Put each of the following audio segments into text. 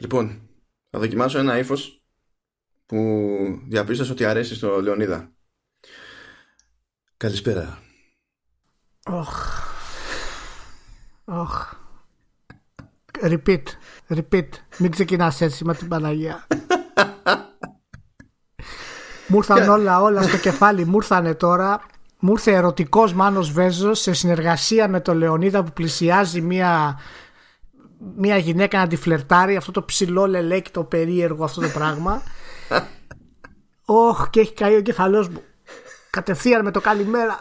Λοιπόν, θα δοκιμάσω ένα ύφος που διαπίστωσα ότι αρέσει στο Λεωνίδα. Καλησπέρα. Οχ. Οχ. Repeat. Repeat. Μην ξεκινάς έτσι με την Παναγία. Μου ήρθαν όλα, όλα στο κεφάλι. Μου ήρθανε τώρα. Μου ήρθε ερωτικός Μάνος Βέζος σε συνεργασία με τον Λεωνίδα που πλησιάζει μια, μια γυναίκα να τη φλερτάρει. Αυτό το ψηλό λελέκι, το περίεργο αυτό το πράγμα. Όχ, και έχει καεί ο κεφαλός μου. Κατευθείαν με το καλημέρα.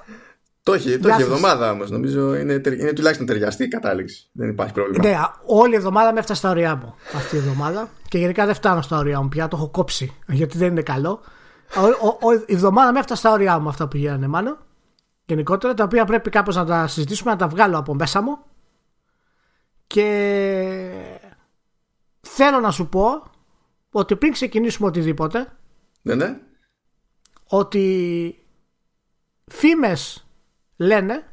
Το έχει, το Γεια έχει σας. εβδομάδα όμως. Νομίζω είναι, τερ- είναι τουλάχιστον ταιριαστή η κατάληξη. Δεν υπάρχει πρόβλημα. Ναι, όλη η εβδομάδα με έφτασε στα ωριά μου αυτή η εβδομάδα. Και γενικά δεν φτάνω στα ωριά μου πια, το έχω κόψει γιατί δεν είναι καλό. Ο- ο- ο- η εβδομάδα με έφτασε στα ωριά μου αυτά που γίνανε μάλλον. Γενικότερα, τα οποία πρέπει κάπως να τα συζητήσουμε, να τα βγάλω από μέσα μου. Και θέλω να σου πω ότι πριν ξεκινήσουμε οτιδήποτε, Ναι, ναι. ότι φήμες λένε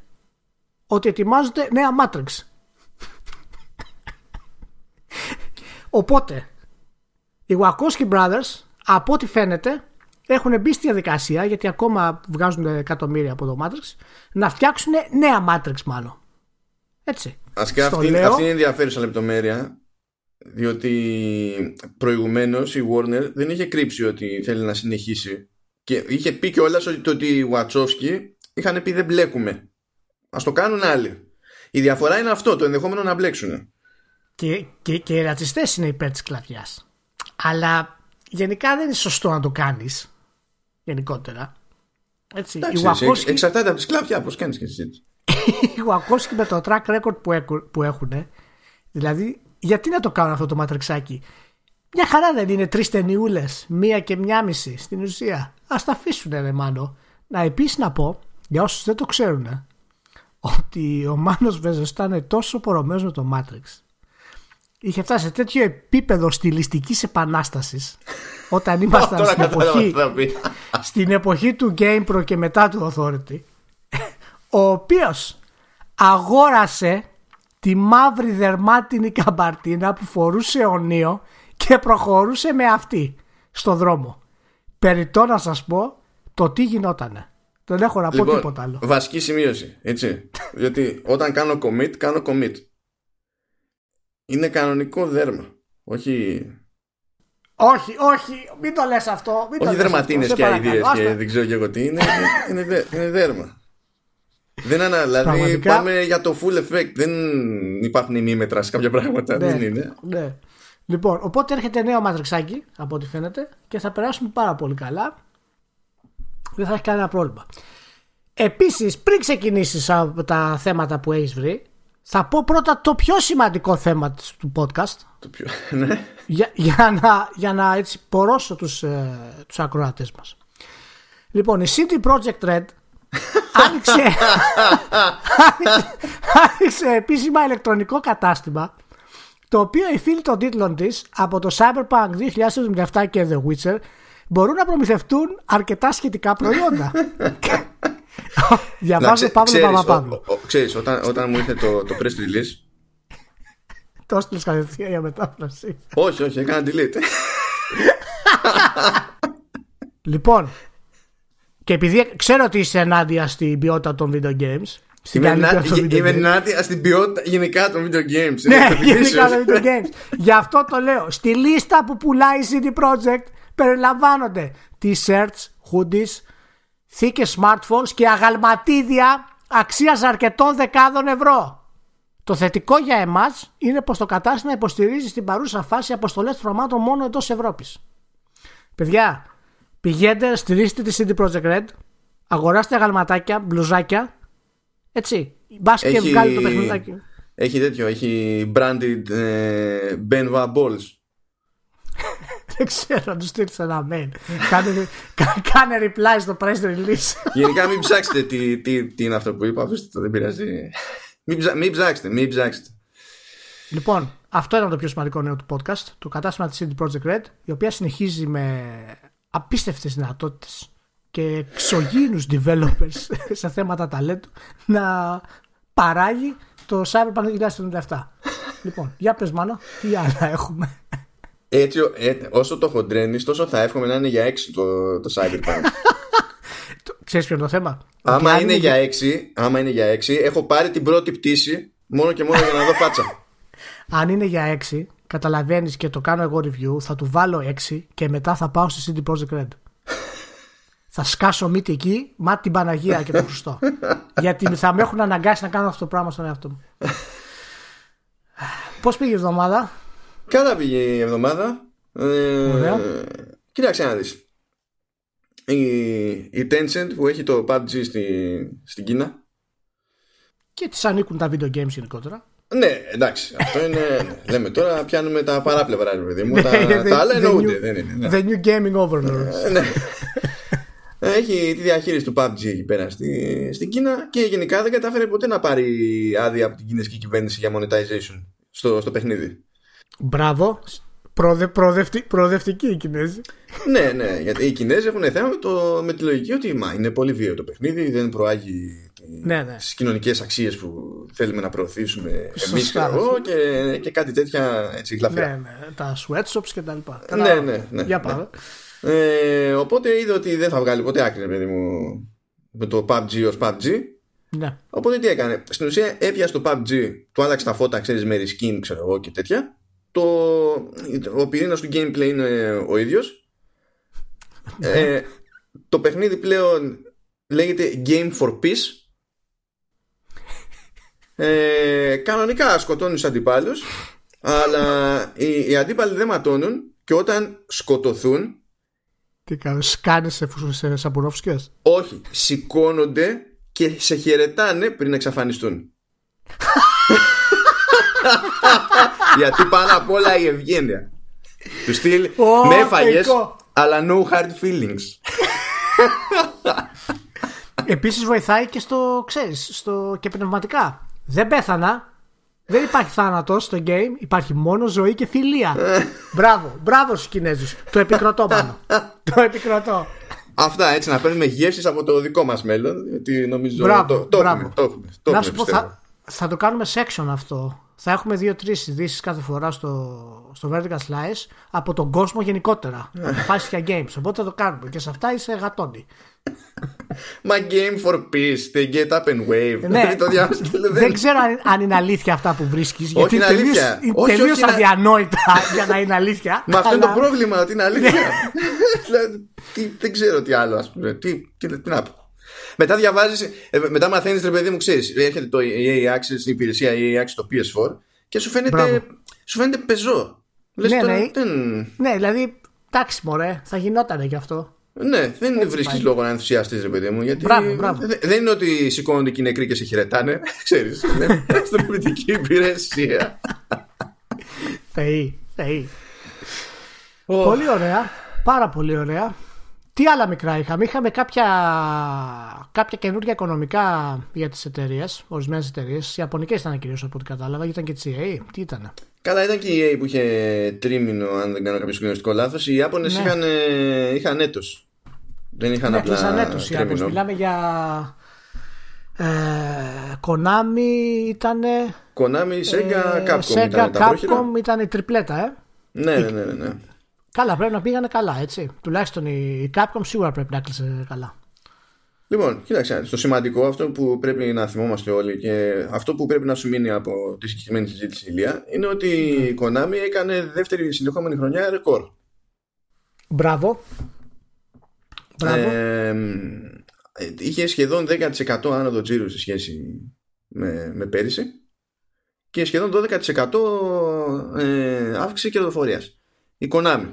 ότι ετοιμάζονται νέα Matrix. Οπότε, οι Wachowski Brothers, από ό,τι φαίνεται, έχουν μπει στη διαδικασία, γιατί ακόμα βγάζουν εκατομμύρια από το Matrix, να φτιάξουν νέα Matrix μάλλον. Έτσι. Α και Στο αυτή, λέω. αυτή είναι ενδιαφέρουσα λεπτομέρεια. Διότι προηγουμένως η Warner δεν είχε κρύψει ότι θέλει να συνεχίσει. Και είχε πει κιόλας ότι, ότι οι Wachowski είχαν πει δεν μπλέκουμε. Α το κάνουν άλλοι. Η διαφορά είναι αυτό, το ενδεχόμενο να μπλέξουν. Και, και, και οι ρατσιστές είναι υπέρ της κλαδιάς. Αλλά γενικά δεν είναι σωστό να το κάνεις. Γενικότερα. Έτσι. Εντάξει, οι εσύ, Wachowski- εξαρτάται από τη σκλαβιά, πώς κάνεις και εσύ. Έτσι. οι Wachowski με το track record που, έκου- που έχουν δηλαδή γιατί να το κάνουν αυτό το ματρεξάκι μια χαρά δεν είναι τρεις ταινιούλες, μία και μια μισή στην ουσία ας τα αφήσουν ρε Μάνο να επίσης να πω για όσους δεν το ξέρουν ότι ο Μάνος Βέζος ήταν τόσο πορωμένος με το Matrix είχε φτάσει σε τέτοιο επίπεδο στιλιστικής επανάστασης όταν ήμασταν Τώρα στην κατάλαβα εποχή τι θα πει. στην εποχή του GamePro και μετά του Authority ο οποίος αγόρασε τη μαύρη δερμάτινη καμπαρτίνα που φορούσε ο Νίο και προχωρούσε με αυτή στο δρόμο. Περιτώ να σας πω το τι γινότανε. Δεν έχω να πω Λοιπόν, τίποτα άλλο. βασική σημείωση, έτσι. Γιατί όταν κάνω commit, κάνω commit. Είναι κανονικό δέρμα. Όχι, Όχι, όχι, μην το λες αυτό. Μην το όχι λες δερματίνες αυτό, και σε αηδίες παρακαλώ. και Άστα. δεν ξέρω και εγώ τι είναι. είναι, είναι, δε- είναι δέρμα. Δεν ανα, δηλαδή Πραγματικά. πάμε για το full effect. Δεν υπάρχουν ημίμετρα σε κάποια πράγματα. Ναι, Δεν είναι. ναι. Λοιπόν, οπότε έρχεται νέο μάτρεξάκι από ό,τι φαίνεται και θα περάσουμε πάρα πολύ καλά. Δεν θα έχει κανένα πρόβλημα. Επίσης, πριν ξεκινήσεις από τα θέματα που έχεις βρει, θα πω πρώτα το πιο σημαντικό θέμα της- του podcast Το πιο, ναι. για, για να, για να έτσι πορώσω τους, ε, τους ακροατές μας. Λοιπόν, η City Project Red άνοιξε, άνοιξε, άνοιξε επίσημα ηλεκτρονικό κατάστημα το οποίο οι φίλοι των τίτλων της από το Cyberpunk 2077 και The Witcher μπορούν να προμηθευτούν αρκετά σχετικά προϊόντα. Διαβάζω ξέ- Παύλο ξέρεις, Παπαπαύλου. ο- ο- ξέρεις, όταν, όταν μου ήρθε το, το press release Το έστειλες κατευθείαν για μετάφραση. όχι όχι έκανα delete Λοιπόν, και επειδή ξέρω ότι είσαι ενάντια στην ποιότητα των video games. Στην Είμαι, καλή να, ποιότητα των video είμαι games. ενάντια στην ποιότητα γενικά των video games Ναι, Είναι γενικά επιθύσεως. των video games. Γι' αυτό το λέω. Στη λίστα που πουλάει η CD Projekt περιλαμβάνονται t-shirts, hoodies, θήκες smartphones και αγαλματίδια αξίας αρκετών δεκάδων ευρώ. Το θετικό για εμάς είναι πως το κατάστημα υποστηρίζει στην παρούσα φάση αποστολές προγραμμάτων μόνο εντός Ευρώπης. Παιδιά, πηγαίνετε, στηρίξτε τη CD Projekt Red, αγοράστε αγαλματάκια, μπλουζάκια, έτσι. Μπας και Έχει- βγάλει το παιχνιδάκι. Έχει τέτοιο, έχει branded ε, Benva Balls. Δεν ξέρω, να τους στείλεις ένα mail. κάνε, κα- κάνε reply στο press release. Γενικά μην ψάξετε τι, τι, τι είναι αυτό που είπα, αφήστε το, δεν πειράζει. Μην, ψα, μην ψάξετε, μην ψάξετε. λοιπόν, αυτό ήταν το πιο σημαντικό νέο του podcast. Το κατάστημα της CD Projekt Red, η οποία συνεχίζει με απίστευτες δυνατότητες και εξωγήινους developers σε θέματα ταλέντου να παράγει το Cyberpunk 2077. λοιπόν, για πες Μάνο, τι άλλα έχουμε; Έτσι, ε, όσο το χοντρένεις, τόσο θα εύχομαι να είναι για 6 το, το Cyberpunk. Ξέρεις ποιο είναι το θέμα; άμα Ότι αν είναι, για 6, άμα είναι για 6, έχω πάρει την πρώτη πτήση μόνο και μόνο για να δω φάτσα. Αν είναι για 6, καταλαβαίνεις και το κάνω εγώ review, θα του βάλω 6 και μετά θα πάω στη CD Projekt Red. θα σκάσω μύτη εκεί, μάτι την Παναγία και τον Χριστό. Γιατί θα με έχουν αναγκάσει να κάνω αυτό το πράγμα στον εαυτό μου. Πώς πήγε η εβδομάδα, Καλά πήγε η εβδομάδα. Ε, Ωραία. Κοίταξε να δεις. Η, η Tencent που έχει το PUBG στη, στην Κίνα. και της ανήκουν τα video games γενικότερα. Ναι, εντάξει, αυτό είναι. ναι. Λέμε τώρα, πιάνουμε τα παράπλευρα, ρε παιδί μου. τα, The- τα άλλα the εννοούνται. new- Δεν είναι. ναι. The new gaming overlords. Ε, ναι. Έχει τη διαχείριση του PUBG εκεί πέρα στη, στην Κίνα και γενικά δεν κατάφερε ποτέ να πάρει άδεια από την κινέζικη κυβέρνηση για monetization στο, στο παιχνίδι. Μπράβο. Προοδε, προοδευτη, προοδευτικοί οι Κινέζοι. ναι, ναι, γιατί οι Κινέζοι έχουν θέμα με, το, με τη λογική ότι μα, είναι πολύ βίαιο το παιχνίδι, δεν προάγει Ναι, ναι. τι κοινωνικές αξίες που θέλουμε να προωθήσουμε εμείς Σωστά. και, και κάτι τέτοια έτσι γλαφυρά. Ναι, ναι. Τα sweatshops και τα λοιπά. Ναι, Καλά. ναι, ναι, Για ναι. πάμε. Ε, οπότε είδε ότι δεν θα βγάλει ποτέ άκρη, ρε παιδί μου, με το PUBG ως PUBG. Ναι. Οπότε τι έκανε. Στην ουσία έπιασε το PUBG, του άλλαξε τα φώτα, ξέρεις, με reskin, ξέρω εγώ και τέτοια. Το, ο πυρήνας του gameplay είναι ο ίδιος. Ε, το παιχνίδι πλέον λέγεται Game for Peace. Ε, κανονικά σκοτώνεις του αντιπάλους, αλλά οι, οι αντίπαλοι δεν ματώνουν και όταν σκοτωθούν, Τι κάνω, σκάνε σε, φου- σε σαμπουρόφσκες; όχι, σηκώνονται και σε χαιρετάνε πριν εξαφανιστούν. Γιατί πάνω απ' όλα η ευγένεια. Του στυλ Ω, με έφαγες, θεϊκό. αλλά no hard feelings. Επίσης βοηθάει και στο, ξέρεις, στο, και πνευματικά. Δεν πέθανα. Δεν υπάρχει θάνατος στο game. Υπάρχει μόνο ζωή και θηλία. μπράβο, μπράβο στους Κινέζους. Το επικροτώ πάνω. το επικροτώ. Αυτά έτσι να παίρνουμε γεύσεις από το δικό μας μέλλον. Γιατί νομίζω Μπράβο, το, το μπράβο. έχουμε. Το έχουμε, το Να έχουμε, σου πω, πιστεύω. θα, θα το κάνουμε section αυτό. Θα έχουμε δύο-τρεις ειδήσεις κάθε φορά στο, στο Vertical Slice από τον κόσμο γενικότερα. Αποφάσει για games. Οπότε θα το κάνουμε. Και σε αυτά είσαι γατόνι. My game for peace. They get up and wave. Ναι, το διάβασα. δεν ξέρω αν, αν είναι αλήθεια αυτά που βρίσκεις. Γιατί είναι είναι τελείως- αλήθεια. είναι Όχι, τελείως όχι, είναι- αδιανόητα για να είναι αλήθεια. Μα αυτό είναι το αλλά- πρόβλημα, ότι είναι αλήθεια. Δηλαδή, τι- δεν ξέρω τι άλλο, ας πούμε. Τι, τι, τι να πω. Μετά διαβάζεις, μετά μαθαίνεις, ρε παιδί μου, ξέρεις. Έρχεται το EA Access, η υπηρεσία EA Access στο PS4 και σου φαίνεται, Μπράβο. σου φαίνεται πεζό. Λες Ναι, τώρα, ναι. δεν, Ναι, δηλαδή, εντάξει, μωρέ, θα γινότανε κι αυτό. ναι, δεν βρίσκεις πάει. λόγο να ενθουσιαστείς, ρε παιδί μου. Γιατί Μπράβο, μπράβο. δε- δεν είναι ότι σηκώνονται και οι νεκροί και σε χαιρετάνε. Ξέρεις. Είναι αστυνομική υπηρεσία. Θεοί, θεοί. Πολύ ωραία. Πάρα πολύ ωραία. Τι άλλα μικρά είχαμε; Είχαμε κάποια, κάποια καινούργια οικονομικά για τις εταιρείες, ορισμένες εταιρείες. Οι Ιαπωνικές ήταν κυρίως από ό,τι κατάλαβα. Ήταν και τη CA. Τι ήταν. Καλά, ήταν και η EA που είχε τρίμηνο, αν δεν κάνω κάποιο συγκλονιστικό λάθος. Οι Ιάπωνες Ναι. είχαν, ε, είχαν έτος. Δεν είχαν Ναι, απλά κλείσαν έτος οι Ιάπωνες. τρίμηνο. Μιλάμε για... Ε, Konami ήταν... Konami, Sega, Capcom Sega, ήταν τα πρόχειρα. Capcom ήταν η τριπλέτα, ε. Ναι, ναι, ναι, ναι, ναι. Καλά, πρέπει να πήγανε καλά, έτσι. Τουλάχιστον η Capcom σίγουρα πρέπει να κλείσει καλά. Λοιπόν, κοίταξε, το σημαντικό, αυτό που πρέπει να θυμόμαστε όλοι και αυτό που πρέπει να σου μείνει από τη συγκεκριμένη συζήτηση, Ηλία, είναι ότι η Konami έκανε δεύτερη συνεχόμενη χρονιά ρεκόρ. Μπράβο. Μπράβο. Ε, ε, είχε σχεδόν 10% άνοδο τζίρου σε σχέση με, με πέρυσι και σχεδόν 12% ε, αύξηση κερδοφορίας. Η Konami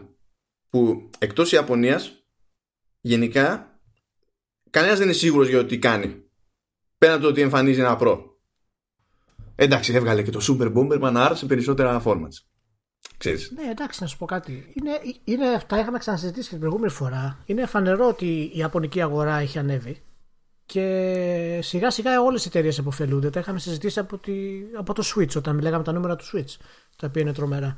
που εκτός Ιαπωνίας γενικά κανένας δεν είναι σίγουρος για ό,τι κάνει πέραν το ότι εμφανίζει ένα προ. Εντάξει, έβγαλε και το Super Bomberman άρα σε περισσότερα formats. Ξέρεις. Ναι, εντάξει, να σου πω κάτι. Είναι, είναι, τα είχαμε ξανασυζητήσει και την προηγούμενη φορά. Είναι φανερό ότι η Ιαπωνική αγορά έχει ανέβει. Και σιγά σιγά όλες οι εταιρείες επωφελούνται. Τα είχαμε συζητήσει από, τη, από το Switch, όταν μιλάγαμε τα νούμερα του Switch, τα οποία είναι τρομερά.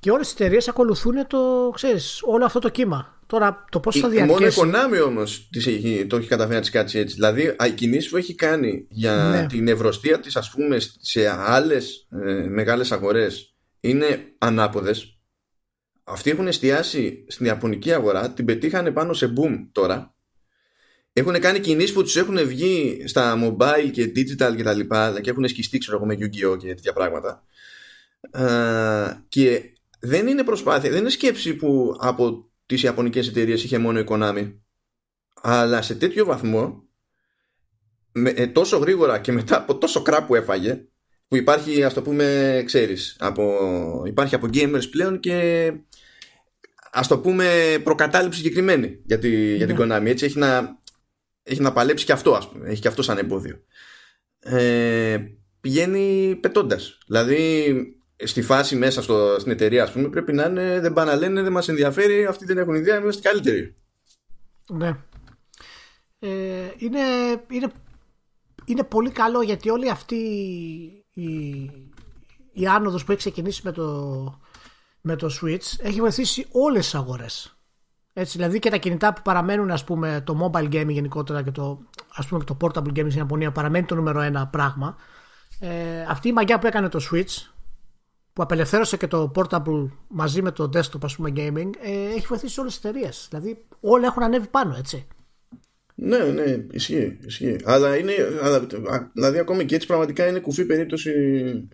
Και όλες οι εταιρείες ακολουθούν το, ξέρεις, όλο αυτό το κύμα. Τώρα το πώς θα Η- Μόνο η διαρκέσει. Konami όμως το έχει καταφέρει να τη κάτσει έτσι. Δηλαδή, α, οι κινήσει που έχει κάνει για Ναι. την ευρωστία της, ας πούμε, σε άλλες ε, μεγάλες αγορές είναι ανάποδες. αυτοί έχουν εστιάσει στην Ιαπωνική αγορά, την πετύχανε πάνω σε boom τώρα. Έχουν κάνει κινήσεις που τους έχουν βγει στα mobile και digital και τα λοιπά και έχουν σκιστεί ξέρω εγώ με Yu-Gi-Oh και τέτοια πράγματα. Ε, και δεν είναι προσπάθεια, δεν είναι σκέψη που από τις Ιαπωνικές εταιρείες είχε μόνο η Konami. Αλλά σε τέτοιο βαθμό με, ε, τόσο γρήγορα και μετά από τόσο κράπ που έφαγε που υπάρχει ας το πούμε ξέρεις από, υπάρχει από gamers πλέον και ας το πούμε προκατάληψη συγκεκριμένη για, τη, για την ναι. Konami έτσι έχει να, έχει να παλέψει και αυτό ας πούμε έχει και αυτό σαν εμπόδιο ε, πηγαίνει πετώντας δηλαδή στη φάση μέσα στο, στην εταιρεία ας πούμε πρέπει να είναι δεν πάνε να λένε δεν μας ενδιαφέρει αυτοί δεν έχουν ιδέα είμαστε καλύτεροι ναι ε, είναι, είναι, είναι πολύ καλό γιατί όλη αυτή η, η άνοδος που έχει ξεκινήσει με το, με το Switch έχει βοηθήσει όλες τις αγορές. Έτσι, δηλαδή και τα κινητά που παραμένουν ας πούμε το mobile gaming γενικότερα και το, ας πούμε, και το portable gaming στην Ιαπωνία παραμένει το νούμερο ένα πράγμα. Ε, αυτή η μαγιά που έκανε το Switch που απελευθέρωσε και το portable μαζί με το desktop ας πούμε gaming ε, έχει βοηθήσει όλες τις εταιρείες. Δηλαδή όλα έχουν ανέβει πάνω έτσι. Ναι, ναι, ισχύει, ισχύει. Αλλά είναι, δηλαδή ακόμη και έτσι πραγματικά είναι κουφή περίπτωση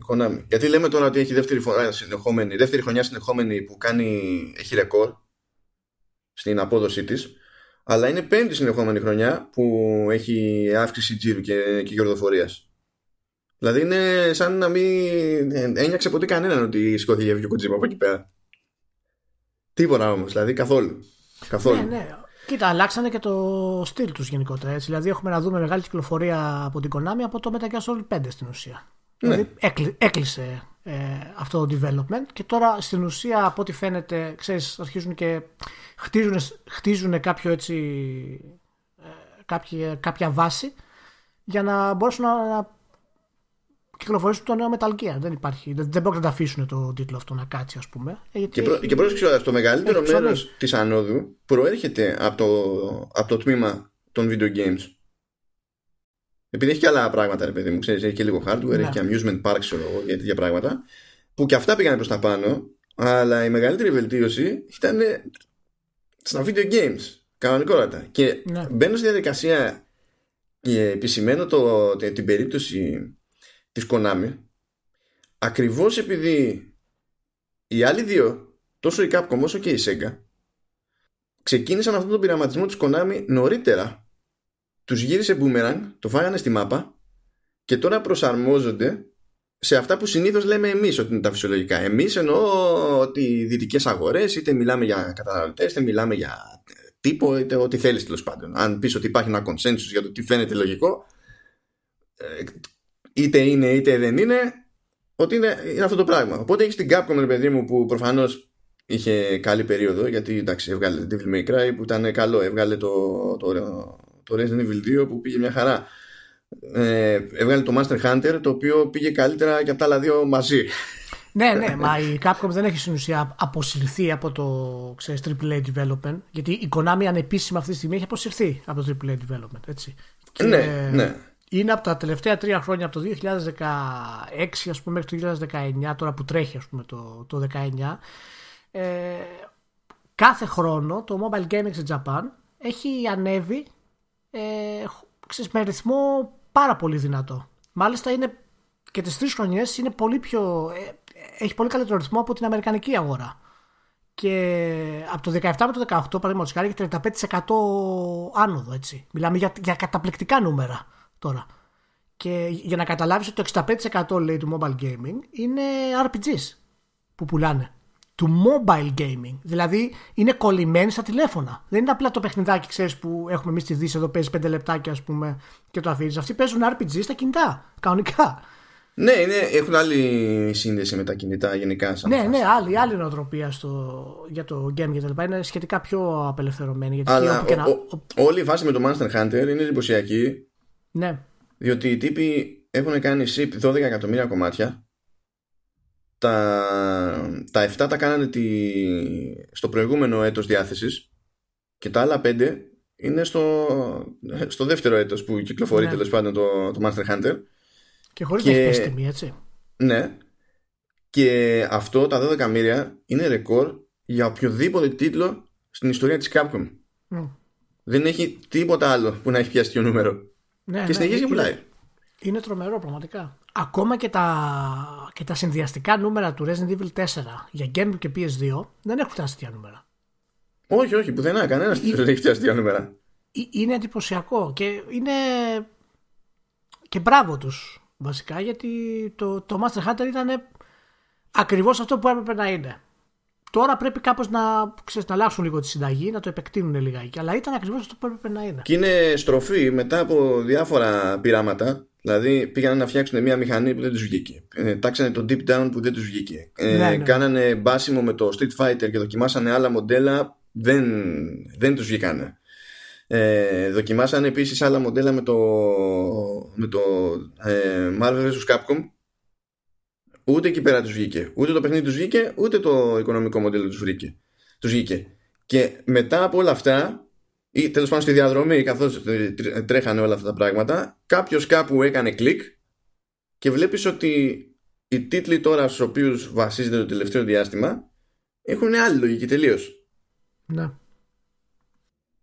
Konami. Γιατί λέμε τώρα ότι έχει δεύτερη, φορά συνεχόμενη, δεύτερη χρονιά συνεχόμενη που κάνει, έχει ρεκόρ στην απόδοσή της. Αλλά είναι πέμπτη συνεχόμενη χρονιά που έχει αύξηση τζίρου και, και Δηλαδή είναι σαν να μην ένιωξε ποτέ κανέναν ότι σηκώθηκε ο Κοτζίμα από εκεί πέρα. Τίποτα όμως, δηλαδή καθόλου. καθόλου. Ναι, ναι. Κοίτα, αλλάξανε και το στυλ τους γενικότερα. Έτσι. Δηλαδή, έχουμε να δούμε μεγάλη κυκλοφορία από την Konami από το Metal Gear Solid 5 στην ουσία. Ναι. Δηλαδή, έκλεισε ε, αυτό το development και τώρα στην ουσία, από ό,τι φαίνεται, ξέρεις, αρχίζουν και χτίζουν, χτίζουν κάποιο έτσι, ε, κάποια, κάποια βάση για να μπορέσουν να κυκλοφορήσουν το νέο Metal Gear. Δεν υπάρχει. Δεν, δεν να τα αφήσουν το τίτλο αυτό να κάτσει, ας πούμε. Ε, γιατί και, προ, και πρόσεξε, το μεγαλύτερο μέρος της ανόδου προέρχεται από το, από το τμήμα των video games. Επειδή έχει και άλλα πράγματα, ρε παιδί μου, ξέρεις, έχει και λίγο hardware, ναι. έχει και amusement parks ξέρω, και τέτοια πράγματα, που και αυτά πήγαν προς τα πάνω, αλλά η μεγαλύτερη βελτίωση ήταν στα video games, κανονικότατα. Και ναι. μπαίνω στη διαδικασία και επισημαίνω το, την περίπτωση της Konami ακριβώς επειδή οι άλλοι δύο τόσο η Capcom όσο και η Sega ξεκίνησαν αυτόν τον πειραματισμό της Konami νωρίτερα. Τους γύρισε boomerang το φάγανε στη μάπα και τώρα προσαρμόζονται σε αυτά που συνήθως λέμε εμείς ότι είναι τα φυσιολογικά. Εμείς εννοώ ότι οι δυτικές αγορές είτε μιλάμε για καταναλωτές είτε μιλάμε για τύπο είτε ό,τι θέλεις τέλος πάντων. Αν πεις ότι υπάρχει ένα consensus για το τι φαίνεται λογικό ε, είτε είναι είτε δεν είναι, ότι είναι, είναι αυτό το πράγμα. Οπότε έχεις την Capcom, ρε παιδί μου, που προφανώς είχε καλή περίοδο, γιατί εντάξει, έβγαλε Devil May Cry που ήταν καλό, έβγαλε το, το, το Resident Evil 2 που πήγε μια χαρά. Ε, έβγαλε το Master Hunter το οποίο πήγε καλύτερα και από τα άλλα δύο μαζί. ναι, ναι, μα η Capcom δεν έχει στην ουσία αποσυρθεί από το ξέρεις, AAA development. Γιατί η Konami ανεπίσημα αυτή τη στιγμή έχει αποσυρθεί από το AAA development. Έτσι. ναι, ναι είναι από τα τελευταία τρία χρόνια, από το 2016 ας πούμε μέχρι το 2019, τώρα που τρέχει ας πούμε το, το 2019, ε, κάθε χρόνο το Mobile Gaming σε Japan έχει ανέβει ε, ξέρεις, με ρυθμό πάρα πολύ δυνατό. Μάλιστα είναι και τις τρεις χρονιές είναι πολύ πιο, ε, έχει πολύ καλύτερο ρυθμό από την Αμερικανική αγορά. Και από το 17 με το 18, παραδείγματος χάρη, έχει 35% άνοδο. Έτσι. Μιλάμε για, για καταπληκτικά νούμερα τώρα. Και για να καταλάβεις ότι το 65% λέει του mobile gaming είναι RPGs που πουλάνε. Του mobile gaming. Δηλαδή είναι κολλημένοι στα τηλέφωνα. Δεν είναι απλά το παιχνιδάκι, ξέρεις που έχουμε εμείς στη Δύση εδώ παίζει 5 λεπτάκια, ας πούμε, και το αφήνεις. Αυτοί παίζουν RPG στα κινητά. Κανονικά. Ναι, είναι, έχουν άλλη σύνδεση με τα κινητά γενικά. Σαν ναι, ναι, άλλη, άλλη νοοτροπία στο, για το game και τα λοιπά. Είναι σχετικά πιο απελευθερωμένη. Γιατί Αλλά ο, ο, όλη η βάση με το Monster Hunter είναι εντυπωσιακή ναι. Διότι οι τύποι έχουν κάνει ship 12 εκατομμύρια κομμάτια. Τα, τα 7 τα κάνανε τη, στο προηγούμενο έτος διάθεσης και τα άλλα 5 είναι στο, στο δεύτερο έτος που κυκλοφορεί ναι. τέλος πάντων το, το Monster Hunter. Και χωρίς και, να έχει πέσει τιμή, έτσι. Ναι. Και αυτό τα 12 εκατομμύρια είναι ρεκόρ για οποιοδήποτε τίτλο στην ιστορία της Capcom. Mm. Δεν έχει τίποτα άλλο που να έχει πιάσει το νούμερο. Ναι, και ναι, συνεχίζει και είναι- πουλάει. Είναι τρομερό πραγματικά. Ακόμα και τα, και τα συνδυαστικά νούμερα του Resident Evil 4 για Game και PS2 δεν έχουν φτάσει τέτοια νούμερα. Όχι, όχι, πουθενά. Κανένας δεν έχει πιάσει δύο νούμερα. Ε- Είναι εντυπωσιακό και είναι και μπράβο τους βασικά γιατί το, το Master Hunter ήταν ακριβώς αυτό που έπρεπε να είναι. Τώρα πρέπει κάπως να, ξέρεις, να αλλάξουν λίγο τη συνταγή, να το επεκτείνουν λιγάκι. Αλλά ήταν ακριβώς αυτό που έπρεπε να είναι. Και είναι στροφή μετά από διάφορα πειράματα. Δηλαδή πήγαν να φτιάξουν μια μηχανή που δεν τους βγήκε. Ε, τάξανε το deep down που δεν τους βγήκε. Ε, Ναι, ναι. Κάνανε μπάσιμο με το Street Fighter και δοκιμάσανε άλλα μοντέλα. Δεν, δεν τους βγήκανε. Ε, δοκιμάσανε επίσης άλλα μοντέλα με το, με το ε, Marvel vs. Capcom. Ούτε εκεί πέρα τους βγήκε. Ούτε το παιχνίδι τους βγήκε, ούτε το οικονομικό μοντέλο τους, βρήκε, τους βγήκε. Και μετά από όλα αυτά, ή τέλος πάντων στη διαδρομή, καθώς τρέχανε όλα αυτά τα πράγματα, κάποιος κάπου έκανε κλικ και βλέπεις ότι οι τίτλοι τώρα στους οποίους βασίζεται το τελευταίο διάστημα έχουν άλλη λογική τελείως. Ναι.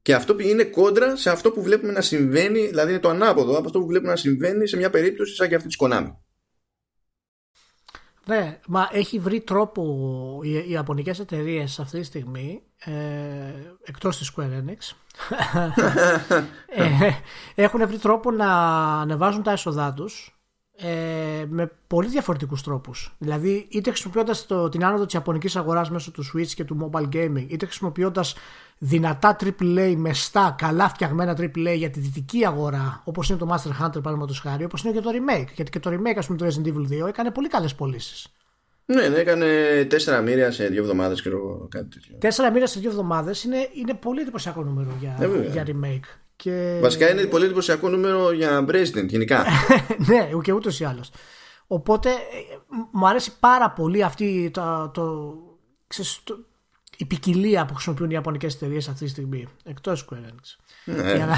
Και αυτό είναι κόντρα σε αυτό που βλέπουμε να συμβαίνει, δηλαδή είναι το ανάποδο από αυτό που βλέπουμε να συμβαίνει σε μια περίπτωση σαν και αυτή της Konami. Ναι, μα έχει βρει τρόπο οι, οι ιαπωνικές εταιρείες αυτή τη στιγμή ε, εκτός της Square Enix ε, έχουν βρει τρόπο να ανεβάζουν τα έσοδά τους ε, με πολύ διαφορετικούς τρόπους. Δηλαδή είτε χρησιμοποιώντας το, την άνοδο της ιαπωνικής αγοράς μέσω του Switch και του mobile gaming είτε χρησιμοποιώντας δυνατά AAA μεστά, καλά φτιαγμένα AAA για τη δυτική αγορά όπως είναι το Master Hunter παραδείγματος χάρη όπως είναι και το remake γιατί και το remake ας πούμε του Resident Evil 2 έκανε πολύ καλές πωλήσεις. Ναι, ναι, έκανε τέσσερα μοίρια σε δύο εβδομάδες και εγώ κάτι τέτοιο. Τέσσερα μοίρα σε δύο εβδομάδες είναι, είναι πολύ εντυπωσιακό νούμερο για, Ε, βέβαια. για remake. Και... Βασικά είναι πολύ εντυπωσιακό νούμερο για Resident γενικά. ναι, και ούτως ή άλλως. Οπότε ε, μου αρέσει πάρα πολύ αυτή το, το, ξέρεις, το- η ποικιλία που χρησιμοποιούν οι Ιαπωνικές εταιρείες αυτή τη στιγμή. Εκτός Square Enix. Ναι. για, να,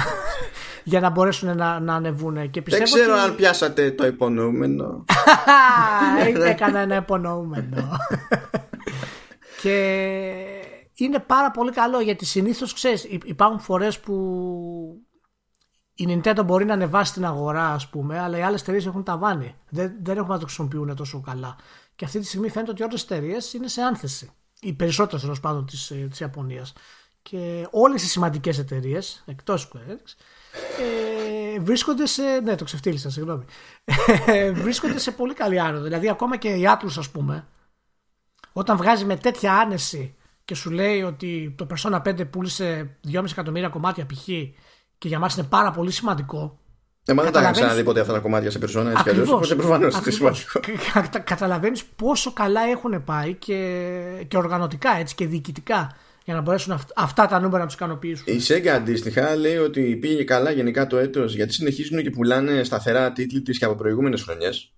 για να μπορέσουν να, να ανεβούν. Και Δεν πιστεύω ξέρω ότι... αν πιάσατε το υπονοούμενο. Α, Έκανα ένα υπονοούμενο. και είναι πάρα πολύ καλό γιατί συνήθως ξέρεις, υπάρχουν φορές που η Nintendo μπορεί να ανεβάσει την αγορά, ας πούμε, αλλά οι άλλες εταιρείες έχουν ταβάνι. Δεν, δεν έχουμε να το χρησιμοποιούν τόσο καλά. Και αυτή τη στιγμή φαίνεται ότι όλες οι εταιρείες είναι σε άνθεση. Οι περισσότερες τέλος πάντων της της Ιαπωνίας. Και όλες οι σημαντικές εταιρείες, εκτός Square Enix, ε, βρίσκονται σε. Ναι, το ξεφτύλισα, συγγνώμη. Ε, βρίσκονται σε πολύ καλή άνοδο. Δηλαδή, ακόμα και η Atlus, ας πούμε, όταν βγάζει με τέτοια άνεση και σου λέει ότι το Persona 5 πούλησε 2,5 εκατομμύρια κομμάτια π.χ. και για μας είναι πάρα πολύ σημαντικό. Ε, μα δεν τα είχαν Καταλαβαίνεις- ξαναδεί ποτέ αυτά τα κομμάτια σε περσόνα έτσι κι αλλιώς, Ακριβώς. Οπότε προφανώς είναι Ακριβώς. σημαντικό. Κα- κα- Καταλαβαίνεις πόσο καλά έχουν πάει και, και οργανωτικά έτσι και διοικητικά για να μπορέσουν αυ- αυτά τα νούμερα να τους ικανοποιήσουν. Η Sega αντίστοιχα λέει ότι πήγε καλά γενικά το έτος γιατί συνεχίζουν και πουλάνε σταθερά τίτλοι της και από προηγούμενες χρονιές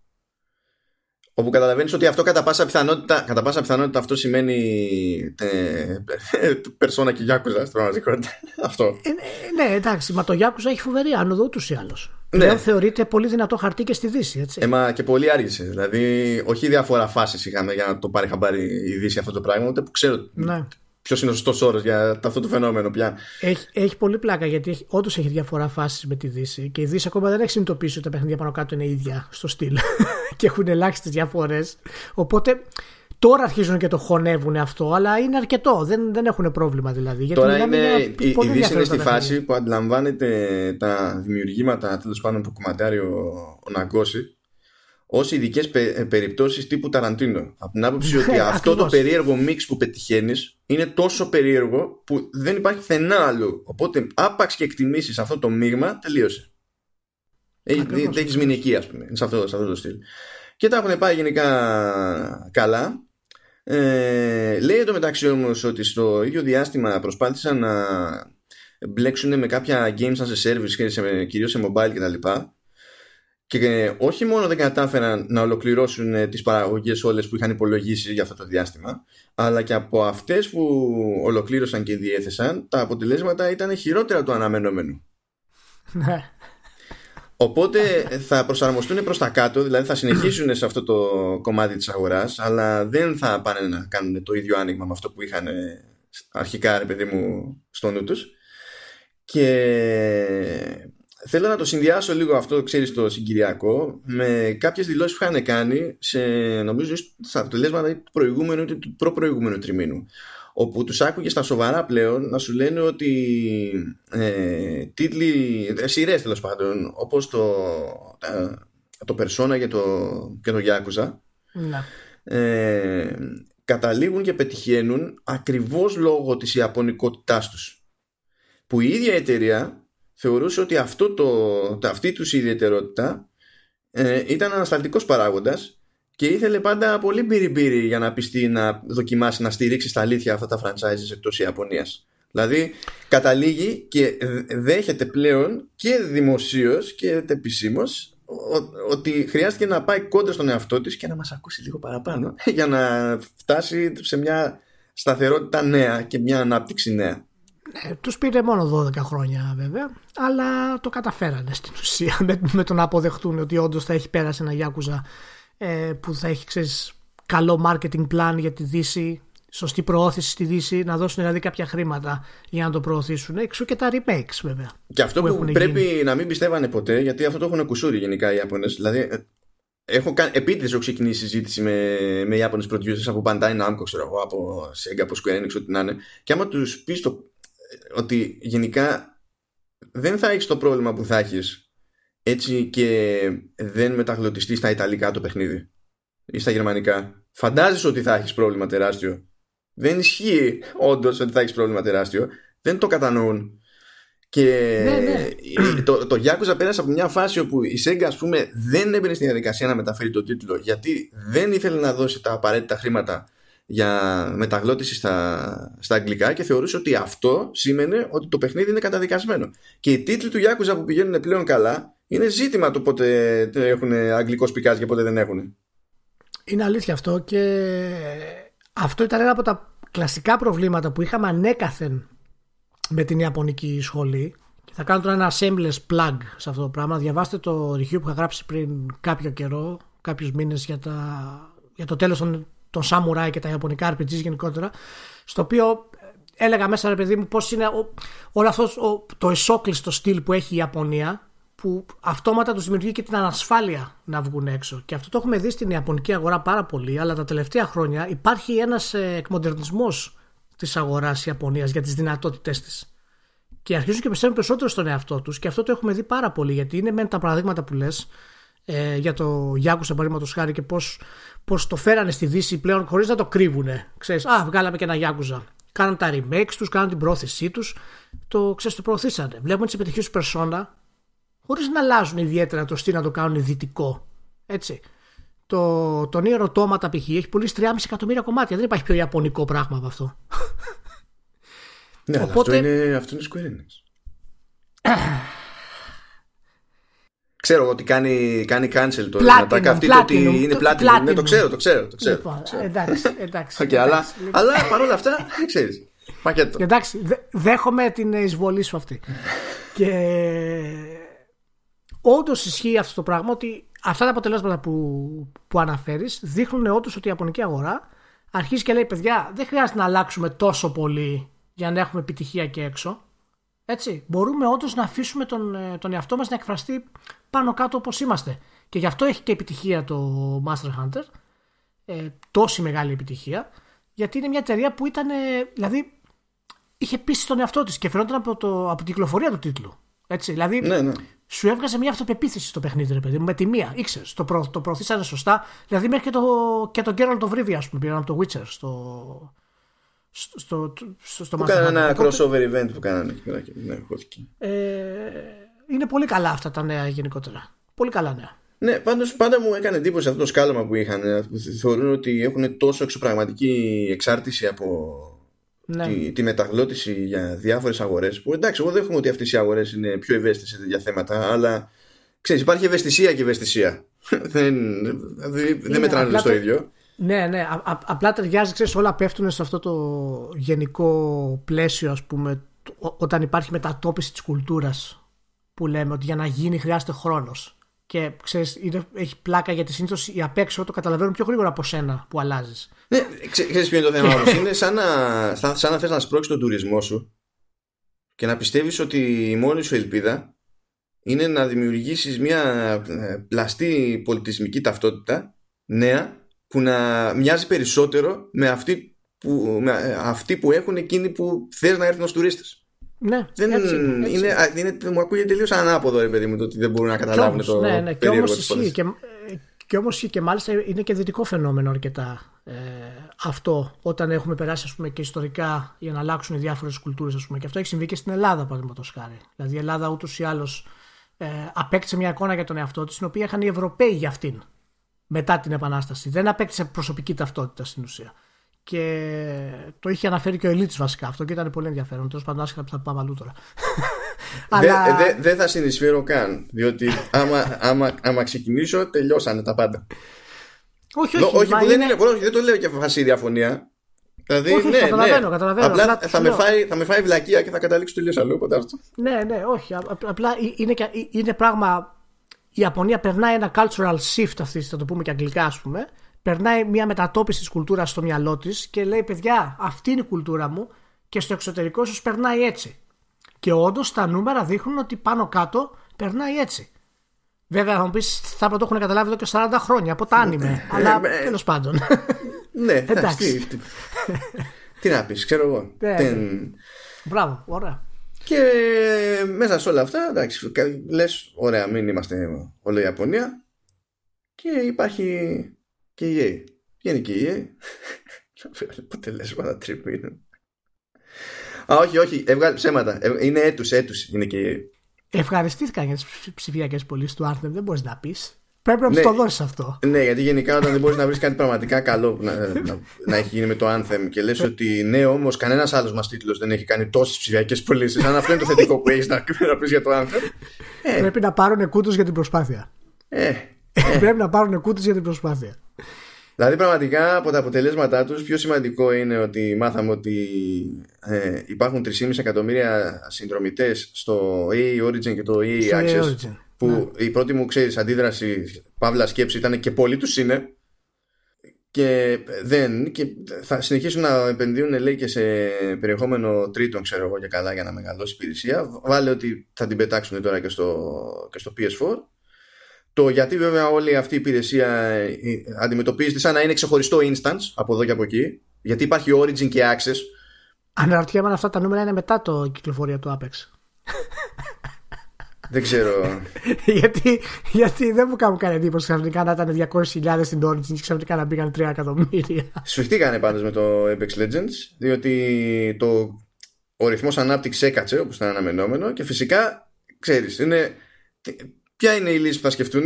όπου καταλαβαίνεις ότι αυτό κατά πάσα πιθανότητα, κατά πάσα πιθανότητα αυτό σημαίνει ε, περσόνα και γιάκουζα στην πραγματικότητα. αυτό. Ε, ναι, ναι, εντάξει, μα το Yakuza έχει φοβερή άνοδο ούτως ή άλλως. Ναι. Πλέον θεωρείται πολύ δυνατό χαρτί και στη Δύση, έτσι. Ε, μα και πολύ άργησε. Δηλαδή, όχι διάφορα φάσεις είχαμε για να το πάρει χαμπάρι η Δύση αυτό το πράγμα, ούτε που ξέρω ναι. Ποιος είναι ο σωστός όρος για αυτό το φαινόμενο πια. Έχει, έχει πολύ πλάκα γιατί έχει, όντως έχει διαφορά φάσεις με τη Δύση και η Δύση ακόμα δεν έχει συνειδητοποιήσει ότι τα παιχνίδια πάνω κάτω είναι ίδια στο στυλ και έχουν ελάχιστες διαφορές. Οπότε τώρα αρχίζουν και το χωνεύουν αυτό, αλλά είναι αρκετό. Δεν, δεν έχουν πρόβλημα δηλαδή. Γιατί Τώρα μιλάμε είναι, για η, η πολύ Δύση είναι ενδιαφέροντα στη παιχνίδια. φάση που αντιλαμβάνεται τα δημιουργήματα τέλος πάντων που κουμαντάρει ο, ο Ναγκώση ως ειδικές πε, περιπτώσεις τύπου Ταραντίνο. Από την άποψη ότι αυτό το Ακριβώς. περίεργο μίξ που πετυχαίνεις είναι τόσο περίεργο που δεν υπάρχει πουθενά άλλο. Οπότε, άπαξ και εκτιμήσεις αυτό το μείγμα, τελείωσε. Έχει Ακριβώς. έχεις μείνει εκεί, ας πούμε, σε αυτό, σε αυτό το στυλ. Και τα έχουν πάει γενικά καλά. Ε, λέει εντωμεταξύ όμως ότι στο ίδιο διάστημα προσπάθησαν να μπλέξουν με κάποια games as a service και σε, κυρίως σε mobile κτλ. Και όχι μόνο δεν κατάφεραν να ολοκληρώσουν ε, τις παραγωγές όλες που είχαν υπολογίσει για αυτό το διάστημα, αλλά και από αυτές που ολοκλήρωσαν και διέθεσαν, τα αποτελέσματα ήταν χειρότερα του αναμενόμενου. Ναι. Οπότε θα προσαρμοστούν προς τα κάτω, δηλαδή θα συνεχίσουν σε αυτό το κομμάτι της αγοράς, αλλά δεν θα πάνε να κάνουν το ίδιο άνοιγμα με αυτό που είχαν αρχικά, ρε παιδί μου, στο νου τους. Και θέλω να το συνδυάσω λίγο αυτό, ξέρεις, το συγκυριακό με κάποιες δηλώσεις που είχαν κάνει σε, νομίζω, στα αποτελέσματα του προηγούμενου ή του προπροηγούμενου τριμήνου όπου τους άκουγες στα σοβαρά πλέον να σου λένε ότι ε, τίτλοι, ε, σειρές τέλος πάντων, όπως το, ε, το Persona και το, και το Yakuza, ε, καταλήγουν και πετυχαίνουν ακριβώς λόγω της ιαπωνικότητάς τους. Που η ίδια εταιρεία θεωρούσε ότι αυτό το, αυτή τους η ιδιαιτερότητα ε, ήταν ανασταλτικός παράγοντας και ήθελε πάντα πολύ μπύρι για να πιστεί να δοκιμάσει να στηρίξει στα αλήθεια αυτά τα franchises εκτός Ιαπωνίας. Δηλαδή καταλήγει και δέχεται πλέον και δημοσίως και επισήμως ότι χρειάστηκε να πάει κόντρα στον εαυτό της και να μας ακούσει λίγο παραπάνω για να φτάσει σε μια σταθερότητα νέα και μια ανάπτυξη νέα. Ναι, τους πήρε μόνο 12 χρόνια βέβαια, αλλά το καταφέρανε στην ουσία με, με το να αποδεχτούν ότι όντως θα έχει πέρασει ένα Γιάκουζα ε, που θα έχει ξέρεις, καλό marketing plan για τη Δύση, σωστή προώθηση στη Δύση, να δώσουν δηλαδή κάποια χρήματα για να το προωθήσουν. Εξού και τα remakes βέβαια. Και αυτό που, που πρέπει γίνει. να μην πιστεύανε ποτέ, γιατί αυτό το έχουν κουσούρει γενικά οι Ιάπωνες. Δηλαδή, ε, έχω κάνει, επίτηδες έχω ξεκινήσει συζήτηση με, με Ιάπωνες producers από Bandai Namco, ξέρω εγώ, από Sega, από Square Enix, ό,τι να είναι. Και άμα τους πεις το, ότι γενικά δεν θα έχεις το πρόβλημα που θα έχεις έτσι και δεν μεταγλωτιστείς στα Ιταλικά το παιχνίδι ή στα Γερμανικά. Φαντάζεσαι ότι θα έχεις πρόβλημα τεράστιο. Δεν ισχύει όντως ότι θα έχεις πρόβλημα τεράστιο. Δεν το κατανοούν. Και ναι, ναι. το, το Yakuza πέρασε από μια φάση όπου η Sega ας πούμε δεν έμπαινε στη διαδικασία να μεταφέρει το τίτλο γιατί δεν ήθελε να δώσει τα απαραίτητα χρήματα για μεταγλώτηση στα, στα αγγλικά και θεωρούσε ότι αυτό σήμαινε ότι το παιχνίδι είναι καταδικασμένο. Και οι τίτλοι του Yakuza που πηγαίνουν πλέον καλά είναι ζήτημα το πότε έχουν αγγλικό σπικάζ και πότε δεν έχουν. Είναι αλήθεια αυτό και αυτό ήταν ένα από τα κλασικά προβλήματα που είχαμε ανέκαθεν με την Ιαπωνική σχολή. Και θα κάνω τώρα ένα shameless plug σε αυτό το πράγμα. Διαβάστε το review που είχα γράψει πριν κάποιο καιρό, κάποιους μήνες για, τα, για το τέλος των, των Samurai και τα Ιαπωνικά RPGs γενικότερα, στο οποίο έλεγα μέσα ρε παιδί μου πώς είναι όλο αυτός το εσόκλειστο στυλ που έχει η Ιαπωνία που αυτόματα τους δημιουργεί και την ανασφάλεια να βγουν έξω. Και αυτό το έχουμε δει στην Ιαπωνική αγορά πάρα πολύ, αλλά τα τελευταία χρόνια υπάρχει ένας ε, εκμοντερνισμός της αγοράς Ιαπωνίας για τις δυνατότητές της. Και αρχίζουν και πιστεύουν περισσότερο στον εαυτό τους και αυτό το έχουμε δει πάρα πολύ γιατί είναι με τα παραδείγματα που λες ε, για το Γιάκουσα παραδείγματος χάρη και πώς πώς το φέρανε στη Δύση πλέον χωρίς να το κρύβουνε. Ξέρεις, α, βγάλαμε και ένα Γιάκουζα. Κάναν τα remakes τους, κάναν την πρόθεσή τους, το, ξέρεις, το προωθήσανε. Βλέπουμε τις επιτυχίες τους Persona χωρίς να αλλάζουν ιδιαίτερα το στυλ να το κάνουν δυτικό. Έτσι. Το, το Nier Automata π.χ. έχει πουλήσει 3,5 εκατομμύρια κομμάτια. Δεν υπάρχει πιο ιαπωνικό πράγμα από αυτό. ναι, Οπότε... αυτό είναι, αυτό είναι Square Enix. Ξέρω ότι κάνει, κάνει cancel το Platinum, αυτή το ότι είναι platinum. Ναι, το ξέρω, το ξέρω. Το ξέρω, λοιπόν, Εντάξει, εντάξει. okay, αλλά, λοιπόν. αλλά παρόλα αυτά, ξέρεις. Πακέτο. Εντάξει, δέχομαι την εισβολή σου αυτή. και όντως ισχύει αυτό το πράγμα ότι αυτά τα αποτελέσματα που, που αναφέρεις δείχνουν όντως ότι η Ιαπωνική αγορά αρχίζει και λέει: Παιδιά, δεν χρειάζεται να αλλάξουμε τόσο πολύ για να έχουμε επιτυχία και έξω. Έτσι, μπορούμε όντως να αφήσουμε τον, ε, τον εαυτό μας να εκφραστεί πάνω κάτω όπως είμαστε. Και γι' αυτό έχει και επιτυχία το Master Hunter. Ε, τόση μεγάλη επιτυχία. Γιατί είναι μια εταιρεία που ήταν. Ε, δηλαδή, είχε πείσει τον εαυτό της και φαινόταν από, το, από την κυκλοφορία του τίτλου. Έτσι, δηλαδή, ναι, ναι σου έβγαζε μια αυτοπεποίθηση στο παιχνίδι, ρε παιδί μου, με τη μία. ήξερες, το, προ, το προωθήσανε σωστά. Δηλαδή μέχρι και το, και το Geralt of Rivia, ας πούμε, πήραν από το Witcher στο. Στο, στο, στο, στο που κάνανε ένα crossover event που κάνανε. Ναι, ε, είναι πολύ καλά αυτά τα νέα γενικότερα. Πολύ καλά νέα. Ναι, πάντως πάντα μου έκανε εντύπωση αυτό το σκάλωμα που είχαν. Θεωρούν ότι έχουν τόσο εξωπραγματική εξάρτηση από ναι. τη, τη μεταγλώτηση για διάφορες αγορές που εντάξει εγώ δέχομαι ότι αυτές οι αγορές είναι πιο ευαίσθητες σε τέτοια θέματα αλλά ξέρεις υπάρχει ευαισθησία και ευαισθησία δεν, δεν μετράνε στο ίδιο ναι, ναι. Α, απλά ταιριάζει, ξέρεις, όλα πέφτουν σε αυτό το γενικό πλαίσιο, ας πούμε, όταν υπάρχει μετατόπιση της κουλτούρας που λέμε ότι για να γίνει χρειάζεται χρόνος. Και ξέρεις, είναι, έχει πλάκα γιατί συνήθως οι απ' έξω το καταλαβαίνουν πιο γρήγορα από σένα που αλλάζεις. Ναι, ξέρεις ποιο είναι το θέμα όμω. είναι σαν να, σαν να θες να σπρώξεις τον τουρισμό σου και να πιστεύεις ότι η μόνη σου ελπίδα είναι να δημιουργήσεις μια ε, πλαστή πολιτισμική ταυτότητα νέα που να μοιάζει περισσότερο με αυτή που, με ε, αυτή που έχουν εκείνοι που θες να έρθουν ως τουρίστες. Ναι, δεν έτσι, είναι, έτσι. είναι, είναι, μου ακούγεται τελείως ανάποδο, ρε παιδί μου, το ότι δεν μπορούν να καταλάβουν όμως, το ναι, ναι, και περίεργο όμως της ισχύει πόλης. και, και όμως ισχύει και μάλιστα είναι και δυτικό φαινόμενο αρκετά ε, αυτό όταν έχουμε περάσει ας πούμε, και ιστορικά για να αλλάξουν οι διάφορες κουλτούρες ας πούμε, και αυτό έχει συμβεί και στην Ελλάδα παραδείγματος χάρη δηλαδή η Ελλάδα ούτως ή άλλως ε, απέκτησε μια εικόνα για τον εαυτό της την οποία είχαν οι Ευρωπαίοι για αυτήν μετά την Επανάσταση δεν απέκτησε προσωπική ταυτότητα στην ουσία και το είχε αναφέρει και ο Ελίτης βασικά αυτό και ήταν πολύ ενδιαφέρον τέλος πάντων άσχετα που θα πάμε αλλού τώρα Δεν δε, δε θα συνεισφέρω καν. Διότι άμα, άμα, άμα ξεκινήσω, τελειώσανε τα πάντα. όχι, Λο- όχι, όχι μα που δεν, είναι- είναι, όχι, δεν το λέω και φασί διαφωνία. Δηλαδή, Όχι, ναι, καταλαβαίνω, ναι. καταλαβαίνω. Απλά Απλά θα, σου με λέω. φάει, θα με φάει βλακεία και θα καταλήξω τελείως αλλού. Οπότε αυτό. Ναι, ναι, όχι. Α- Απλά ε- είναι, και- είναι πράγμα. Η Ιαπωνία περνάει ένα cultural shift αυτή, θα το πούμε και αγγλικά, ας πούμε. Περνάει μια μετατόπιση της κουλτούρας στο μυαλό της και λέει: Παιδιά, αυτή είναι η κουλτούρα μου και στο εξωτερικό σου περνάει έτσι. Και όντως τα νούμερα δείχνουν ότι πάνω κάτω περνάει έτσι. Βέβαια, θα μου πεις, θα έπρεπε να το έχουν καταλάβει εδώ και 40 χρόνια από τα άνιμε. αλλά ε, τέλος πάντων. Ναι, εντάξει. Εντάξει. Τι, τι, τι να πεις, ξέρω εγώ. Ναι, Δεν- Μπράβο, ωραία. Και μέσα σε όλα αυτά, εντάξει, λες, ωραία, μην είμαστε όλο η Ιαπωνία. Και υπάρχει και η EA. Ποια είναι και η EA. Αποτελέσματα τρίπου είναι. Α, όχι, όχι, έβγαλε ψέματα. Ε, Είναι έτους, έτους είναι και η EA. Ευχαριστήθηκα για τις ψηφιακές πωλήσεις του Anthem, δεν μπορείς να πεις. Πρέπει να τους Ναι. το δώσεις αυτό. Ναι, γιατί γενικά όταν δεν μπορείς να βρεις κάτι πραγματικά καλό που να, να, να έχει γίνει με το Anthem και λες ότι ναι, όμως κανένας άλλος μας τίτλος δεν έχει κάνει τόσες ψηφιακές πωλήσεις. Αν αυτό είναι το θετικό που έχεις να, να πεις για το Anthem. Ε, Πρέπει να πάρουν κούτους για την προσπάθεια. ε, Πρέπει να πάρουν κούτους για την προσπάθεια. Δηλαδή πραγματικά από τα αποτελέσματά τους πιο σημαντικό είναι ότι μάθαμε ότι ε, υπάρχουν 3,5 εκατομμύρια συνδρομητές στο EA Origin και το EA Στο Access EA Origin, που ναι. η πρώτη μου ξέρεις αντίδραση παύλα σκέψη ήταν και πολλοί τους είναι. Και δεν και θα συνεχίσουν να επενδύουν λέει και σε περιεχόμενο τρίτων ξέρω εγώ και καλά για να μεγαλώσει η υπηρεσία. Βάλε ότι θα την πετάξουν τώρα και στο, και στο PS4 το γιατί βέβαια όλη αυτή η υπηρεσία ε, αντιμετωπίζεται σαν να είναι ξεχωριστό instance από εδώ και από εκεί. Γιατί υπάρχει Origin και Access. Αναρωτιέμαι αν αυτά τα νούμερα είναι μετά το κυκλοφορία του Apex. Δεν ξέρω γιατί, γιατί δεν μου κάνουν κανένα εντύπωση ξαφνικά να ήταν 200.000 στην Origin και ξαφνικά να μπήκαν 3 εκατομμύρια. Σφιχτήκανε πάντως με το Apex Legends διότι το, ο ρυθμός ανάπτυξης έκατσε όπως ήταν αναμενόμενο και φυσικά ξέρεις είναι, τι- ποια είναι η λύση που θα σκεφτούν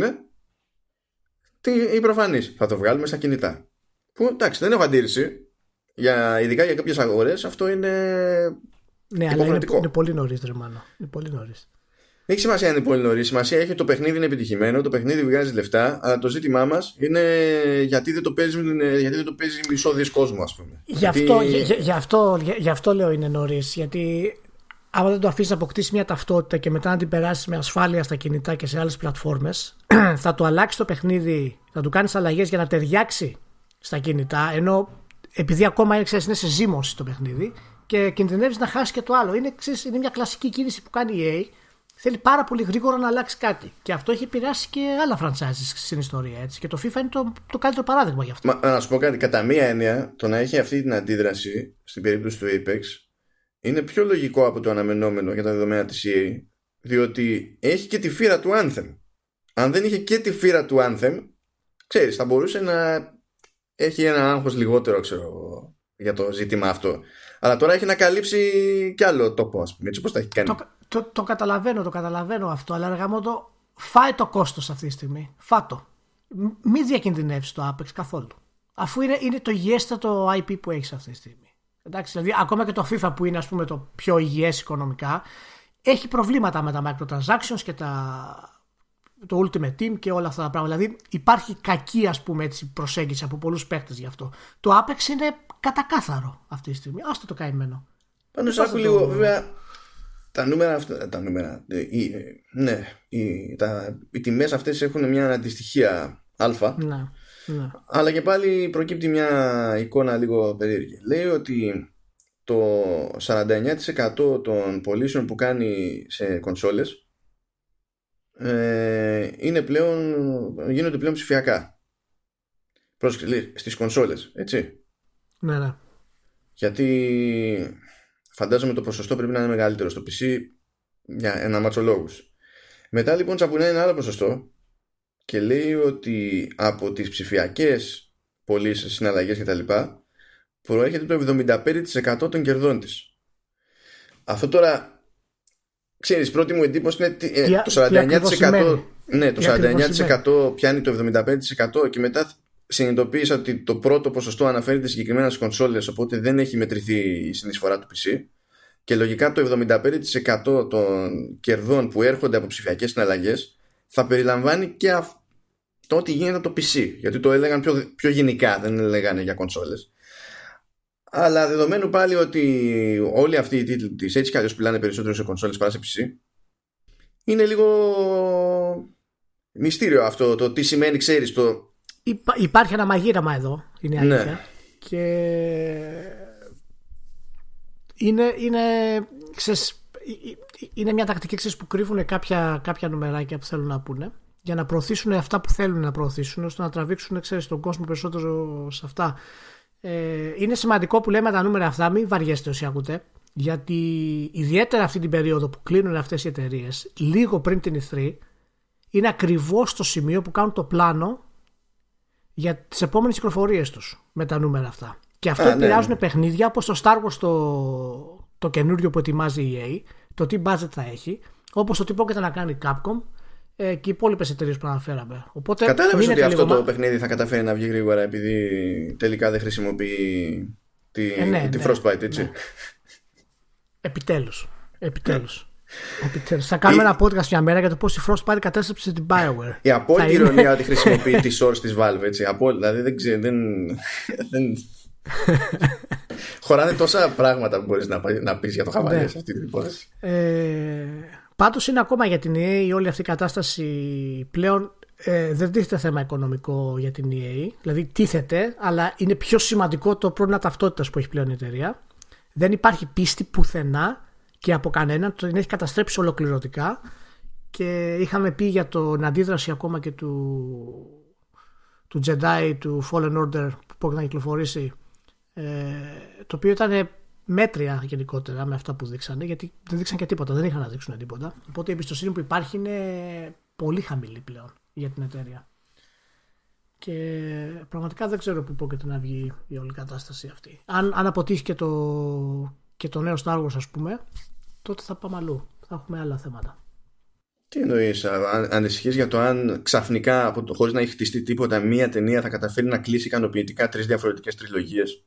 τι, η προφανής θα το βγάλουμε στα κινητά που εντάξει δεν έχω αντίρρηση για, ειδικά για κάποιες αγορές αυτό είναι ναι, αλλά είναι, Υποχρεωτικό. είναι πολύ νωρίς, ρε Μάνο. Είναι πολύ νωρίς. Δεν έχει σημασία αν είναι πολύ νωρίς. Σημασία έχει ότι το παιχνίδι είναι επιτυχημένο, το παιχνίδι βγάζει λεφτά, αλλά το ζήτημά μας είναι γιατί δεν το παίζει, γιατί δεν το παίζει μισό δι κόσμο, ας πούμε. Γι' Γιατί- αυτό, γι, γι- γι' αυτό, γι- γι' αυτό λέω είναι νωρίς. Γιατί άμα δεν το αφήσεις να αποκτήσει μια ταυτότητα και μετά να την περάσεις με ασφάλεια στα κινητά και σε άλλες πλατφόρμες, θα το αλλάξει το παιχνίδι, θα του κάνεις αλλαγές για να ταιριάξει στα κινητά. Ενώ επειδή ακόμα είναι, ξέρεις, είναι σε ζήμωση το παιχνίδι και κινδυνεύεις να χάσεις και το άλλο. Είναι, ξέρεις, είναι μια κλασική κίνηση που κάνει η EA. Θέλει πάρα πολύ γρήγορα να αλλάξει κάτι. Και αυτό έχει επηρεάσει και άλλα franchises στην ιστορία. Έτσι. Και το FIFA είναι το, το καλύτερο παράδειγμα γι' αυτό. Μα, να σου πω κάτι, κατά μία έννοια, το να έχει αυτή την αντίδραση στην περίπτωση του Apex είναι πιο λογικό από το αναμενόμενο για τα δεδομένα της EA, διότι έχει και τη φύρα του Anthem. Αν δεν είχε και τη φύρα του Anthem, ξέρεις, θα μπορούσε να έχει ένα άγχος λιγότερο, ξέρω, εγώ, για το ζήτημα αυτό. Αλλά τώρα έχει να καλύψει κι άλλο τόπο, ας πούμε, έτσι πώς τα έχει κάνει. Το, το, το καταλαβαίνω, το καταλαβαίνω αυτό, αλλά αργά το φάει το κόστος αυτή τη στιγμή. Φάτο. Μ- Μην διακινδυνεύσεις το Apex καθόλου. Αφού είναι, είναι το υγιέστατο IP που έχεις αυτή τη στιγμή. Εντάξει, δηλαδή ακόμα και το FIFA που είναι ας πούμε το πιο υγιές οικονομικά έχει προβλήματα με τα microtransactions και τα, το Ultimate Team και όλα αυτά τα πράγματα. Δηλαδή υπάρχει κακή ας πούμε έτσι προσέγγιση από πολλούς παίκτες γι' αυτό. Το Apex είναι κατακάθαρο αυτή τη στιγμή. Άστο το καημένο. Πάντως Πώς άκου θα λίγο, το- βέβαια, τα νούμερα αυτά, τα νούμερα, ε, ναι, οι, τα, οι τιμές αυτές έχουν μια αντιστοιχεία α, Ναι. ναι. αλλά και πάλι προκύπτει μια εικόνα λίγο περίεργη. Λέει ότι το 49% των πωλήσεων που κάνει σε κονσόλες ε, είναι πλέον, γίνονται πλέον ψηφιακά. Πρόσεξε, λέει, στις κονσόλες, έτσι. Ναι, ναι. Γιατί φαντάζομαι το ποσοστό πρέπει να είναι μεγαλύτερο στο PC για ένα μάτσο λόγους. Μετά λοιπόν τσαπουνάει ένα άλλο ποσοστό και λέει ότι από τις ψηφιακές πωλήσεις, συναλλαγές κτλ προέρχεται το 75% των κερδών της. Αυτό τώρα ξέρεις πρώτη μου εντύπωση είναι ε, Τι- το τι ακριβώς 49% σημαίνει. ναι, το Τι ακριβώς 49% πιάνει το 75% και μετά συνειδητοποίησα ότι το πρώτο ποσοστό αναφέρεται συγκεκριμένα στις κονσόλες οπότε δεν έχει μετρηθεί η συνεισφορά του PC και λογικά το 75% των κερδών που έρχονται από ψηφιακές συναλλαγές θα περιλαμβάνει και αυ- το ότι γίνεται από το PC γιατί το έλεγαν πιο, πιο γενικά δεν έλεγαν για κονσόλες. Αλλά δεδομένου πάλι ότι όλοι αυτοί οι τίτλοι της έτσι κι αλλιώς πουλάνε περισσότερο σε κονσόλες παρά σε PC είναι λίγο μυστήριο αυτό το τι σημαίνει ξέρεις το Υπά- υπάρχει ένα μαγείρεμα εδώ, είναι η Ναι. αλήθεια. Και είναι, είναι, ξέρεις, ε- ε- είναι μια τακτική ξέρεις, που κρύβουν κάποια, κάποια νομεράκια που θέλουν να πούνε για να προωθήσουν αυτά που θέλουν να προωθήσουν ώστε να τραβήξουν ξέρεις, τον κόσμο περισσότερο σε αυτά. Ε, είναι σημαντικό που λέμε τα νούμερα αυτά, μην βαριέστε όσοι ακούτε, γιατί ιδιαίτερα αυτή την περίοδο που κλείνουν αυτές οι εταιρείες, λίγο πριν την E3, είναι ακριβώς το σημείο που κάνουν το πλάνο για τις επόμενες κυκλοφορίες τους με τα νούμερα αυτά. Και αυτό Α, ναι, επηρεάζουν ναι. παιχνίδια όπως το Star Wars το, το καινούριο που ετοιμάζει η EA, το τι budget θα έχει, όπως το τι πρόκειται να κάνει η Capcom ε, και οι υπόλοιπες εταιρείες που αναφέραμε. Οπότε Κατάλαβες ότι μείνετε αυτό λίγο το μα- παιχνίδι θα καταφέρει να βγει γρήγορα επειδή τελικά δεν χρησιμοποιεί τη, Ε, ναι, τη ναι, Frostbite έτσι; ναι. Επιτέλους. Επιτέλους. Επιτέλους. Θα κάνουμε ένα podcast μια μέρα για το πώς η Frostbite κατέστρεψε την Bioware. Η απόλυτη Θα είναι- ηρωνία ότι χρησιμοποιεί τη source της Valve έτσι. Απόλυτη, δηλαδή δεν ξέρω, δεν... δεν... Χωράνε τόσα πράγματα που μπορείς να, πα- να πεις για το χαβαλέ Ναι. σε αυτή την υπόθεση. Ε, πάντως είναι ακόμα για την EA η όλη αυτή η κατάσταση πλέον ε, δεν τίθεται θέμα οικονομικό για την EA. Δηλαδή τίθεται, αλλά είναι πιο σημαντικό το πρόβλημα ταυτότητας που έχει πλέον η εταιρεία. Δεν υπάρχει πίστη πουθενά και από κανέναν. Την έχει καταστρέψει ολοκληρωτικά. Και είχαμε πει για την αντίδραση ακόμα και του, του Jedi, του Fallen Order που πρόκειται να κυκλοφορήσει ε, το οποίο ήταν μέτρια γενικότερα με αυτά που δείξανε, γιατί δεν δείξαν και τίποτα, δεν είχαν να δείξουν τίποτα. Οπότε η εμπιστοσύνη που υπάρχει είναι πολύ χαμηλή πλέον για την εταιρεία. Και πραγματικά δεν ξέρω πού πρόκειται να βγει η όλη κατάσταση αυτή. Αν, αν αποτύχει και το, και το νέο Star Wars, ας πούμε, τότε θα πάμε αλλού. Θα έχουμε άλλα θέματα. Τι εννοείς, α- αν, ανησυχείς για το αν ξαφνικά από το χωρίς να έχει χτιστεί τίποτα μία ταινία θα καταφέρει να κλείσει ικανοποιητικά τρεις διαφορετικές τριλογίες;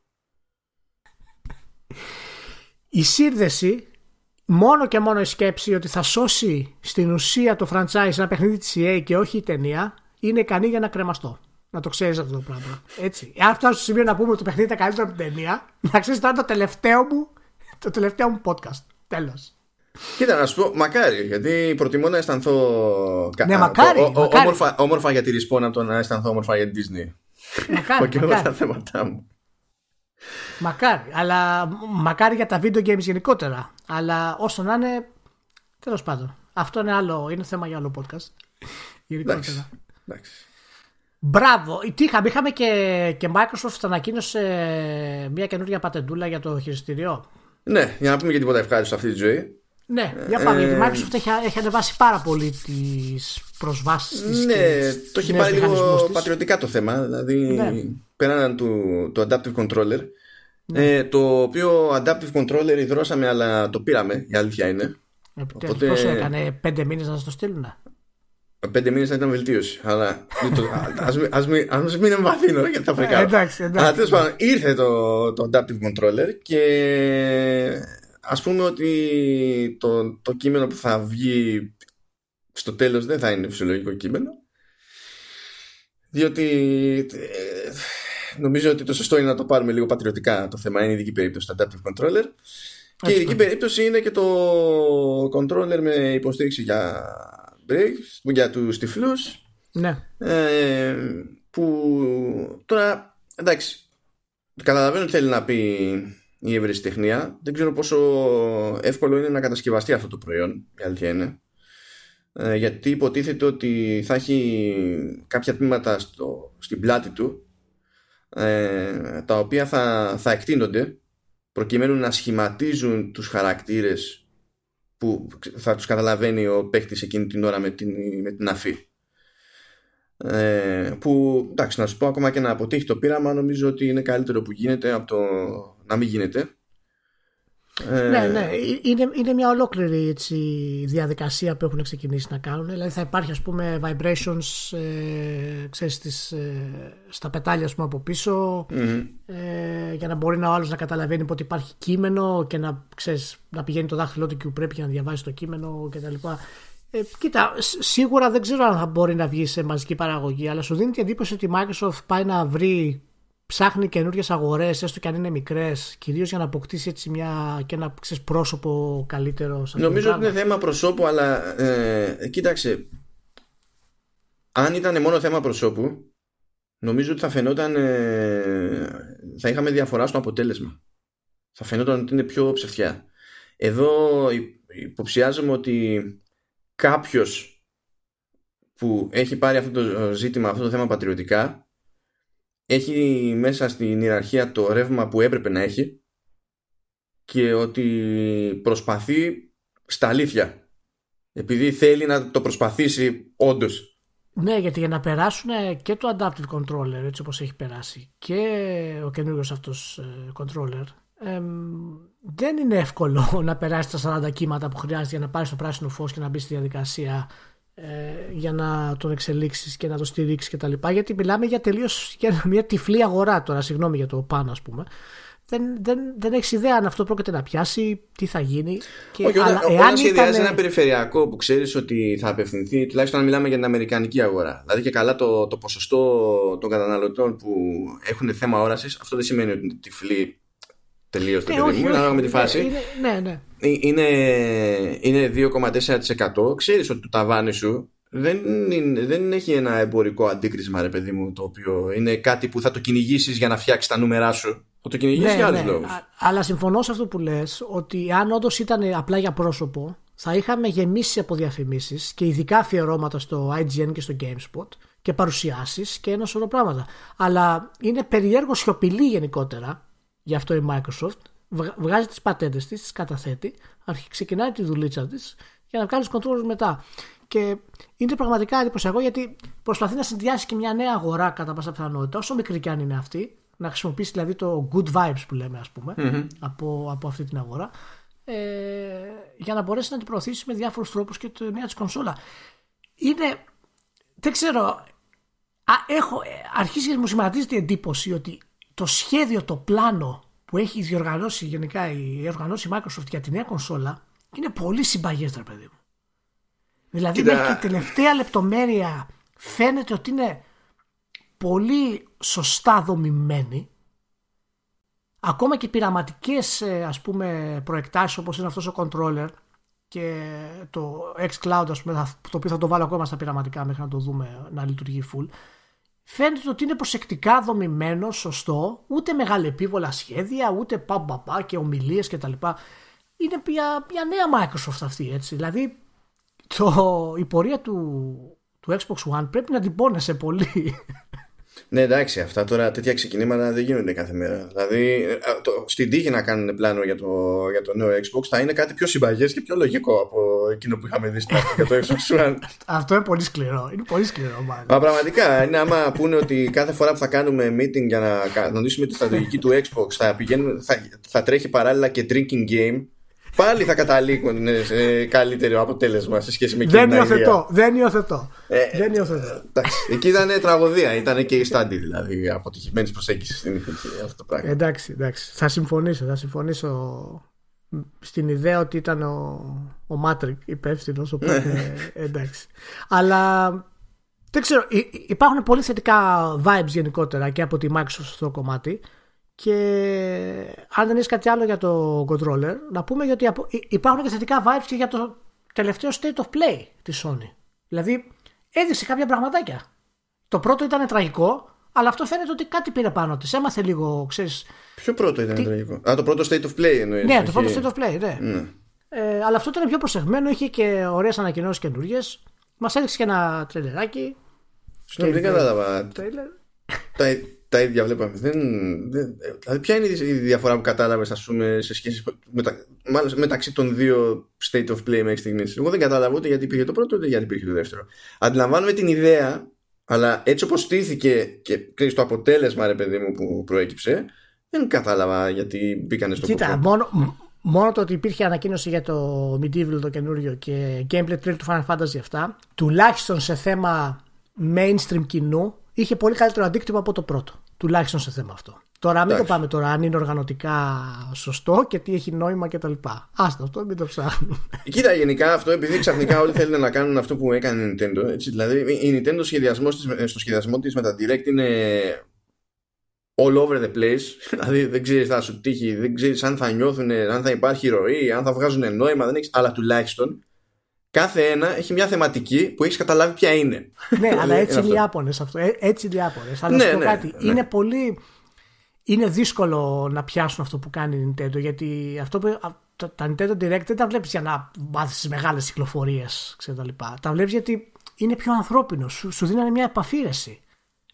η σύνδεση μόνο και μόνο η σκέψη ότι θα σώσει στην ουσία το franchise ένα παιχνίδι της EA και όχι η ταινία είναι ικανή για να κρεμαστώ. Να το ξέρεις αυτό το πράγμα. Έτσι. Αν φτάσω στο σημείο να πούμε ότι το παιχνίδι ήταν καλύτερο από την ταινία, να ξέρεις τώρα το τελευταίο μου, το τελευταίο μου podcast. Τέλος. Κοίτα να σου πω, μακάρι, γιατί προτιμώ να αισθανθώ κα- Ναι, α, μακάρι, ο- ο- μακάρι. Όμορφα, όμορφα για τη Respawn από το να αισθανθώ όμορφα για την Disney. Έχω Μακάρι, και εγώ τα μακάρι, θέματα μου. μακάρι. Αλλά μακάρι για τα video games γενικότερα. Αλλά όσο να είναι, τέλος πάντων. Αυτό είναι άλλο, είναι θέμα για άλλο podcast. Γενικότερα. Εντάξει. εντάξει. Μπράβο. Τι είχαμε, είχαμε και, και Microsoft ανακοίνωσε μια καινούργια πατεντούλα για το χειριστήριο. Ναι, για να πούμε και τίποτα ευχάριστο σε αυτή τη ζωή. Ναι, για πάμε. Ε, γιατί η Microsoft έχει, έχει ανεβάσει πάρα πολύ τις προσβάσεις της. Ναι, το έχει πάρει λίγο πατριωτικά το θέμα. Δηλαδή, Ναι. πέραν του, του Adaptive Controller. Ε, το οποίο Adaptive Controller ιδρώσαμε, αλλά το πήραμε. Η αλήθεια είναι. Επιτέλους, Οπότε- Πόσο έκανε, πέντε μήνες να σας το στείλουν. Πέντε μήνες θα ήταν βελτίωση. Αλλά ας μην, ας μην, ας μην εμβαθύνω γιατί θα φρικάρω. Ε, εντάξει, εντάξει. Αλλά τέλος πάντων ήρθε το, το Adaptive Controller και ας πούμε ότι το, το κείμενο που θα βγει στο τέλος δεν θα είναι φυσιολογικό κείμενο διότι ε, νομίζω ότι το σωστό είναι να το πάρουμε λίγο πατριωτικά το θέμα είναι η ειδική περίπτωση του Adaptive Controller Και η ειδική περίπτωση είναι και το controller με υποστήριξη για breaks, για τους τυφλούς. Ναι. Ε, που τώρα, εντάξει, καταλαβαίνω τι θέλει να πει η ευρεσιτεχνία. Δεν ξέρω πόσο εύκολο είναι να κατασκευαστεί αυτό το προϊόν, η αλήθεια είναι. Ε, γιατί υποτίθεται ότι θα έχει κάποια τμήματα στο, στην πλάτη του ε, τα οποία θα, θα εκτείνονται προκειμένου να σχηματίζουν τους χαρακτήρες που θα τους καταλαβαίνει ο παίκτης εκείνη την ώρα με την, με την αφή. Ε, που εντάξει να σου πω ακόμα και να αποτύχει το πείραμα νομίζω ότι είναι καλύτερο που γίνεται από το να μην γίνεται ε, ναι, ναι. Είναι, είναι μια ολόκληρη έτσι, διαδικασία που έχουν ξεκινήσει να κάνουν. Δηλαδή θα υπάρχει ας πούμε vibrations ε, ξέρεις, τις, ε, στα πετάλια πούμε, από ε, για να μπορεί να ο άλλος να καταλαβαίνει ότι υπάρχει κείμενο και να, ξέρεις, να πηγαίνει το δάχτυλό του και που πρέπει για να διαβάσει το κείμενο κτλ. Ε, κοίτα, σίγουρα δεν ξέρω αν θα μπορεί να βγει σε μαζική παραγωγή, αλλά σου δίνει την εντύπωση ότι η Microsoft πάει να βρει ψάχνει καινούριες αγορές, έστω και αν είναι μικρές, κυρίως για να αποκτήσει έτσι μια, και ένα ξέρεις, πρόσωπο καλύτερο. Νομίζω ότι είναι θέμα προσώπου, αλλά ε, κοίταξε. Αν ήταν μόνο θέμα προσώπου, νομίζω ότι θα φαινόταν. Ε, θα είχαμε διαφορά στο αποτέλεσμα. Θα φαινόταν ότι είναι πιο ψευτιά. Εδώ υποψιάζομαι ότι κάποιος που έχει πάρει αυτό το ζήτημα, αυτό το θέμα πατριωτικά έχει μέσα στην ιεραρχία το ρεύμα που έπρεπε να έχει και ότι προσπαθεί στα αλήθεια επειδή θέλει να το προσπαθήσει όντως. Ναι, γιατί για να περάσουν και το Adaptive Controller έτσι όπως έχει περάσει και ο καινούργιος αυτός ε, controller δεν είναι εύκολο να περάσει τα 40 κύματα που χρειάζεται για να πάρεις το πράσινο φως και να μπεις στη διαδικασία ε, για να τον εξελίξεις και να το στηρίξεις και τα λοιπά γιατί μιλάμε για τελείως για μια τυφλή αγορά τώρα συγγνώμη για το πάνω ας πούμε δεν, δεν, δεν έχεις ιδέα αν αυτό πρόκειται να πιάσει, τι θα γίνει. Και, Όχι, όταν, αλλά, όταν σχεδιάζεις ήταν... ένα περιφερειακό που ξέρεις ότι θα απευθυνθεί, τουλάχιστον να μιλάμε για την Αμερικανική αγορά. Δηλαδή και καλά το, το ποσοστό των καταναλωτών που έχουν θέμα όρασης, αυτό δεν σημαίνει ότι είναι τυφλή τελείως το παιδί μου, ανάλογα με τη φάση. Είναι, ναι, ναι. Είναι, είναι 2,4%. Ξέρεις ότι το ταβάνι σου δεν, είναι, δεν έχει ένα εμπορικό αντίκρισμα, ρε παιδί μου, το οποίο είναι κάτι που θα το κυνηγήσεις για να φτιάξεις τα νούμερά σου. Θα το κυνηγήσεις ναι, για άλλους ναι. λόγους. Αλλά συμφωνώ σε αυτό που λες, ότι αν όντως ήταν απλά για πρόσωπο, θα είχαμε γεμίσει από διαφημίσεις και ειδικά αφιερώματα στο IGN και στο GameSpot και παρουσιάσεις και ένα σωρό πράγματα. Αλλά είναι περιέργω σιωπηλή γενικότερα Γι' αυτό η Microsoft βγάζει τις πατέντες της, τις καταθέτει, ξεκινάει τη δουλίτσα της για να κάνει controllers μετά. Και είναι πραγματικά εντυπωσιακό γιατί προσπαθεί να συνδυάσει και μια νέα αγορά κατά πάσα πιθανότητα, όσο μικρή και αν είναι αυτή, να χρησιμοποιήσει δηλαδή το good vibes που λέμε, ας πούμε, από, από αυτή την αγορά, ε, για να μπορέσει να την προωθήσει με διάφορους τρόπους και τη νέα της κονσόλα. Είναι, δεν ξέρω, α, έχω, ε, αρχίσει και μου σημαντίζεται η εντύπωση ότι το σχέδιο, το πλάνο που έχει διοργανώσει γενικά η οργανώσει Microsoft για τη νέα κονσόλα είναι πολύ συμπαγές ρε παιδί μου. Δηλαδή Κοίτα... μέχρι και τελευταία λεπτομέρεια φαίνεται ότι είναι πολύ σωστά δομημένη ακόμα και πειραματικές ε, ας πούμε προεκτάσεις όπως είναι αυτός ο controller και το xCloud ας πούμε, το οποίο θα το βάλω ακόμα στα πειραματικά μέχρι να το δούμε να λειτουργεί full φαίνεται ότι είναι προσεκτικά δομημένο, σωστό, ούτε μεγάλη επίβολα σχέδια, ούτε παμπαπά και ομιλίες κτλ. Είναι μια, μια νέα Microsoft αυτή, έτσι. Δηλαδή, το, η πορεία του, του Xbox One πρέπει να την πόνεσαι πολύ. Ναι, εντάξει, αυτά τώρα τέτοια ξεκινήματα δεν γίνονται κάθε μέρα. Δηλαδή, ε, το, στην τύχη να κάνουν πλάνο για το, για το νέο Xbox θα είναι κάτι πιο συμπαγές και πιο λογικό από εκείνο που είχαμε δει στην αρχή για το Xbox One. Αυτό είναι πολύ σκληρό. Είναι πολύ σκληρό, μάλλον. Μα πραγματικά, είναι άμα πούνε ότι κάθε φορά που θα κάνουμε meeting για να κανονίσουμε τη στρατηγική του Xbox θα, θα, θα τρέχει παράλληλα και drinking game πάλι θα καταλήγουν σε καλύτερο αποτέλεσμα σε σχέση με εκείνη δεν υιοθετώ, δεν υιοθετώ. Ε, δεν υιοθετώ. Εντάξει, εκεί ήταν τραγωδία, ήταν και η στάντη δηλαδή αποτυχημένη προσέγγιση στην αυτό το πράγμα. Εντάξει, εντάξει. Θα συμφωνήσω, θα συμφωνήσω στην ιδέα ότι ήταν ο, ο Μάτρικ υπεύθυνος. Οπότε ναι. εντάξει. Αλλά δεν ξέρω, υπάρχουν πολύ θετικά vibes γενικότερα και από τη Microsoft στο κομμάτι Και αν δεν έχεις κάτι άλλο για το controller, να πούμε ότι υπάρχουν και θετικά vibes και για το τελευταίο state of play της Sony. Δηλαδή έδειξε κάποια πραγματάκια. Το πρώτο ήταν τραγικό, αλλά αυτό φαίνεται ότι κάτι πήρε πάνω της. Έμαθε λίγο, ξέρεις. Ποιο πρώτο ήταν Τι... τραγικό; Α, το πρώτο state of play εννοείς. Ναι, το πρώτο state of play, ναι. ναι. Ε, αλλά αυτό ήταν πιο προσεγμένο, είχε και ωραίες ανακοινώσεις καινούριε. Μας έδειξε και ένα τρελεράκι. Συγγνώμη, δεν κατάλαβα. Τα, τα ίδια βλέπαμε. Δεν, δεν, δηλαδή, ποια είναι η διαφορά που κατάλαβες, ας πούμε, σε σχέση μετα, μάλλον, μεταξύ των δύο state of play μέχρι στιγμής. Εγώ δεν κατάλαβα ούτε γιατί υπήρχε το πρώτο, ούτε γιατί υπήρχε το δεύτερο. Αντιλαμβάνομαι την ιδέα, αλλά έτσι όπως στήθηκε και ξέρεις, το αποτέλεσμα, ρε παιδί μου, που προέκυψε, δεν κατάλαβα γιατί μπήκανε στο Κοίτα, μόνο, μόνο το ότι υπήρχε ανακοίνωση για το Medieval το καινούριο και gameplay trailer του Final Fantasy 7, τουλάχιστον σε θέμα mainstream κοινού, είχε πολύ καλύτερο αντίκτυπο από το πρώτο. Τουλάχιστον σε θέμα αυτό. Τώρα μην το πάμε τώρα αν είναι οργανωτικά σωστό και τι έχει νόημα κτλ. Άστο αυτό, μην το ψάχνουμε. Κοίτα, γενικά αυτό επειδή ξαφνικά όλοι θέλουν να κάνουν αυτό που έκανε η Nintendo. Έτσι, δηλαδή η Nintendo σχεδιασμός της, στο σχεδιασμό της με τα Direct είναι all over the place. Δηλαδή δεν ξέρεις θα σου τύχει, δεν ξέρεις αν θα νιώθουν, αν θα υπάρχει ροή, αν θα βγάζουν νόημα, δεν έχεις, αλλά τουλάχιστον κάθε ένα έχει μια θεματική που έχεις καταλάβει ποια είναι. Ναι, αλλά έτσι είναι οι Ιάπωνε αυτό. Ε, έτσι είναι οι Ιάπωνε. Αλλά ναι, ναι, κάτι. Ναι. Είναι πολύ. Είναι δύσκολο να πιάσουν αυτό που κάνει η Nintendo γιατί αυτό που, τα Nintendo Direct δεν τα βλέπεις για να μάθεις μεγάλες κυκλοφορίες Τα βλέπεις γιατί είναι πιο ανθρώπινο. Σου, σου δίνανε μια επαφήρεση.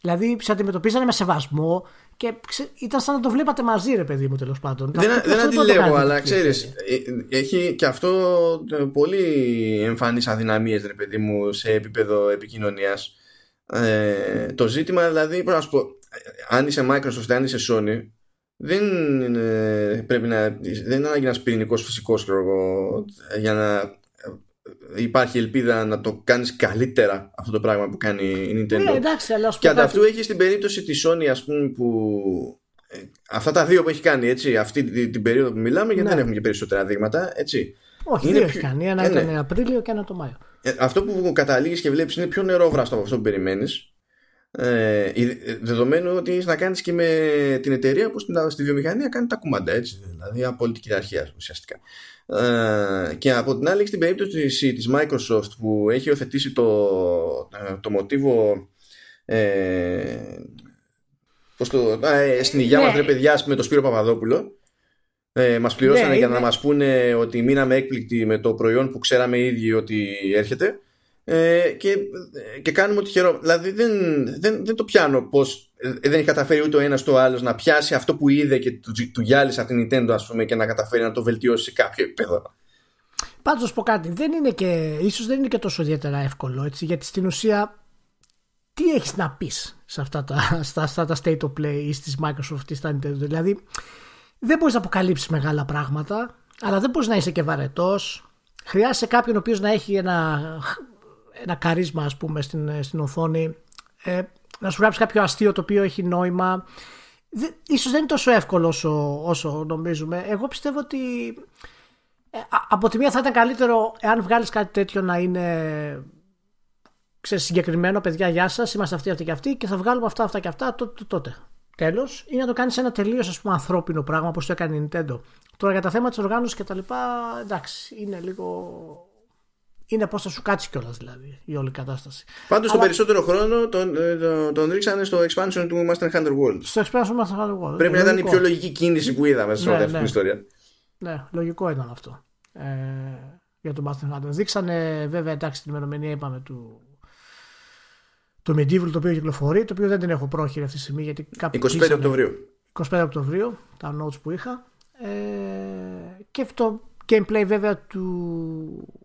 Δηλαδή σε αντιμετωπίζανε με σεβασμό και ήταν σαν να το βλέπατε μαζί, ρε παιδί μου, τέλος πάντων. Δεν, δεν αντιλέγω, αλλά ξέρεις, ε, έχει και αυτό ε, πολύ εμφανείς αδυναμίες, ρε παιδί μου, σε επίπεδο επικοινωνίας. Ε, το ζήτημα δηλαδή, πρέπει να σου πω, αν είσαι Microsoft, αν είσαι Sony, δεν είναι, πρέπει να, δεν είναι ανάγκη ένα πυρηνικός φυσικός για να υπάρχει ελπίδα να το κάνεις καλύτερα αυτό το πράγμα που κάνει η Nintendo. Ναι, εντάξει, αλλά και ανταυτού έχει την περίπτωση της Sony ας πούμε που ε, αυτά τα δύο που έχει κάνει έτσι, αυτή την, την περίοδο που μιλάμε γιατί ναι. δεν έχουμε και περισσότερα δείγματα έτσι. Όχι, δύο έχει κάνει. Ένα ε, ήταν ναι. Απρίλιο και ένα το Μάιο. Ε, αυτό που καταλήγεις και βλέπεις είναι πιο νερόβραστο από αυτό που περιμένεις ε, δεδομένου ότι έχεις να κάνεις και με την εταιρεία που στη βιομηχανία κάνει τα κουμάντα έτσι, δηλαδή απόλυτη κυριαρχία ουσιαστικά. Ε, και από την άλλη, στην περίπτωση της Microsoft που έχει υιοθετήσει το, ε, το μοτίβο ε, πώς το, ε, στην υγειά ναι. μας ρε παιδιά με το Σπύρο Παπαδόπουλο ε, μας πληρώσανε ναι, για να μας πούνε ότι μείναμε έκπληκτοι με το προϊόν που ξέραμε ήδη ότι έρχεται ε, και, και κάνουμε ότι χαιρό. Δηλαδή δεν, δεν, δεν το πιάνω πώς ε, δεν έχει καταφέρει ούτε ο ένας το άλλος να πιάσει αυτό που είδε και του, του γυάλισε από την Nintendo, ας πούμε, και να καταφέρει να το βελτιώσει σε κάποιο επίπεδο. Πάντως πω κάτι, δεν είναι και, ίσως δεν είναι και τόσο ιδιαίτερα εύκολο έτσι, γιατί στην ουσία τι έχεις να πεις σε αυτά τα, στα, στα, τα state of play ή στις Microsoft ή στα Nintendo; Δηλαδή δεν μπορείς να αποκαλύψεις μεγάλα πράγματα, αλλά δεν μπορείς να είσαι και βαρετός. Χρειάζεσαι κάποιον ο οποίος να έχει ένα ένα καρίσμα ας πούμε στην, στην οθόνη ε, να σου γράψει κάποιο αστείο το οποίο έχει νόημα ίσως δεν είναι τόσο εύκολο όσο, όσο νομίζουμε εγώ πιστεύω ότι ε, από τη μία θα ήταν καλύτερο εάν βγάλεις κάτι τέτοιο να είναι ξέρεις, συγκεκριμένο παιδιά γεια σας είμαστε αυτοί αυτοί και αυτοί και θα βγάλουμε αυτά αυτά και αυτά τότε, τότε. Τέλος, ή να το κάνεις ένα τελείως ανθρώπινο πράγμα όπως το έκανε η Nintendo. Τώρα για τα θέματα της οργάνωσης και τα λοιπά, εντάξει, είναι λίγο είναι πώς θα σου κάτσει κιόλας δηλαδή η όλη κατάσταση. Πάντως Αλλά... τον περισσότερο χρόνο τον, ε, τον, τον, ρίξανε στο expansion του Master Hunter World. Στο expansion του Master Hunter World. Πρέπει να ήταν η πιο λογική κίνηση που είδαμε σε όλη αυτή την ιστορία. Ναι, λογικό ήταν αυτό. Ε, για τον Master Hunter. Δείξανε βέβαια εντάξει την ημερομηνία είπαμε του, το Medieval το οποίο κυκλοφορεί, το οποίο δεν την έχω πρόχειρη αυτή τη στιγμή γιατί 25 Οκτωβρίου. 25 Οκτωβρίου, τα notes που είχα. Ε, και αυτό gameplay βέβαια του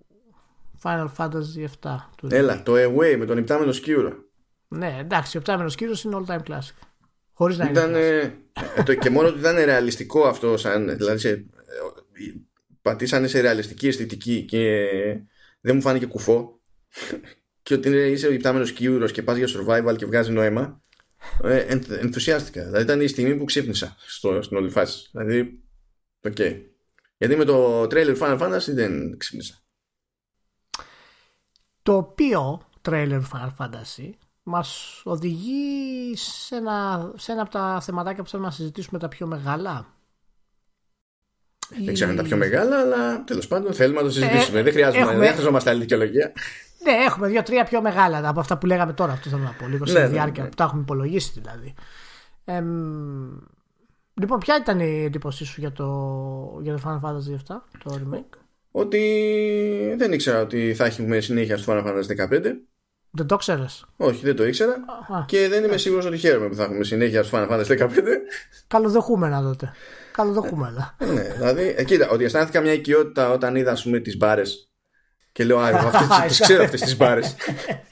Final Fantasy 7. Του Έλα, το Away με τον υπτάμενο σκύρο. Ναι, εντάξει, ο υπτάμενο σκύρο είναι all time classic. Χωρίς να ήταν, είναι. Ε, το, και μόνο ότι ήταν ρεαλιστικό αυτό, σαν, δηλαδή σε, πατήσανε σε ρεαλιστική αισθητική και δεν μου φάνηκε κουφό. και ότι είσαι ο υπτάμενο κύουρο και πας για survival και βγάζει νόημα. Ε, ενθουσιάστηκα. Δηλαδή ήταν η στιγμή που ξύπνησα στο, στην όλη φάση. Δηλαδή, οκ. Okay. Γιατί με το trailer Final Fantasy δεν ξύπνησα το οποίο trailer Final Fantasy μας οδηγεί σε ένα, σε ένα από τα θεματάκια που θέλουμε να συζητήσουμε τα πιο μεγάλα. Δεν ξέρω αν είναι τα πιο μεγάλα, αλλά τέλος πάντων θέλουμε να το συζητήσουμε. Ε, δεν, χρειάζομαι, έχουμε... δεν χρειαζόμαστε άλλη δικαιολογία. Ναι, έχουμε δύο-τρία πιο μεγάλα από αυτά που λέγαμε τώρα. Αυτό θέλω να πω. Λίγο ναι, στη ναι, διάρκεια ναι. που τα έχουμε υπολογίσει δηλαδή. Ε, λοιπόν, ποια ήταν η εντύπωσή σου για το, για το Final Fantasy 7, το remake; Ότι δεν ήξερα ότι θα έχουμε συνέχεια στο Final Fantasy 15. Δεν το ξέρει. Όχι, δεν το ήξερα. και δεν είμαι σίγουρος ότι χαίρομαι που θα έχουμε συνέχεια στο Final Fantasy 15. Καλοδεχούμενα τότε. Καλοδεχούμενα. ναι, δηλαδή, ε, κοίτα, ότι αισθάνθηκα μια οικειότητα όταν είδα πούμε, τις μπάρες. Και λέω, Α, εγώ τι ξέρω αυτές τις μπάρες.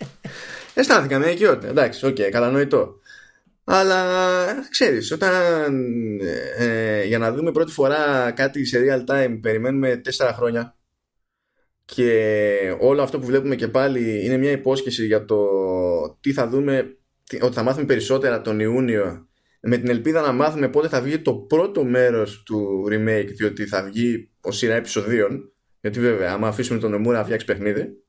αισθάνθηκα μια οικειότητα. Εντάξει, OK, okay, κατανοητό. Αλλά ξέρεις, όταν ε, για να δούμε πρώτη φορά κάτι σε real time περιμένουμε τέσσερα χρόνια. Και όλο αυτό που βλέπουμε και πάλι είναι μια υπόσχεση για το τι θα δούμε, ότι θα μάθουμε περισσότερα τον Ιούνιο. Με την ελπίδα να μάθουμε πότε θα βγει το πρώτο μέρος του remake διότι θα βγει ο σειρά επεισοδίων. Γιατί βέβαια άμα αφήσουμε τον Νομούρα να φτιάξει παιχνίδι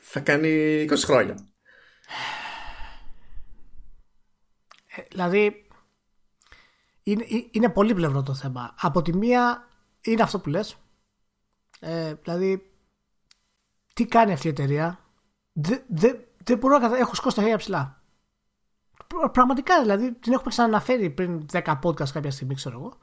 θα κάνει 20 χρόνια. ε, δηλαδή είναι, είναι πολύ πλευρό το θέμα από τη μία είναι αυτό που λες ε, δηλαδή, τι κάνει αυτή η εταιρεία; Δεν δε, δε μπορώ να Έχω σκώσει τα χέρια ψηλά. Πραγματικά δηλαδή την έχουμε ξαναναφέρει πριν 10 podcast κάποια στιγμή, ξέρω εγώ.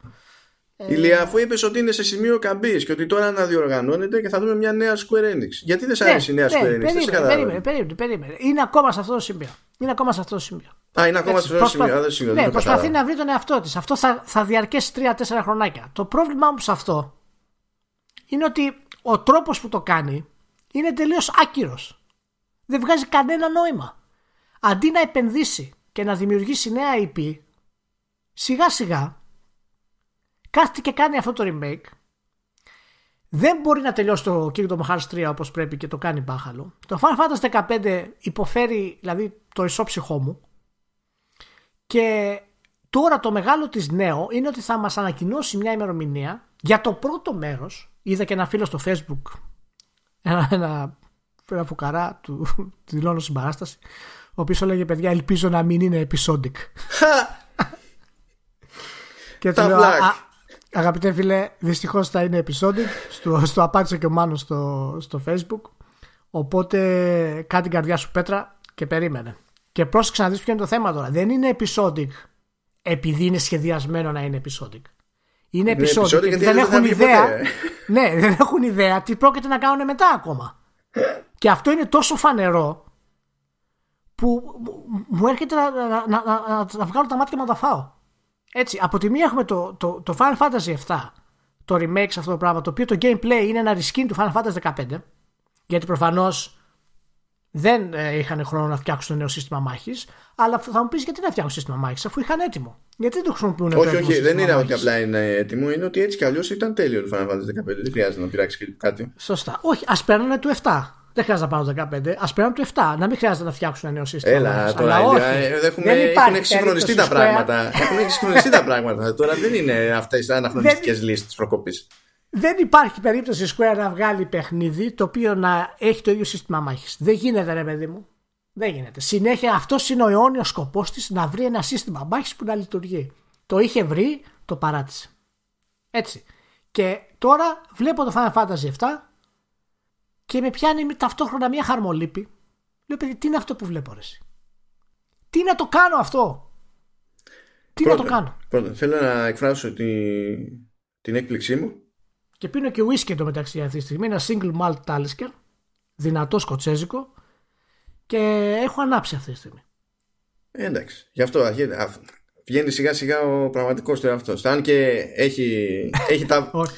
Ηλία, αφού είπες ότι είναι σε σημείο καμπής και ότι τώρα αναδιοργανώνεται και θα δούμε μια νέα Square Enix. Γιατί δεν σε ναι, αρέσει η νέα ναι, Square Enix, περίμενε, περίμενε, περίμενε, περίμενε. Είναι ακόμα σε αυτό το σημείο. Είναι ακόμα σε αυτό το σημείο. Α, είναι ακόμα Έτσι, σε αυτό το σημείο. Δεν σημείο ναι, προσπαθεί να βρει τον εαυτό της. Αυτό θα, θα διαρκέσει 3-4 χρονάκια. Το πρόβλημά μου σε αυτό είναι ότι ο τρόπος που το κάνει είναι τελείως άκυρος. Δεν βγάζει κανένα νόημα. Αντί να επενδύσει και να δημιουργήσει νέα IP, σιγά σιγά κάθεται και κάνει αυτό το remake. Δεν μπορεί να τελειώσει το Kingdom Hearts 3 όπως πρέπει και το κάνει μπάχαλο. Το Final Fantasy 15 υποφέρει δηλαδή το ισόψυχό μου και τώρα το μεγάλο της νέο είναι ότι θα μας ανακοινώσει μια ημερομηνία για το πρώτο μέρος. Είδα και ένα φίλο στο facebook ένα, ένα, ένα φουκαρά του δηλώνω συμπαράσταση ο οποίος έλεγε παιδιά ελπίζω να μην είναι episodic και του λέω αγαπητέ φίλε δυστυχώς θα είναι episodic στο, στο απάντησε και ο Μάνος στο, στο facebook. Οπότε κάτι την καρδιά σου πέτρα και περίμενε και πρόσεξε να δεις ποιο είναι το θέμα τώρα δεν είναι episodic επειδή είναι σχεδιασμένο να είναι episodic είναι επεισόδιο γιατί δεν έχουν ιδέα. ναι, δεν έχουν ιδέα τι πρόκειται να κάνουν μετά ακόμα. και αυτό είναι τόσο φανερό που μου έρχεται να, να, να, να, βγάλω τα μάτια και να τα φάω. Έτσι, από τη μία έχουμε το, το, το Final Fantasy 7, το remake σε αυτό το πράγμα, το οποίο το gameplay είναι ένα reskin του Final Fantasy 15, γιατί προφανώς δεν ε, είχαν χρόνο να φτιάξουν το νέο σύστημα μάχης. Αλλά θα μου πεις γιατί να φτιάξουν σύστημα μάχης, αφού είχαν έτοιμο. Γιατί δεν το χρησιμοποιούν Όχι, όχι, δεν είναι ότι απλά είναι έτοιμο, είναι ότι έτσι κι αλλιώς ήταν τέλειο το Final Fantasy 15. Δεν χρειάζεται να πειράξει κάτι. Σωστά. Όχι, ας παίρνουν του 7. Δεν χρειάζεται να πάρουν το 15, ας παίρνουν το 7. Να μην χρειάζεται να φτιάξουν ένα νέο σύστημα. Έλα, τώρα όχι, έχουμε, έχουν εξυγχρονιστεί τα πράγματα. Έχουν εξυγχρονιστεί τα πράγματα. Τώρα δεν είναι αυτές οι αναχρονιστικές λύσεις της προκοπής δεν υπάρχει περίπτωση Square να βγάλει παιχνίδι το οποίο να έχει το ίδιο σύστημα μάχης. Δεν γίνεται ρε παιδί μου. Δεν γίνεται. Συνέχεια αυτός είναι ο αιώνιος σκοπός της να βρει ένα σύστημα μάχης που να λειτουργεί. Το είχε βρει, το παράτησε. Έτσι. Και τώρα βλέπω το Final Fantasy 7 και με πιάνει ταυτόχρονα μια χαρμολύπη. Λέω παιδί, τι είναι αυτό που βλέπω ρε. Τι να το κάνω αυτό; Τι να το κάνω; Πρώτα, θέλω να εκφράσω την, την έκπληξή μου και πίνω και whisky μεταξύ αυτή τη στιγμή. Ένα single malt talisker, δυνατό σκοτσέζικο και έχω ανάψει αυτή τη στιγμή. Ε, εντάξει. Γι' αυτό βγαίνει σιγά σιγά ο πραγματικός του εαυτός. Αν και έχει, έχει τα.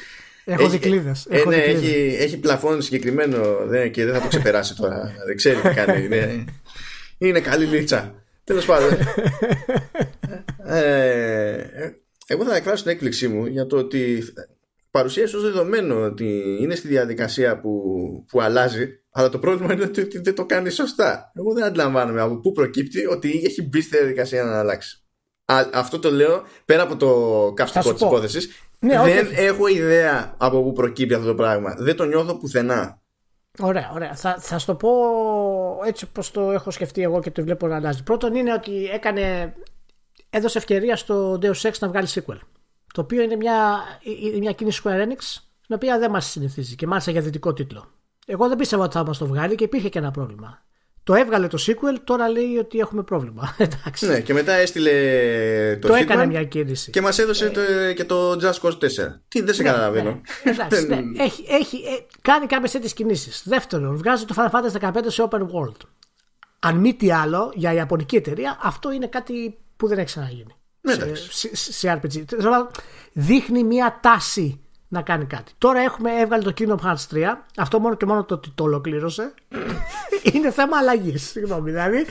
Έχω δικλείδε. Ε, ναι, έχει, έχει πλαφόν συγκεκριμένο δεν, και δεν θα το ξεπεράσει τώρα. δεν ξέρει τι κάνει. Είναι, είναι καλή λίτσα. Τέλος πάντων. ε, ε εγώ θα εκφράσω την έκπληξή μου για το ότι παρουσίασε ως δεδομένο ότι είναι στη διαδικασία που, που αλλάζει αλλά το πρόβλημα είναι ότι δεν το κάνει σωστά. Εγώ δεν αντιλαμβάνομαι από πού προκύπτει ότι έχει μπει στη διαδικασία να αλλάξει. Α, αυτό το λέω πέρα από το καυστικό της υπόθεσης. Ναι, δεν έχω ιδέα από πού προκύπτει αυτό το πράγμα. Δεν το νιώθω πουθενά. Ωραία, ωραία. Θα, θα σου το πω έτσι όπως το έχω σκεφτεί εγώ και το βλέπω να αλλάζει. Πρώτον είναι ότι έκανε, έδωσε ευκαιρία στο Deus Ex να βγάλει sequel. Το οποίο είναι μια, είναι μια κίνηση Square Enix την οποία δεν μας συνηθίζει και μάλιστα για δυτικό τίτλο. Εγώ δεν πίστευα ότι θα μας το βγάλει και υπήρχε και ένα πρόβλημα. Το έβγαλε το sequel, τώρα λέει ότι έχουμε πρόβλημα. Εντάξει. Ναι, και μετά έστειλε το, το sequel έκανε μια κίνηση. Και μας έδωσε Ε, το, και το Just Cause 4. Τι, δεν σε καταλαβαίνω. Ναι, εντάξει, ναι. Έχει, έχει, ε, κάνει κάποιες τέτοιες κινήσεις. Δεύτερον, βγάζει το Final Fantasy 15 σε open world. Αν μη τι άλλο, για ιαπωνική εταιρεία, αυτό είναι κάτι που δεν έχει ξαναγίνει. Ναι, σε, εντάξει. σε, σε RPG. Τέλος πάντων, Δείχνει μια τάση να κάνει κάτι. Τώρα έχουμε έβγαλε το Kingdom Hearts 3. Αυτό μόνο και μόνο το ότι το ολοκλήρωσε είναι θέμα αλλαγής. Συγγνώμη, δηλαδή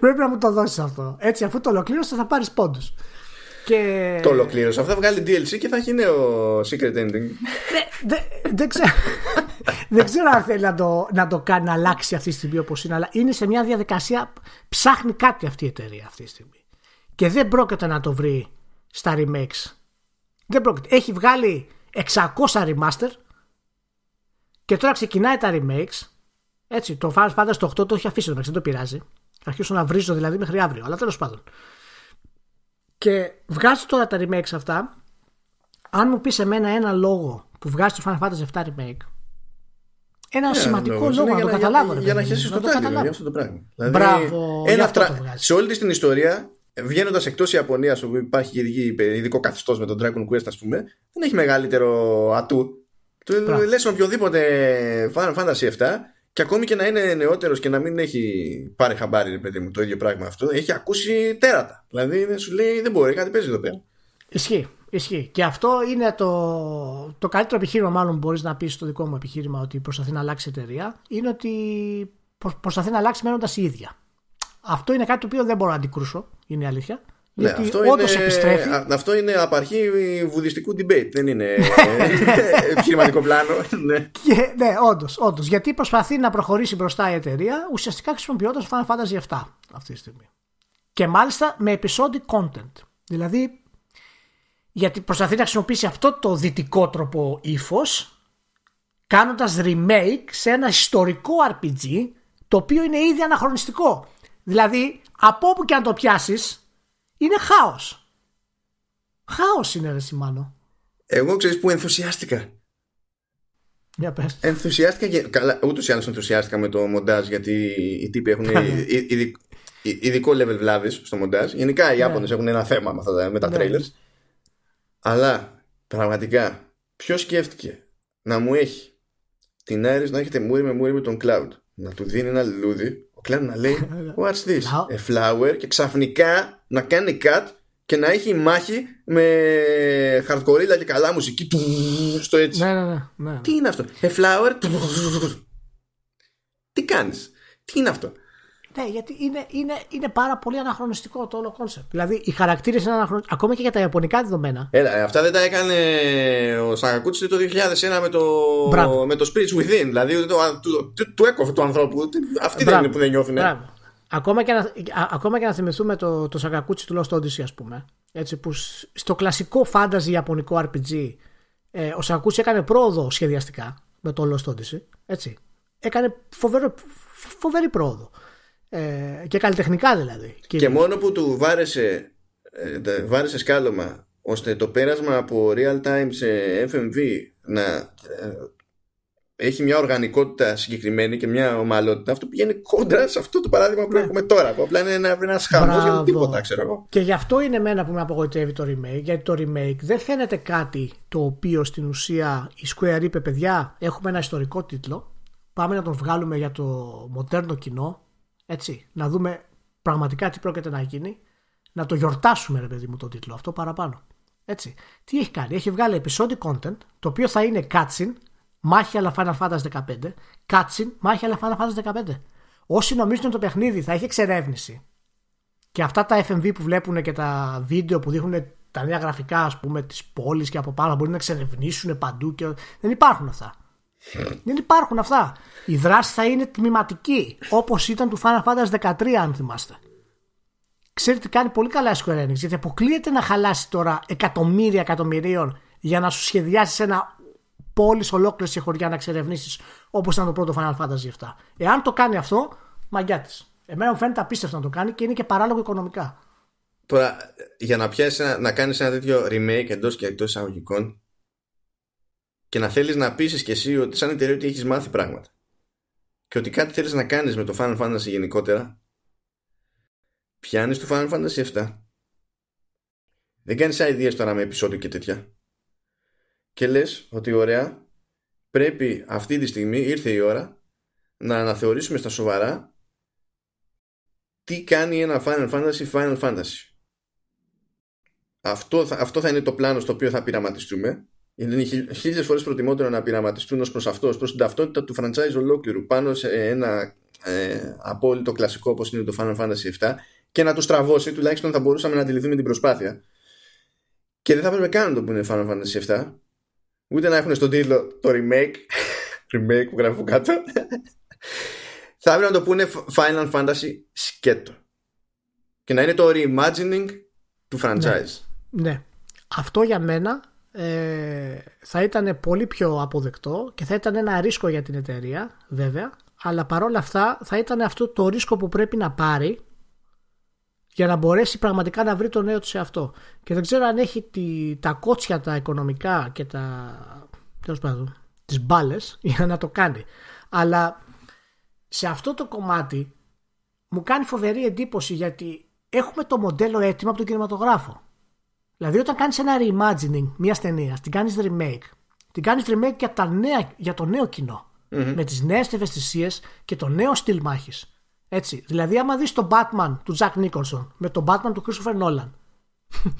πρέπει να μου το δώσεις αυτό. Έτσι, αφού το ολοκλήρωσε, θα πάρεις πόντους. Και... Το ολοκλήρωσα. Αυτό θα βγάλει DLC και θα έχει νέο secret ending. Δεν δε, δεν ξέρω, δεν ξέρω αν θέλει να το, να το κάνει να αλλάξει αυτή τη στιγμή όπως είναι, αλλά είναι σε μια διαδικασία. Ψάχνει κάτι αυτή η εταιρεία αυτή τη στιγμή. Και δεν πρόκειται να το βρει στα remakes. Δεν πρόκειται. Έχει βγάλει 600 remaster και τώρα ξεκινάει τα remakes. Έτσι, το Final Fantasy το 8 το έχει αφήσει, εντάξει, δεν το πειράζει. Θα αρχίσω να βρίζω δηλαδή μέχρι αύριο, αλλά τέλος πάντων. Και βγάζει τώρα τα remakes αυτά. Αν μου πεις εμένα ένα λόγο που βγάζει το Final Fantasy 7 remake, ένα σημαντικό λόγος. λόγο Είναι να το για καταλάβω. ρε Για, για να παιδί μου, χέσεις το το τάλιρο καταλάβω. για αυτό το πράγμα. Δηλαδή, Μπράβο, γι' ένα αυτό τρα- το βγάζεις. Σε όλη της την ιστορία, βγαίνοντας εκτός Ιαπωνία, όπου υπάρχει ειδική- ειδικό καθεστώς με τον Dragon Quest, ας πούμε, δεν έχει μεγαλύτερο ατού. Του Μπράβο. λες οποιοδήποτε Final Fantasy 7 και ακόμη και να είναι νεότερος και να μην έχει πάρει χαμπάρι, ρε παιδί μου, το ίδιο πράγμα αυτό, έχει ακούσει τέρατα. Δηλαδή δεν σου λέει δεν μπορεί, κάτι παίζει εδώ πέρα. Ισχύει. Ισχύει. Και αυτό είναι το, το καλύτερο επιχείρημα, μάλλον που μπορείς να πεις στο δικό μου επιχείρημα ότι προσπαθεί να αλλάξει η εταιρεία, είναι ότι προ- προσπαθεί να αλλάξει μένοντας η ίδια. Αυτό είναι κάτι το οποίο δεν μπορώ να αντικρούσω, είναι η αλήθεια. Ναι, Γιατί αυτό όντως είναι, επιστρέφει. α- αυτό είναι απαρχή βουδιστικού debate, δεν είναι ε, επιχειρηματικό πλάνο. ναι. Και, ναι, όντως, όντως, γιατί προσπαθεί να προχωρήσει μπροστά η εταιρεία ουσιαστικά χρησιμοποιώντας Final Fantasy 7 αυτή τη στιγμή. Και μάλιστα με episodic content. Δηλαδή, γιατί προσπαθεί να χρησιμοποιήσει αυτό το δυτικό τρόπο ύφος, κάνοντας remake σε ένα ιστορικό RPG, το οποίο είναι ήδη αναχρονιστικό. Δηλαδή, από όπου και αν το πιάσεις, είναι χάος. Χάος είναι, ρε Σιμάνο. Εγώ ξέρεις που ενθουσιάστηκα. Για πες. Ενθουσιάστηκα και. Καλά, ούτως ή άλλως ενθουσιάστηκα με το μοντάζ γιατί οι τύποι έχουν ει- ειδικ- ει- ειδικό level βλάβης στο μοντάζ. Γενικά οι Ιάπωνες έχουν ένα θέμα με, αυτά, τα- με τα Ναι. trailers. Αλλά πραγματικά, ποιος σκέφτηκε να μου έχει την Iris να έρχεται μούρη με μούρη με τον Cloud. Να του δίνει ένα λουλούδι, ο Cloud να λέει What's this? Flower. A flower και ξαφνικά να κάνει cut και να έχει μάχη με hardcore και καλά μουσική του στο έτσι. Ναι, ναι, ναι. ναι. Τι είναι αυτό; A flower. Τι κάνεις; Τι είναι αυτό; Ναι, γιατί είναι, είναι, είναι πάρα πολύ αναχρονιστικό το όλο concept. Δηλαδή, οι χαρακτήρες είναι αναχρονιστικοί. Ακόμα και για τα ιαπωνικά δεδομένα. Έλα, αυτά δεν τα έκανε ο Σακακούτσι το 2001 με το, Μπράβο. με το Spirits Within. Δηλαδή το, του, του, του έκοβε του ανθρώπου. Αυτοί δεν Μπράβο. είναι που δεν νιώθουν. Μπράβο. Ακόμα και, να, α- ακόμα και να θυμηθούμε το, το Σακακούτσι του Lost Odyssey, ας πούμε. Έτσι, που σ- στο κλασικό fantasy ιαπωνικό RPG, ε, ο Σακακούτσι έκανε πρόοδο σχεδιαστικά με το Lost Odyssey. Έτσι. Έκανε φοβερό, φοβερή πρόοδο. Ε, και καλλιτεχνικά δηλαδή. Και μόνο που του βάρεσε, ε, τε- βάρεσε σκάλωμα ώστε το πέρασμα από real time σε FMV να ε, έχει μια οργανικότητα συγκεκριμένη και μια ομαλότητα, αυτό πηγαίνει κόντρα σε αυτό το παράδειγμα που έχουμε τώρα. Που απλά είναι ένα, ένας χαμός για το Ναι. Μπράβο. τίποτα, ξέρω εγώ. Και γι' αυτό είναι εμένα που με απογοητεύει το remake. Γιατί το remake δεν φαίνεται κάτι το οποίο στην ουσία η Square είπε: Παιδιά, έχουμε ένα ιστορικό τίτλο. Πάμε να τον βγάλουμε για το μοντέρνο κοινό. Έτσι. Να δούμε πραγματικά τι πρόκειται να γίνει. Να το γιορτάσουμε, ρε παιδί μου, το τίτλο αυτό παραπάνω. Έτσι. Τι έχει κάνει, έχει βγάλει episodic content, το οποίο θα είναι cutscene, μάχη αλλά Final Fantasy 15, cutscene, μάχη αλλά Final Fantasy 15. Όσοι νομίζουν ότι το παιχνίδι θα έχει εξερεύνηση και αυτά τα FMV που βλέπουν και τα βίντεο που δείχνουν τα νέα γραφικά, ας πούμε, της πόλης και από πάνω μπορεί να εξερευνήσουν παντού. Και... Δεν υπάρχουν αυτά. Δεν υπάρχουν αυτά. Η δράση θα είναι τμηματική, όπως ήταν του Final Fantasy 13, αν θυμάστε. Ξέρετε τι κάνει πολύ καλά η Square Enix, γιατί αποκλείεται να χαλάσει τώρα εκατομμύρια εκατομμυρίων για να σου σχεδιάσεις ένα πόλει ολόκληρε και χωριά να εξερευνήσεις όπως ήταν το πρώτο Final Fantasy 7. Εάν το κάνει αυτό, μαγκιά της. Εμένα μου φαίνεται απίστευτο να το κάνει και είναι και παράλογο οικονομικά. Τώρα, για να πιάσεις να κάνεις ένα τέτοιο remake εντός και εκτός εισαγωγικών και να θέλεις να πείσει κι εσύ ότι σαν εταιρεία ότι έχεις μάθει πράγματα και ότι κάτι θέλεις να κάνεις με το Final Fantasy γενικότερα, πιάνεις το Final Fantasy 7. Δεν κάνεις ideas τώρα με επεισόδιο και τέτοια. Και λες ότι ωραία, πρέπει αυτή τη στιγμή ήρθε η ώρα να αναθεωρήσουμε στα σοβαρά τι κάνει ένα Final Fantasy Final Fantasy. Αυτό θα, αυτό θα είναι το πλάνο στο οποίο θα πειραματιστούμε. Είναι χίλιες φορές προτιμότερο να πειραματιστούν ως προς αυτό, προς την ταυτότητα του franchise ολόκληρου πάνω σε ένα ε, απόλυτο κλασικό όπως είναι το Final Fantasy VII και να του τραβώσει, τουλάχιστον θα μπορούσαμε να αντιληφθούμε την προσπάθεια. Και δεν θα έπρεπε καν να το πούνε Final Fantasy VII, ούτε να έχουν στον τίτλο το remake, remake που γράφω κάτω. θα έπρεπε να το πούνε Final Fantasy σκέτο. Και να είναι το reimagining του franchise. Ναι. Ναι. Αυτό για μένα ε, θα ήταν πολύ πιο αποδεκτό και θα ήταν ένα ρίσκο για την εταιρεία, βέβαια, αλλά παρόλα αυτά θα ήταν αυτό το ρίσκο που πρέπει να πάρει για να μπορέσει πραγματικά να βρει το νέο του σε αυτό. Και δεν ξέρω αν έχει τη, τα κότσια τα οικονομικά και τα τέλος πάντων, τις μπάλες για να το κάνει. Αλλά σε αυτό το κομμάτι μου κάνει φοβερή εντύπωση γιατί έχουμε το μοντέλο έτοιμο από τον κινηματογράφο. Δηλαδή, όταν κάνεις ένα reimagining μιας ταινίας, την κάνεις remake, την κάνεις remake για, τα νέα, για το νέο κοινό. Mm-hmm. Με τις νέες ευαισθησίες και το νέο στυλ μάχης. Έτσι. Δηλαδή, άμα δεις τον Batman του Jack Nicholson με τον Batman του Christopher Nolan,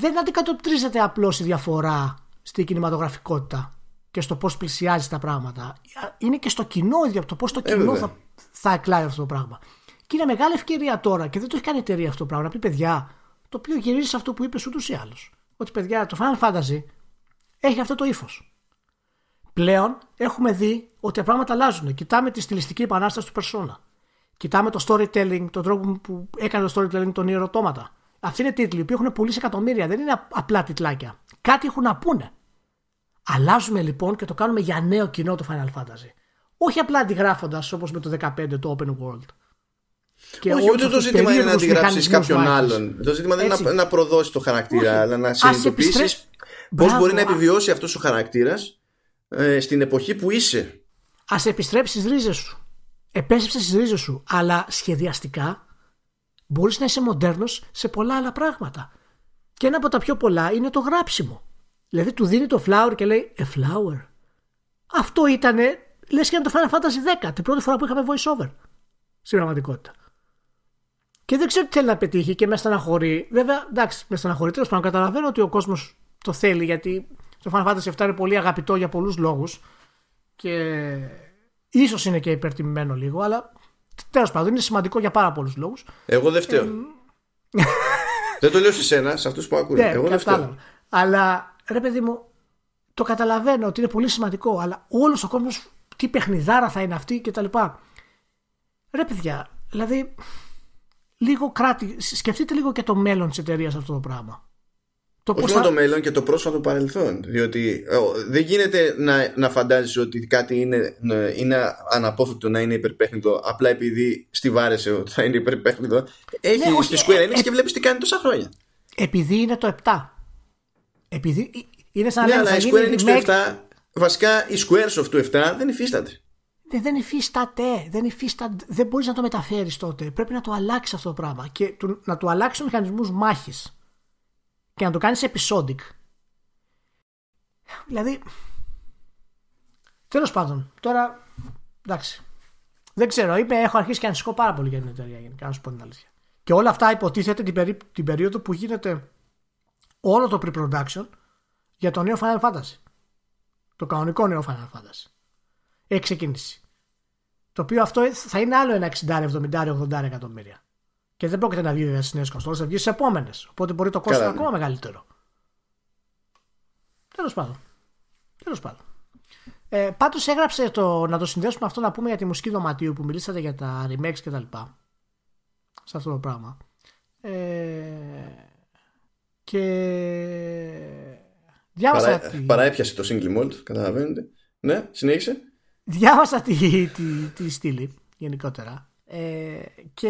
δεν αντικατοπτρίζεται απλώς η διαφορά στην κινηματογραφικότητα και στο πώς πλησιάζει τα πράγματα. Είναι και στο κοινό, το πώς το ε, κοινό θα, θα εκλάει αυτό το πράγμα. Και είναι μεγάλη ευκαιρία τώρα και δεν το έχει κάνει η εταιρεία αυτό το πράγμα. Να πει παιδιά, το οποίο γυρίζει σε αυτό που είπες ούτως ή άλλως. Ότι παιδιά, το Final Fantasy έχει αυτό το ύφος. Πλέον έχουμε δει ότι τα πράγματα αλλάζουν. Κοιτάμε τη στιλιστική επανάσταση του Persona. Κοιτάμε το storytelling, τον τρόπο που έκανε το storytelling των ιερωτώματα. Αυτοί είναι τίτλοι που έχουν πουλήσει εκατομμύρια, δεν είναι απλά τιτλάκια. Κάτι έχουν να πούνε. Αλλάζουμε λοιπόν και το κάνουμε για νέο κοινό το Final Fantasy. Όχι απλά αντιγράφοντας όπως με το 15 το Open World. Και Όχι, ούτε το ζήτημα είναι να αντιγράψεις κάποιον άλλον. Το ζήτημα δεν είναι να, προδώσεις το χαρακτήρα, αλλά να συνειδητοποιήσεις πώς μπορεί να επιβιώσει αυτός ο χαρακτήρας ε, στην εποχή που είσαι. Α επιστρέψεις στι ρίζες σου. Επέστρεψες στι ρίζες σου. Αλλά σχεδιαστικά μπορείς να είσαι μοντέρνος σε πολλά άλλα πράγματα. Και ένα από τα πιο πολλά είναι το γράψιμο. Δηλαδή του δίνει το flower και λέει A flower. Αυτό ήταν, λες και να το Final Fantasy 10, την πρώτη φορά που είχαμε voice over. Στην πραγματικότητα. Και δεν ξέρω τι θέλει να πετύχει και με στεναχωρεί. Βέβαια, εντάξει, με στεναχωρεί τέλος πάντων. Καταλαβαίνω ότι ο κόσμος το θέλει γιατί το Final Fantasy 7 είναι πολύ αγαπητό για πολλούς λόγους και ίσως είναι και υπερτιμημένο λίγο, αλλά τέλος πάντων είναι σημαντικό για πάρα πολλούς λόγους. Εγώ δεν φταίω. δεν το λέω σε σένα, σε αυτούς που ακούνε. Ναι, Εγώ δεν φταίω. Αλλά ρε παιδί μου, το καταλαβαίνω ότι είναι πολύ σημαντικό, αλλά όλος ο κόσμος τι παιχνιδάρα θα είναι αυτή κτλ. Ρε παιδιά, δηλαδή λίγο κράτη, σκεφτείτε λίγο και το μέλλον της εταιρείας αυτό το πράγμα. Το Όχι μόνο το μέλλον και το πρόσφατο παρελθόν. Διότι δεν γίνεται να, να φαντάζεσαι ότι κάτι είναι, είναι αναπόφευκτο να είναι υπερπέχνητο απλά επειδή στη βάρεσε ότι θα είναι υπερπέχνητο. Έχει ναι, στη Square Enix ε, και βλέπεις τι κάνει τόσα χρόνια. Επειδή είναι το 7. Επειδή είναι σαν ναι, να αλλά η Square Enix το 7, βασικά η Squaresoft του 7 δεν υφίσταται. Δεν, δεν υφίσταται. Δεν, υφίσταται, δεν μπορείς να το μεταφέρεις τότε. Πρέπει να το αλλάξεις αυτό το πράγμα. Και του, να το αλλάξεις μηχανισμούς μάχης. Και να το κάνεις episodic. Δηλαδή. Τέλος πάντων, τώρα. Εντάξει. Δεν ξέρω. Είπε, έχω αρχίσει και ανησυχώ πάρα πολύ για την εταιρεία γενικά. Να σου πω την αλήθεια. Και όλα αυτά υποτίθεται την, περί, την περίοδο που γίνεται όλο το pre-production για το νέο Final Fantasy. Το κανονικό νέο Final Fantasy έχει ξεκίνηση. Το οποίο αυτό θα είναι άλλο ένα 60, 70, 80 εκατομμύρια. Και δεν πρόκειται να βγει στις νέες κοστόλε, θα βγει στι επόμενες. Οπότε μπορεί το κόστος να είναι ακόμα μεγαλύτερο. Τέλος πάντων. Τέλος πάντων. Ε, Πάντως έγραψε το, να το συνδέσουμε αυτό να πούμε για τη μουσική δωματίου που μιλήσατε για τα remakes και τα λοιπά. Σε αυτό το πράγμα. Ε, και Διάβασα Παρά, τη... Παραέπιασε το single malt, καταλαβαίνετε. Ναι, συνέχισε. Διάβασα τη, τη, τη στήλη γενικότερα. Ε, και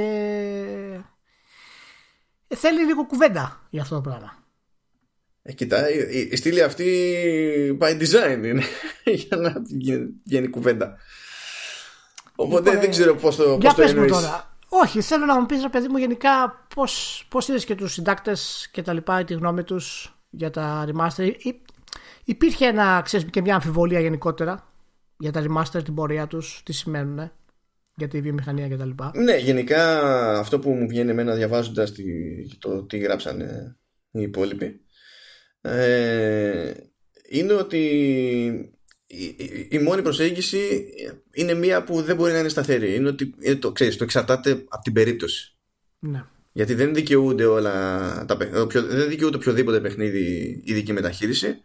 ε, θέλει λίγο κουβέντα για αυτό το πράγμα. Ε, κοίτα, η, η στήλη αυτή by design είναι για να βγει- βγαίνει κουβέντα. Οπότε Λοιπόν, δεν ξέρω πώς το, Για πώς το πες μου εννοείς. τώρα. Όχι, θέλω να μου πεις ρε παιδί μου γενικά πώς, πώς είδες και τους συντάκτες και τα λοιπά, τη γνώμη τους για τα remaster. Ή- υπήρχε ένα, ξέρεις, και μια αμφιβολία γενικότερα για τα remaster, την πορεία τους, τι σημαίνουν για τη βιομηχανία και τα λοιπά. Ναι, γενικά αυτό που μου βγαίνει εμένα διαβάζοντας τη, το τι γράψανε οι υπόλοιποι ε, είναι ότι η, η- η μόνη προσέγγιση είναι μία που δεν μπορεί να είναι σταθερή. Είναι ότι είναι το, ξέρεις, το εξαρτάται από την περίπτωση. Ναι. Γιατί δεν δικαιούνται όλα τα παιχ- οποιο- δεν δικαιούται οποιοδήποτε παιχνίδι ειδική μεταχείριση.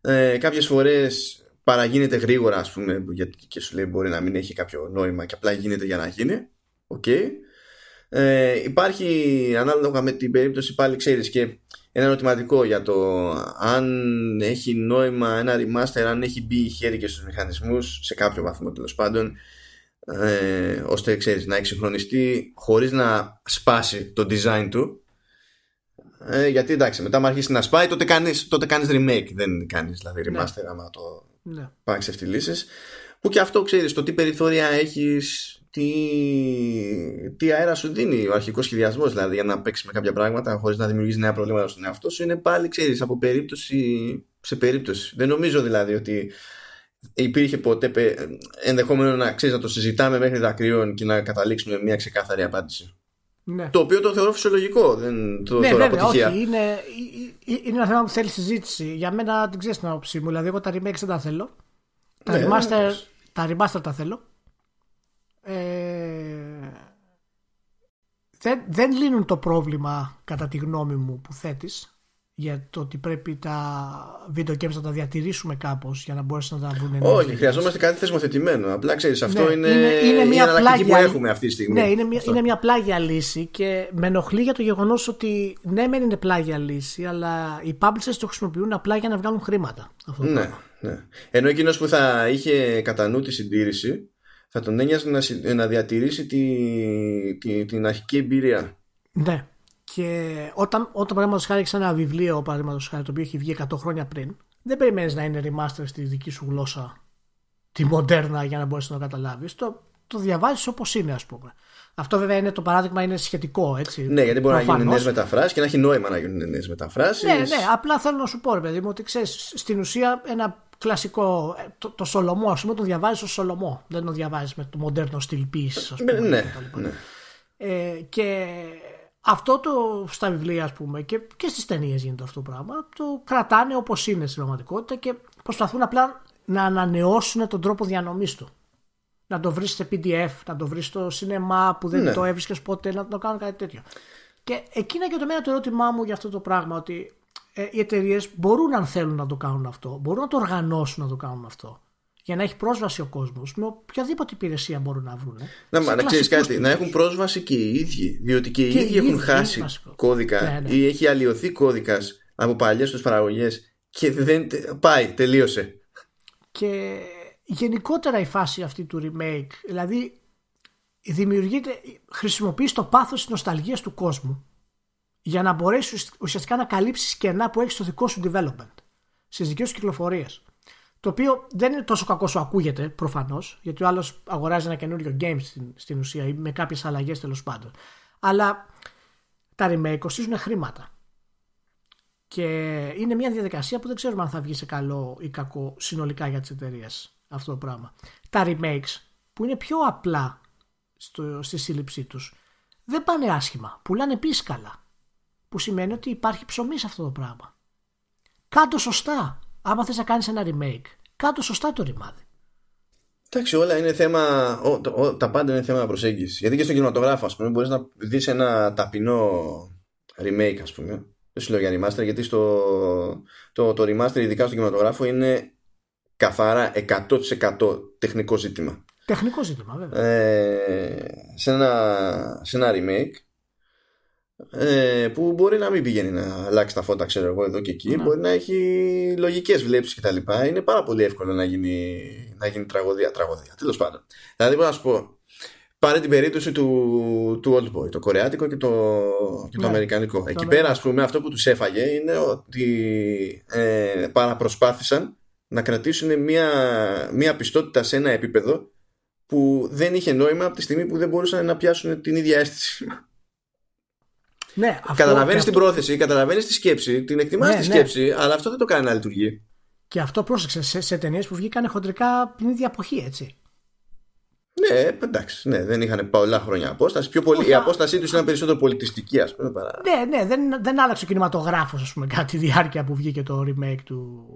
Ε, κάποιες φορές παραγίνεται γρήγορα ας πούμε γιατί και σου λέει μπορεί να μην έχει κάποιο νόημα και απλά γίνεται για να γίνει. Οκ. Ε, υπάρχει ανάλογα με την περίπτωση πάλι ξέρεις και ένα ερωτηματικό για το αν έχει νόημα ένα remaster, αν έχει μπει χέρι και στους μηχανισμούς σε κάποιο βαθμό τέλος πάντων ε, ώστε ξέρεις να εξυγχρονιστεί χωρίς να σπάσει το design του ε, γιατί εντάξει μετά άμα αρχίσει να σπάει τότε κάνεις, τότε κάνεις remake δεν κάνεις δηλαδή Ναι. remaster άμα το ναι. πάει ξεφτιλίσεις που και αυτό ξέρεις το τι περιθώρια έχεις τι, τι αέρα σου δίνει ο αρχικός σχεδιασμός δηλαδή για να παίξεις με κάποια πράγματα χωρίς να δημιουργήσει νέα προβλήματα στον εαυτό σου είναι πάλι ξέρεις από περίπτωση σε περίπτωση. Δεν νομίζω δηλαδή ότι υπήρχε ποτέ πε- ενδεχόμενο να ξέρεις να το συζητάμε μέχρι δακρύων και να καταλήξουμε με μια ξεκάθαρη απάντηση ναι. το οποίο το θεωρώ φυσιολογικό δεν το ναι, θεωρώ βέβαια, αποτυχία όχι. Είναι, ε- ε- είναι ένα θέμα που θέλει συζήτηση. Για μένα την ξέρεις την άποψή μου. Δηλαδή, εγώ τα remakes δεν τα θέλω. Τα, Ναι, remaster, βεβαίως. τα remaster τα θέλω. Ε, δεν, δεν λύνουν το πρόβλημα, κατά τη γνώμη μου, που θέτεις για το ότι πρέπει τα video games να τα διατηρήσουμε κάπως για να μπορέσουν να τα βρουν όχι χρειαζόμαστε κάτι θεσμοθετημένο απλά ξέρεις αυτό Ναι, είναι, είναι- είναι μια η εναλλακτική που πλάγια- έχουμε αυτή τη στιγμή Ναι, είναι μια, Αυτό. είναι μια πλάγια λύση και με ενοχλεί για το γεγονός ότι ναι, μεν είναι πλάγια λύση, αλλά οι publishers το χρησιμοποιούν απλά για να βγάλουν χρήματα. Αυτό το Ναι, πράγμα. ναι. Ενώ εκείνος που θα είχε κατά νου τη συντήρηση θα τον ένοιαζε να, συ- να διατηρήσει τη, τη, την αρχική εμπειρία. Ναι. Και όταν, όταν παραδείγματος χάρη έχεις ένα βιβλίο, παραδείγματος χάρη, το οποίο έχει βγει 100 χρόνια πριν, δεν περιμένεις να είναι remaster στη δική σου γλώσσα, τη μοντέρνα, για να μπορέσει να το καταλάβεις. Το, το διαβάζεις όπως είναι, ας πούμε. Αυτό βέβαια είναι το παράδειγμα, είναι σχετικό, έτσι. Ναι, γιατί μπορεί να γίνουν προφανώς. νέες μεταφράσεις και να έχει νόημα να γίνουν νέες μεταφράσεις. Ναι, ναι, απλά θέλω να σου πω, ρε παιδί μου, ότι ξέρεις, στην ουσία ένα κλασικό. ε, Το, το Σολομό, ας πούμε, το διαβάζεις ως Σολομό. Δεν το διαβάζεις με το μοντέρνο στυλ ποιήση, ας πούμε. ναι, κτλ. ναι. Ε, και αυτό το στα βιβλία, ας πούμε, και, και στις ταινίες γίνεται αυτό το πράγμα, το κρατάνε όπως είναι στην πραγματικότητα και προσπαθούν απλά να ανανεώσουν τον τρόπο διανομής του. Να το βρεις σε PDF, να το βρεις στο σινεμά που δεν Ναι. το έβρισκες ποτέ, να το κάνουν κάτι τέτοιο. Και εκεί είναι και το μένα το ερώτημά μου για αυτό το πράγμα, ότι ε, οι εταιρείες μπορούν αν θέλουν να το κάνουν αυτό, μπορούν να το οργανώσουν να το κάνουν αυτό. Για να έχει πρόσβαση ο κόσμος με οποιαδήποτε υπηρεσία μπορούν να βρουν. Να, μα, να ξέρεις κάτι, να έχουν πρόσβαση και οι ίδιοι. Διότι και οι Και οι ίδιοι έχουν ίδιοι, χάσει είναι βασικό. κώδικα Ναι, ναι. ή έχει αλλοιωθεί κώδικας από παλιές τους παραγωγές και δεν. τε- Πάει, τελείωσε. Και γενικότερα η φάση αυτή του remake, δηλαδή δημιουργείται, χρησιμοποιείς το πάθος της νοσταλγίας του κόσμου για να μπορέσεις ουσιαστικά να καλύψεις κενά που έχεις στο δικό σου development, στις δικές σου κυκλοφορίες. Το οποίο δεν είναι τόσο κακό σου ακούγεται προφανώς, γιατί ο άλλος αγοράζει ένα καινούριο game στην, στην ουσία ή με κάποιες αλλαγές τέλος πάντων. Αλλά τα remake κοστίζουν χρήματα. Και είναι μια διαδικασία που δεν ξέρουμε αν θα βγει σε καλό ή κακό συνολικά για τις εταιρείες αυτό το πράγμα. Τα remakes που είναι πιο απλά στο, στη σύλληψή τους δεν πάνε άσχημα, πουλάνε επίσης καλά. Που σημαίνει ότι υπάρχει ψωμί σε αυτό το πράγμα. Κάντο σωστά. Άμα θες να κάνεις ένα remake, κάντο σωστά το ρημάδι. Εντάξει, όλα είναι θέμα. ο- το- ο- τα πάντα είναι θέμα προσέγγισης. Γιατί και στον κινηματογράφο, ας πούμε, μπορείς να δεις ένα ταπεινό remake, ας πούμε. Δεν σου λέω για remaster, γιατί στο, το, το remaster, ειδικά στον κινηματογράφο, είναι καθαρά 100% τεχνικό ζήτημα. Τεχνικό ζήτημα βέβαια. Ε, σε, ένα, σε ένα remake ε, που μπορεί να μην πηγαίνει να αλλάξει τα φώτα ξέρω εγώ εδώ και εκεί. Ναι. μπορεί να έχει λογικές βλέψεις και τα λοιπά. Είναι πάρα πολύ εύκολο να γίνει, να γίνει τραγωδία τραγωδία τέλος πάντων. Δηλαδή μπορώ να σου πω πάρε την περίπτωση του, του Old Boy το κορεάτικο και το, και το ναι. αμερικανικό. Εκεί πέρα ας πούμε αυτό που τους έφαγε είναι ότι ε, παραπροσπάθησαν να κρατήσουν μια, μια πιστότητα σε ένα επίπεδο που δεν είχε νόημα από τη στιγμή που δεν μπορούσαν να πιάσουν την ίδια αίσθηση ναι, καταλαβαίνεις την πρόθεση, καταλαβαίνεις τη σκέψη, την εκτιμάς ναι, τη ναι. σκέψη, αλλά αυτό δεν το κάνει να λειτουργεί. Και αυτό πρόσεξε σε, σε ταινίες που βγήκαν χοντρικά την ίδια εποχή, έτσι. Ναι, εντάξει, ναι, δεν είχαν πολλά χρόνια απόσταση. Πιο πολύ, Η απόστασή τους ήταν περισσότερο πολιτιστική, ας πούμε. Παρά... Ναι, ναι, δεν, δεν άλλαξε ο κινηματογράφος, ας πούμε, κάτι διάρκεια που βγήκε το remake του,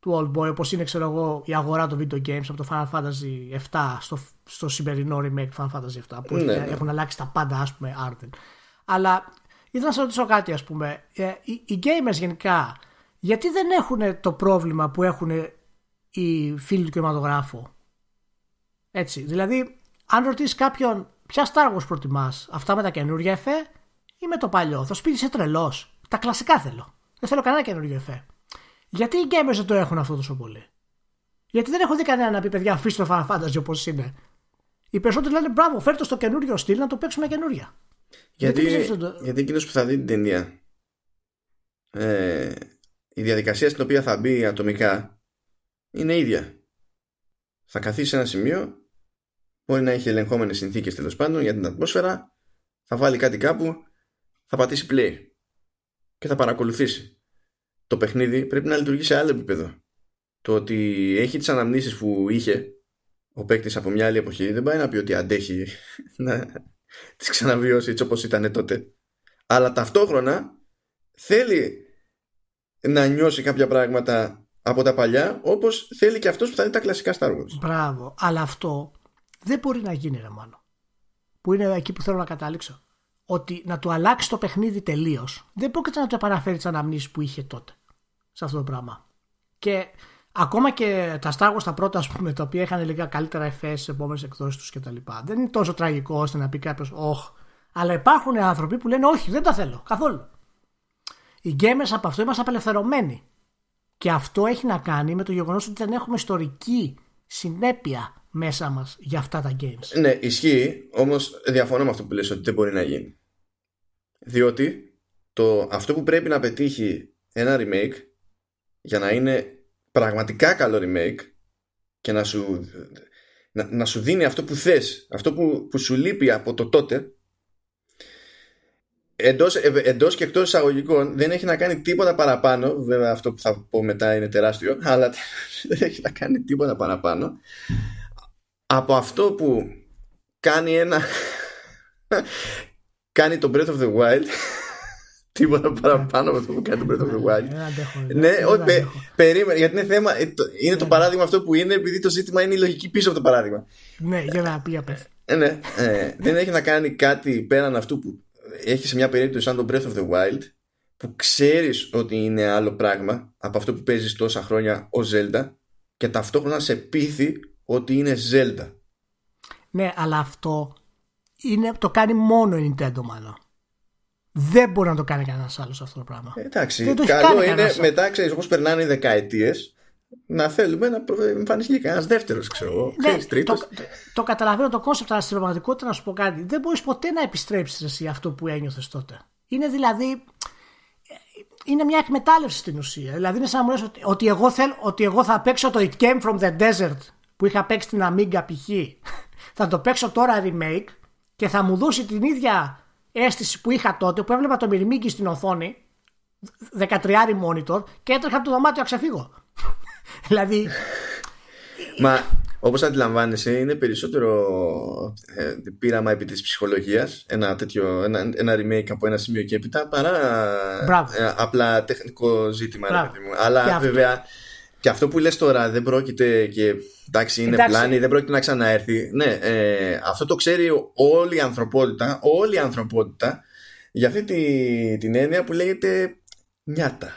του Old Boy, όπως είναι, ξέρω εγώ, η αγορά των video games από το Final Fantasy 7 στο, στο σημερινό remake του Final Fantasy 7, που ναι, ναι. έχουν αλλάξει τα πάντα, ας πούμε, άρτεν. Αλλά Ήθελα να σα ρωτήσω κάτι, ας πούμε. Ε, οι, οι gamers γενικά, γιατί δεν έχουν το πρόβλημα που έχουν οι φίλοι του κινηματογράφου; Έτσι. Δηλαδή, αν ρωτήσεις κάποιον ποια Star Wars προτιμάς, αυτά με τα καινούργια εφέ ή με το παλιό, θα σου πει είσαι τρελός. Τα κλασικά θέλω. Δεν θέλω κανένα καινούργιο εφέ. Γιατί οι gamers δεν το έχουν αυτό τόσο πολύ; Γιατί δεν έχω δει κανένα να πει παιδιά, αφήστε το Final Fantasy όπως είναι. Οι περισσότεροι λένε μπράβο, φέρτε στο καινούριο στυλ να το παίξουμε καινούρια. Γιατί, γιατί εκείνος που θα δει την ταινία ε, η διαδικασία στην οποία θα μπει ατομικά είναι ίδια. Θα καθίσει σε ένα σημείο, μπορεί να έχει ελεγχόμενες συνθήκες τέλος πάντων για την ατμόσφαιρα, θα βάλει κάτι κάπου, θα πατήσει play και θα παρακολουθήσει. Το παιχνίδι πρέπει να λειτουργεί σε άλλο επίπεδο. Το ότι έχει τις αναμνήσεις που είχε ο παίκτης από μια άλλη εποχή δεν πάει να πει ότι αντέχει να, τις ξαναβιώσει έτσι όπως ήταν τότε. Αλλά ταυτόχρονα θέλει να νιώσει κάποια πράγματα από τα παλιά όπως θέλει και αυτός που θα δει τα κλασικά Star Wars. Μπράβο. Αλλά αυτό δεν μπορεί να γίνει ρε μάλλον. Που είναι εκεί που θέλω να καταλήξω. Ότι να του αλλάξει το παιχνίδι τελείως δεν πρόκειται να του επαναφέρει τις αναμνήσεις που είχε τότε σε αυτό το πράγμα. Και ακόμα και τα Star Wars τα πρώτα, ας πούμε, τα οποία είχαν λίγα καλύτερα εφές στι επόμενες εκδόσεις τους κτλ. Δεν είναι τόσο τραγικό ώστε να πει κάποιος, Όχι. Αλλά υπάρχουν άνθρωποι που λένε, Όχι, δεν τα θέλω καθόλου. Οι gamers από αυτό είμαστε απελευθερωμένοι. Και αυτό έχει να κάνει με το γεγονός ότι δεν έχουμε ιστορική συνέπεια μέσα μας για αυτά τα games. Ναι, ισχύει, όμως διαφωνώ με αυτό που λες ότι δεν μπορεί να γίνει. Διότι το, αυτό που πρέπει να πετύχει ένα remake για να είναι πραγματικά καλό remake και να σου, να, να σου δίνει αυτό που θες, αυτό που, που σου λείπει από το τότε εντός, ε, εντός και εκτός εισαγωγικών δεν έχει να κάνει τίποτα παραπάνω βέβαια αυτό που θα πω μετά είναι τεράστιο αλλά δεν έχει να κάνει τίποτα παραπάνω από αυτό που κάνει ένα κάνει το Breath of the Wild τίποτα παραπάνω από αυτό που κάνει το Breath of the Wild. Ναι, περίμενε, γιατί είναι θέμα. Ε, είναι το ναι. παράδειγμα αυτό που είναι, επειδή το ζήτημα είναι η λογική πίσω από το παράδειγμα. Ναι, για να πει απ' ε, Ναι, ε, δεν έχει να κάνει κάτι πέραν αυτού που έχει σε μια περίπτωση σαν το Breath of the Wild, που ξέρεις ότι είναι άλλο πράγμα από αυτό που παίζεις τόσα χρόνια ως Zelda και ταυτόχρονα σε πείθει ότι είναι Zelda. Ναι, αλλά αυτό είναι, το κάνει μόνο η Nintendo μάλλον. Δεν μπορεί να το κάνει κανένας άλλος αυτό το πράγμα. Ε, εντάξει. το καλό είναι μετά, ξέρεις, όπως περνάνε οι δεκαετίες, να θέλουμε να εμφανιστεί κανένας δεύτερος, ξέρω εγώ. Ναι, το, το, καταλαβαίνω το concept, αλλά στην πραγματικότητα να σου πω κάτι. Δεν μπορείς ποτέ να επιστρέψεις εσύ αυτό που ένιωθες τότε. Είναι δηλαδή. Είναι μια εκμετάλλευση στην ουσία. Δηλαδή είναι σαν να μου λες ότι, ότι, εγώ θέλ, ότι εγώ θα παίξω το It Came from the Desert που είχα παίξει την Amiga π.χ. θα το παίξω τώρα remake και θα μου δώσει την ίδια αίσθηση που είχα τότε που έβλεπα το μυρμήγκι στην οθόνη 13 monitor και έτρεχα από το δωμάτιο να ξεφύγω. δηλαδή. Μα όπως αντιλαμβάνεσαι είναι περισσότερο ε, πείραμα επί της ψυχολογίας ένα, τέτοιο, ένα, ένα remake από ένα σημείο και έπειτα παρά ε, απλά τεχνικό ζήτημα. Αλλά βέβαια και αυτό που λες τώρα δεν πρόκειται και εντάξει είναι εντάξει. πλάνη, δεν πρόκειται να ξαναέρθει. Ναι, ε, αυτό το ξέρει όλη η ανθρωπότητα, όλη η ανθρωπότητα για αυτή τη, την έννοια που λέγεται νιάτα.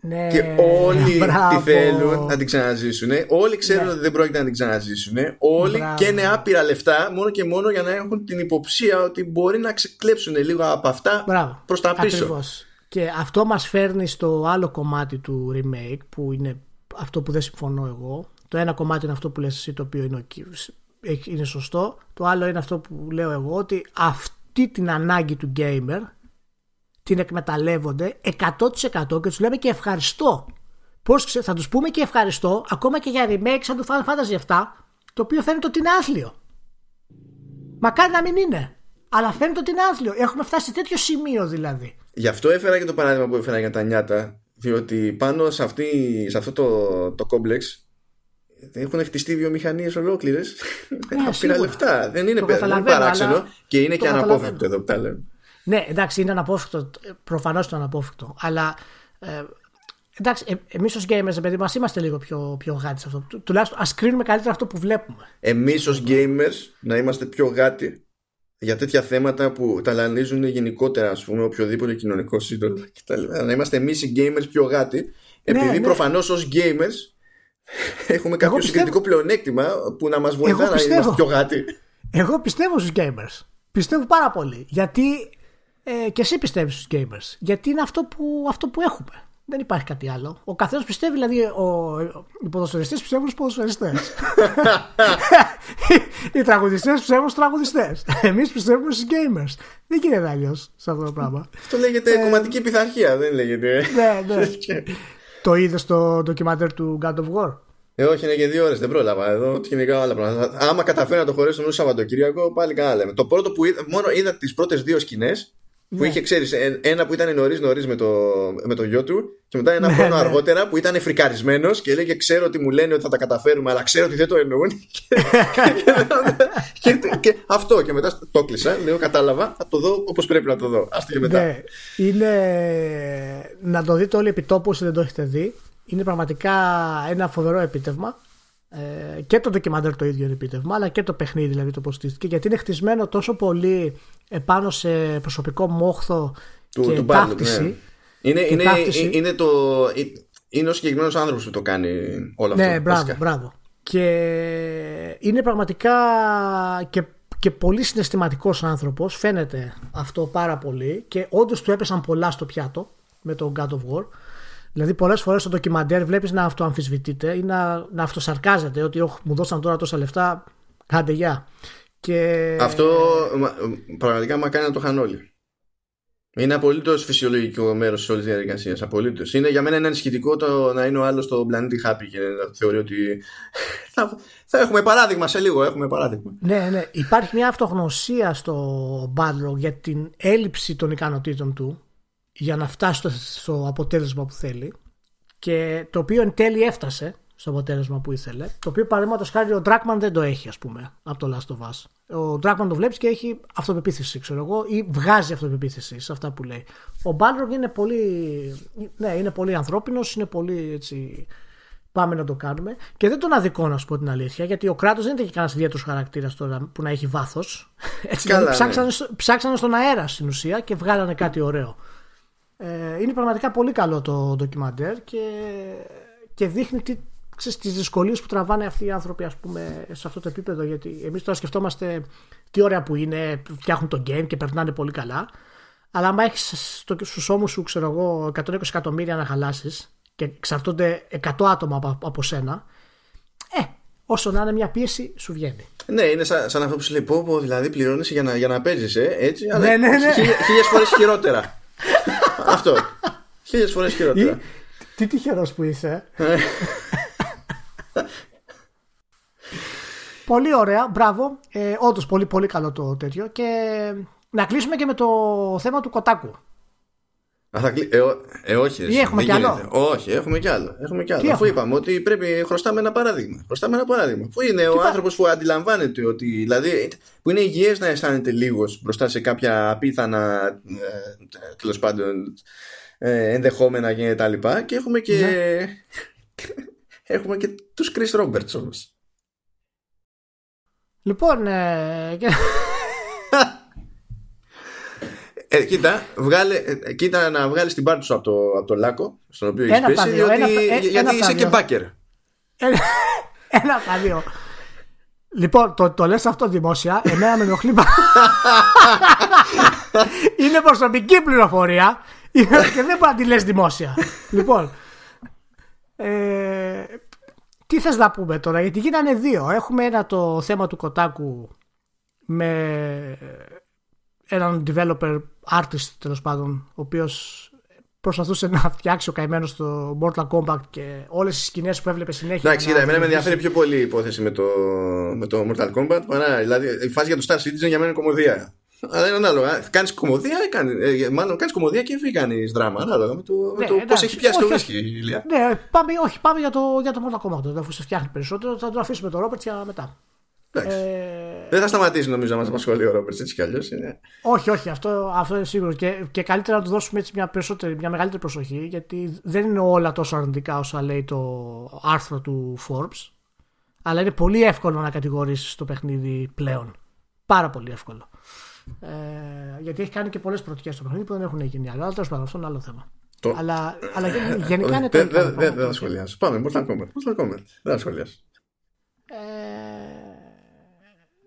Ναι, και όλοι μπράβο. τη θέλουν να την ξαναζήσουν. Όλοι ξέρουν Ναι. ότι δεν πρόκειται να την ξαναζήσουν. Όλοι Μπράβο. καίνε άπειρα λεφτά μόνο και μόνο για να έχουν την υποψία ότι μπορεί να ξεκλέψουν λίγο από αυτά Μπράβο. προς τα πίσω. Ακριβώς. Και αυτό μας φέρνει στο άλλο κομμάτι του remake που είναι αυτό που δεν συμφωνώ εγώ. Το ένα κομμάτι είναι αυτό που λες εσύ το οποίο είναι, ο κύβ- έχει- είναι σωστό. Το άλλο είναι αυτό που λέω εγώ ότι αυτή την ανάγκη του gamer την εκμεταλλεύονται 100% και τους λέμε και ευχαριστώ. Πώς ξε- θα τους πούμε και ευχαριστώ ακόμα και για remake σαν το Final Fantasy 7 το οποίο φαίνεται ότι είναι άθλιο. Μακάρι να μην είναι. Αλλά φαίνεται ότι είναι άθλιο. Έχουμε φτάσει σε τέτοιο σημείο δηλαδή. Γι' αυτό έφερα και το παράδειγμα που έφερα για τα νιάτα. Διότι πάνω σε, αυτή, σε αυτό το, το κόμπλεξ έχουν χτιστεί βιομηχανίες ολόκληρες. Άπειρα σίγουρα. λεφτά. Δεν είναι, Το παι- δεν είναι καταλαβαίνω, παράξενο αλλά και είναι το και αναπόφευκτο καταλαβαίνω. εδώ που τα λέμε. Ναι, εντάξει, είναι αναπόφευκτο. Προφανώς είναι αναπόφευκτο. Αλλά ε, εντάξει, ε, εμείς ως gamers, παιδί μας, είμαστε λίγο πιο, πιο γάτοι σε αυτό. Του- Τουλάχιστον ας κρίνουμε καλύτερα αυτό που βλέπουμε. Εμείς ως gamers να είμαστε πιο γάτοι για τέτοια θέματα που ταλανίζουν γενικότερα, ας πούμε, οποιοδήποτε κοινωνικό σύνολο κτλ. Να είμαστε εμείς οι gamers πιο γάτοι, επειδή ναι. προφανώς ως gamers έχουμε κάποιο πιστεύω- συγκριτικό πλεονέκτημα που να μας βοηθά να πιστεύω. είμαστε πιο γάτοι. Εγώ πιστεύω στους gamers. Πιστεύω πάρα πολύ. Γιατί ε, και εσύ πιστεύεις στους gamers. Γιατί είναι αυτό που, αυτό που έχουμε. Δεν υπάρχει κάτι άλλο. Ο καθένας πιστεύει, δηλαδή, ο, οι ποδοσφαιριστές πιστεύουν στους ποδοσφαιριστές. οι τραγουδιστές πιστεύουν στους τραγουδιστές. Εμείς πιστεύουμε στους gamers. Δεν γίνεται αλλιώς σε αυτό το πράγμα. Αυτό λέγεται κομματική πειθαρχία, δεν λέγεται. Ε, ναι, ναι. το είδες στο ντοκιμαντέρ του God of War; Ε, όχι, είναι και δύο ώρες, δεν πρόλαβα. Εδώ γενικά άλλα πράγματα. Άμα καταφέρω να το χωρέσω μέσα Σαββατοκύριακο, πάλι καλά λέμε. Το πρώτο που είδα, μόνο είδα τις πρώτες δύο σκηνές που Ναι. είχε, ξέρει, ένα που ήταν νωρίς νωρίς με, το, με το γιο του και μετά ένα Ναι, χρόνο ναι. αργότερα που ήταν φρικαρισμένος και έλεγε: Ξέρω ότι μου λένε ότι θα τα καταφέρουμε, αλλά ξέρω ότι δεν το εννοούν. και, και, και, και αυτό και μετά το κλείσα. Λέω: Κατάλαβα, θα το δω όπως πρέπει να το δω. Άστο και μετά. Ναι, είναι να το δείτε όλοι επί τόπου όσοι δεν το έχετε δει. Είναι πραγματικά ένα φοβερό επίτευγμα. Ε, και το ντοκιμαντέρ το ίδιο είναι επίτευγμα, αλλά και το παιχνίδι δηλαδή το πώ στήθηκε. Γιατί είναι χτισμένο τόσο πολύ επάνω σε προσωπικό μόχθο του, και του Barlow, ταύτιση. ναι. Είναι, και είναι, ταύτιση. είναι, το, είναι ο συγκεκριμένος άνθρωπος που το κάνει όλο αυτό. Ναι, μπράβο, βασικά. μπράβο. Και είναι πραγματικά και, και πολύ συναισθηματικός άνθρωπος, φαίνεται αυτό πάρα πολύ και όντως του έπεσαν πολλά στο πιάτο με το God of War. Δηλαδή πολλές φορές στο ντοκιμαντέρ βλέπεις να αυτοαμφισβητείτε ή να, να αυτοσαρκάζεται ότι «Ωχ, μου δώσαν τώρα τόσα λεφτά, κάντε γεια. Και... Αυτό μα- πραγματικά μα κάνει να το χάνουν όλοι. Είναι απολύτως φυσιολογικό μέρος της όλης διαδικασίας. Απολύτως. Είναι για μένα ένα ενισχυτικό το να είναι ο άλλος στο πλανήτη happy και να θεωρεί ότι. θα, θα έχουμε παράδειγμα σε λίγο. Έχουμε παράδειγμα. Ναι, ναι. Υπάρχει μια αυτογνωσία στο Balrog για την έλλειψη των ικανοτήτων του για να φτάσει στο, στο αποτέλεσμα που θέλει και το οποίο εν τέλει έφτασε στο αποτέλεσμα που ήθελε. Το οποίο παραδείγματος χάρη ο Dragman δεν το έχει, ας πούμε, από το Last of Us. Ο Dragman το βλέπεις και έχει αυτοπεποίθηση, ξέρω εγώ, ή βγάζει αυτοπεποίθηση σε αυτά που λέει. Ο Balrog είναι πολύ, ναι, είναι πολύ ανθρώπινος, είναι πολύ έτσι. Πάμε να το κάνουμε. Και δεν τον αδικό να σου πω την αλήθεια, γιατί ο κράτο δεν έχει κανένας ιδιαίτερος χαρακτήρας τώρα που να έχει βάθος. Έτσι, Καλά, δηλαδή, ναι. ψάξανε, στο- ψάξανε στον αέρα στην ουσία και βγάλανε κάτι ωραίο. Ε, είναι πραγματικά πολύ καλό το ντοκιμαντέρ και, και δείχνει τι, ξέρεις, τις δυσκολίες που τραβάνε αυτοί οι άνθρωποι ας πούμε, σε αυτό το επίπεδο γιατί εμείς τώρα σκεφτόμαστε τι ωραία που είναι, φτιάχνουν το game και περνάνε πολύ καλά αλλά άμα έχεις στο, στους ώμους σου ξέρω εγώ 120 εκατομμύρια να χαλάσεις και εξαρτώνται 100 άτομα από, από σένα ε, όσο να είναι μια πίεση σου βγαίνει Ναι, είναι σαν, σαν αυτό που σου λέει: Πω, πω, δηλαδή πληρώνεσαι για να, για να παίζει, ε, έτσι. Αλλά Ναι, ναι, ναι. Χίλιες φορές χειρότερα. αυτό. Χίλιες φορές χειρότερα. Τι τυχερός που είσαι. πολύ ωραία, μπράβο. Ε, Όντως πολύ πολύ καλό το τέτοιο. Και να κλείσουμε και με το θέμα του Κοτάκου. Α, θα κλει- ε, ό- ε, όχι. εσύ, έχουμε δεν κι άλλο; γίνεται. Όχι, έχουμε κι άλλο. Έχουμε κι άλλο. Τι Αφού έχουμε; είπαμε ότι πρέπει χρωστάμε ένα παράδειγμα. Χρωστάμε ένα παράδειγμα. Πού είναι ο πα- άνθρωπος που αντιλαμβάνεται ότι. Δηλαδή, που είναι υγιές να αισθάνεται λίγος μπροστά σε κάποια απίθανα ε, τέλος πάντων ε, ενδεχόμενα και τα λοιπά. Και έχουμε και. Ναι. έχουμε και τους Chris Roberts όμως. Λοιπόν, ε, και- Ε, κοίτα, βγάλε, ε, κοίτα να βγάλεις την πάρτι σου από το, από το λάκκο στον οποίο έχεις Ένα από τα πέσει, δύο, διότι, ένα από τα- ε, γιατί ένα από τα είσαι και δύο. μπάκερ. Ένα ένα από τα δύο. Λοιπόν, το, το λες αυτό δημόσια, εμένα με ενοχλεί πα- Είναι προσωπική πληροφορία και δεν μπορεί να τη λες δημόσια. λοιπόν, ε, τι θες να πούμε τώρα, γιατί γίνανε δύο. Έχουμε ένα το θέμα του Κοτάκου με έναν developer artist τέλος πάντων, ο οποίος προσπαθούσε να φτιάξει ο καημένος το Mortal Kombat και όλες οι σκηνές που έβλεπε συνέχεια. Εντάξει, να κοίτα, εμένα με δημιουργήσει- ενδιαφέρει πιο πολύ η υπόθεση με το, με το Mortal Kombat παρά. Δηλαδή, η φάση για το Star Citizen για μένα είναι κομμωδία. Αλλά είναι ανάλογα. Κάνεις κομμωδία, ή κάνει, ε, μάλλον κάνεις κομμωδία και δεν κάνεις δράμα. Ανάλογα με το, με Ναι, το πώς εντάξει. έχει πιάσει το Όχι, βρίσκει η Ηλία. Ναι, πάμε, όχι, πάμε για το, για το Mortal Kombat. τώρα, Αφού σε φτιάχνει περισσότερο, θα το αφήσουμε το Robert για μετά. Εντάξει. Ε, Δεν θα σταματήσει νομίζω να μας απασχολεί ο Ρόμπερτ έτσι κι αλλιώς. όχι, όχι, αυτό, αυτό είναι σίγουρο. Και, και καλύτερα να του δώσουμε έτσι μια, περισσότερη, μια μεγαλύτερη προσοχή, γιατί δεν είναι όλα τόσο αρνητικά όσα λέει το άρθρο του Forbes. Αλλά είναι πολύ εύκολο να κατηγορήσεις το παιχνίδι πλέον. Πάρα πολύ εύκολο. Ε, γιατί έχει κάνει και πολλές πρωτιέ στο παιχνίδι που δεν έχουν γίνει άλλα. Αλλά τέλος πάντων, αυτό είναι άλλο θέμα. Το- Αλλά, αλλά γεν- γενικά είναι Δεν τραγικά δεν- τα δεν θα πράγματα. σχολιάσω. Πάμε, Mortal Kombat. Mortal Kombat. Δεν θα σχολιάσω.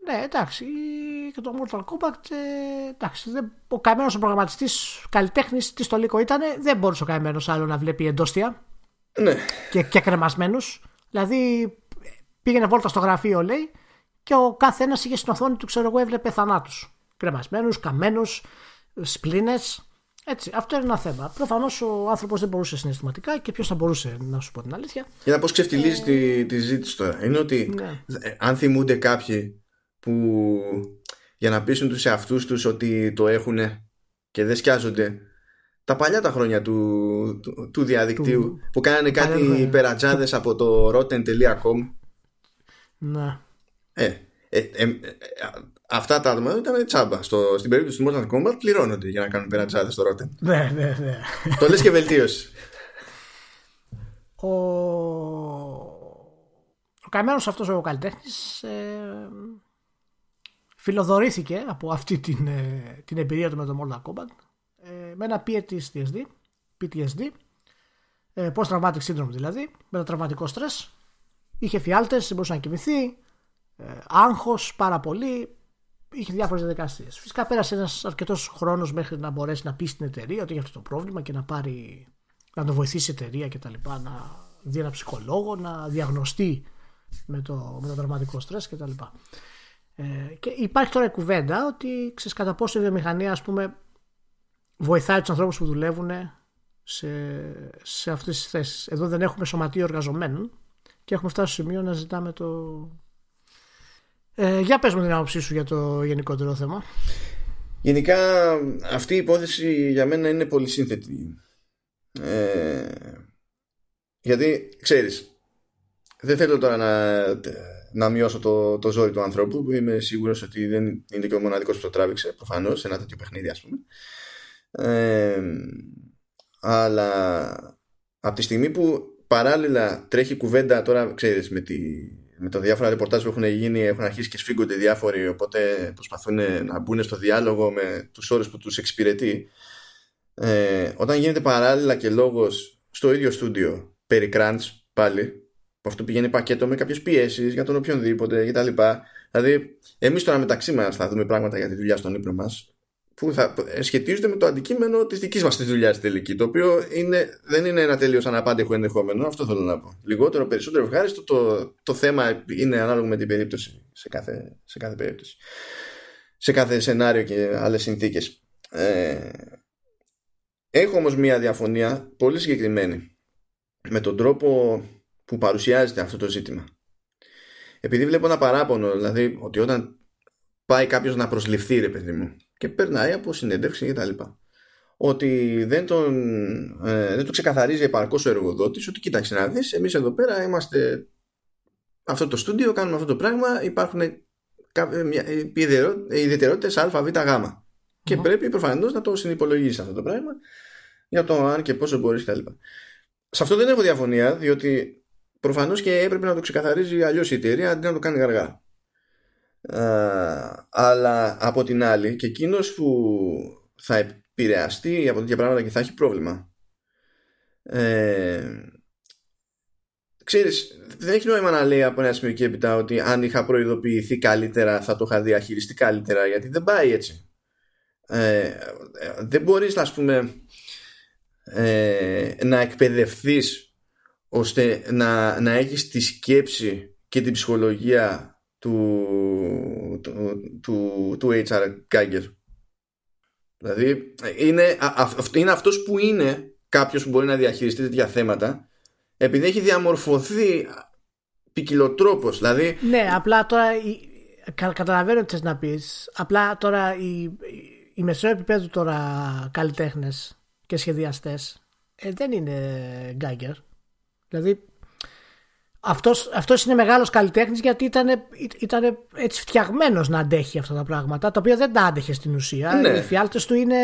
Ε, ναι, εντάξει. Και το Mortal Kombat, ε, εντάξει. Δεν, ο καημένος ο προγραμματιστής καλλιτέχνης, τι στο λύκο ήταν, δεν μπορούσε ο καημένος άλλο να βλέπει εντόστια Ναι. και, και κρεμασμένου. Δηλαδή, πήγαινε βόλτα στο γραφείο, λέει, και ο κάθε ένας είχε στην οθόνη του, ξέρω εγώ, έβλεπε θανάτους. Κρεμασμένους, καμένους, σπλήνες. Έτσι, αυτό είναι ένα θέμα. Προφανώς ο άνθρωπος δεν μπορούσε συναισθηματικά και ποιος θα μπορούσε, να σου πω την αλήθεια. Για να πώ ξεφτιλίζει τη, τη ζήτηση τώρα. Είναι ότι Ναι. ε, αν θυμούνται κάποιοι που για να πείσουν τους εαυτούς τους ότι το έχουν και δεν σκιάζονται τα παλιά τα χρόνια του, του, του διαδικτύου Του- που κάνανε κάτι παλιά, ναι. περατζάδες από το rotten.com Ναι. ε, ε, ε, ε, ε, αυτά τα άτομα ήταν τσάμπα Στο, στην περίπτωση του Mortal Kombat πληρώνονται για να κάνουν περατζάδες στο rotten Ναι, ναι, ναι. το λες και βελτίωση ο, ο καημένος αυτός ο καλλιτέχνης ε, φιλοδορήθηκε από αυτή την, ε, την εμπειρία του με το Mortal Kombat ε, με ένα PTSD, PTSD ε, post-traumatic syndrome δηλαδή, με τραυματικό στρες είχε φιάλτες, δεν μπορούσε να κοιμηθεί ε, άγχος πάρα πολύ είχε διάφορες διαδικασίες φυσικά πέρασε ένας αρκετός χρόνος μέχρι να μπορέσει να πει στην εταιρεία ότι έχει αυτό το πρόβλημα και να πάρει να το βοηθήσει η εταιρεία και τα λοιπά, να δει ένα ψυχολόγο, να διαγνωστεί με το, με το δραματικό στρες και τα λοιπά. Ε, και υπάρχει τώρα η κουβέντα ότι ξέρεις κατά πόσο η βιομηχανία ας πούμε βοηθάει τους ανθρώπους που δουλεύουν σε, σε αυτές τις θέσεις. Εδώ δεν έχουμε σωματείο εργαζομένων και έχουμε φτάσει στο σημείο να ζητάμε το... Ε, για πες μου την άποψή σου για το γενικότερο θέμα. Γενικά αυτή η υπόθεση για μένα είναι πολύ σύνθετη. Ε, γιατί ξέρεις, δεν θέλω τώρα να, να μειώσω το, το ζόρι του ανθρώπου που είμαι σίγουρος ότι δεν είναι και ο μοναδικός που το τράβηξε προφανώς σε ένα τέτοιο παιχνίδι ας πούμε. Ε, αλλά από τη στιγμή που παράλληλα τρέχει κουβέντα τώρα ξέρεις με, τη, με τα διάφορα ρεπορτάζ που έχουν γίνει έχουν αρχίσει και σφίγγονται διάφοροι οπότε προσπαθούν να μπουν στο διάλογο με τους όρους που τους εξυπηρετεί ε, όταν γίνεται παράλληλα και λόγος στο ίδιο στούντιο περί crunch πάλι που αυτό πηγαίνει πακέτο με κάποιες πιέσεις για τον οποιονδήποτε κτλ. Δηλαδή εμείς τώρα μεταξύ μας θα δούμε πράγματα για τη δουλειά στον ύπνο μας που θα σχετίζονται με το αντικείμενο της δικής μας της δουλειάς τελική. Το οποίο είναι, δεν είναι ένα τελείω αναπάντεχο ενδεχόμενο, αυτό θέλω να πω. Λιγότερο, περισσότερο ευχάριστο. Το, το θέμα είναι ανάλογο με την περίπτωση σε κάθε, σε κάθε περίπτωση. Σε κάθε σενάριο και άλλες συνθήκες. Ε, έχω όμως μία διαφωνία πολύ συγκεκριμένη με τον τρόπο που παρουσιάζεται αυτό το ζήτημα. Επειδή βλέπω ένα παράπονο, δηλαδή ότι όταν πάει κάποιος να προσληφθεί, ρε παιδί μου, και περνάει από συνέντευξη και τα λοιπά. Ότι δεν τον, ε, δεν το ξεκαθαρίζει επαρκώς ο εργοδότης ότι κοίταξε να δεις, εμείς εδώ πέρα είμαστε αυτό το στούντιο, κάνουμε αυτό το πράγμα, υπάρχουν ιδιαιτερότητες α, β, γ. Και πρέπει προφανώς να το συνυπολογίσει αυτό το πράγμα για το αν και πόσο μπορείς κτλ. Σε αυτό δεν έχω διαφωνία, διότι προφανώς και έπρεπε να το ξεκαθαρίζει αλλιώς η εταιρεία αντί να το κάνει γαργά. Uh, αλλά από την άλλη και εκείνος που θα επηρεαστεί από τέτοια πράγματα και θα έχει πρόβλημα. Ε, ξέρεις, δεν έχει νόημα να λέει από ένα σημείο και έπειτα ότι αν είχα προειδοποιηθεί καλύτερα θα το είχα διαχειριστεί καλύτερα γιατί δεν πάει έτσι. Ε, δεν μπορείς να πούμε ε, να εκπαιδευτείς ώστε να, να έχεις τη σκέψη και την ψυχολογία του, του, του, του HR Geiger. Δηλαδή είναι, α, είναι αυτός που είναι κάποιος που μπορεί να διαχειριστεί τέτοια θέματα επειδή έχει διαμορφωθεί ποικιλοτρόπος. Δηλαδή... Ναι, απλά τώρα καταλαβαίνω τι θες να πεις. Απλά τώρα οι, οι μεσαίο επίπεδου τώρα καλλιτέχνες και σχεδιαστές ε, δεν είναι γκάγκερ. Δηλαδή αυτός, αυτός είναι μεγάλος καλλιτέχνης γιατί ήταν, ήταν έτσι φτιαγμένος να αντέχει αυτά τα πράγματα τα οποία δεν τα άντεχε στην ουσία ναι. οι φιάλτες του είναι